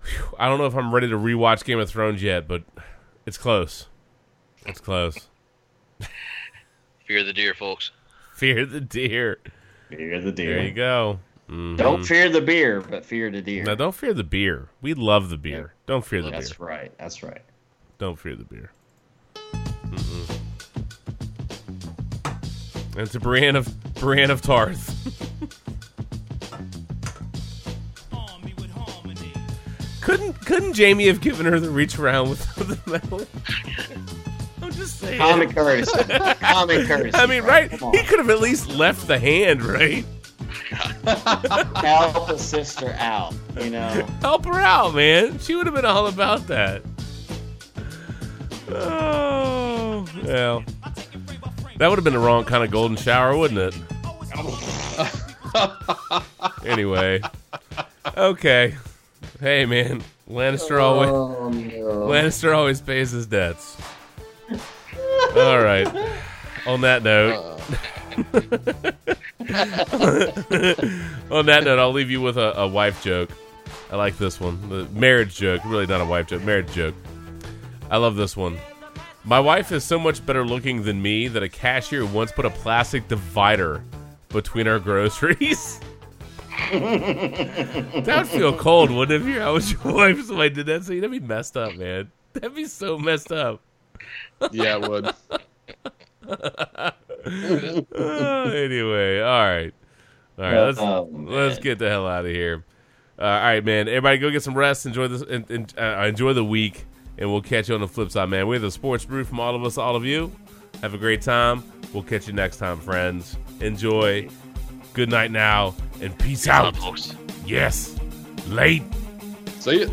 Phew, I don't know if I'm ready to rewatch Game of Thrones yet, but it's close. It's close. Fear the deer, folks. Fear the deer. Fear the deer. There you go. Mhm. Don't fear the beer, but fear the deer. No, don't fear the beer. We love the beer. Don't fear the That's beer. That's right. That's right. Don't fear the beer. Mm-mm. And to Brienne of Brienne of Tarth. couldn't couldn't Jaime have given her the reach around with the medal? I'm just saying. Common courtesy. Common courtesy. I mean, bro. right? He could have at least left the hand, right? Help a sister out. You know. Help her out, man. She would have been all about that. Oh, well. That would have been the wrong kind of golden shower, wouldn't it? anyway. Okay. Hey, man. Lannister always Oh, no. Lannister always pays his debts. All right. On that note. On that note, I'll leave you with a, a wife joke. I like this one. The marriage joke. Really not a wife joke. Marriage joke. I love this one. My wife is so much better looking than me that a cashier once put a plastic divider between our groceries. that would feel cold, wouldn't it? If I was your wife, if somebody did that, so that'd be messed up, man. That'd be so messed up. Yeah, it would. Uh, anyway, all right, all right. Let's Oh, let's get the hell out of here. Uh, all right, man. Everybody, go get some rest. Enjoy this. And, and, uh, enjoy the week, and we'll catch you on the flip side, man. We're the Sports Brew from all of us, all of you. Have a great time. We'll catch you next time, friends. Enjoy. Good night now, and peace out. folks. Yes. Late. See ya.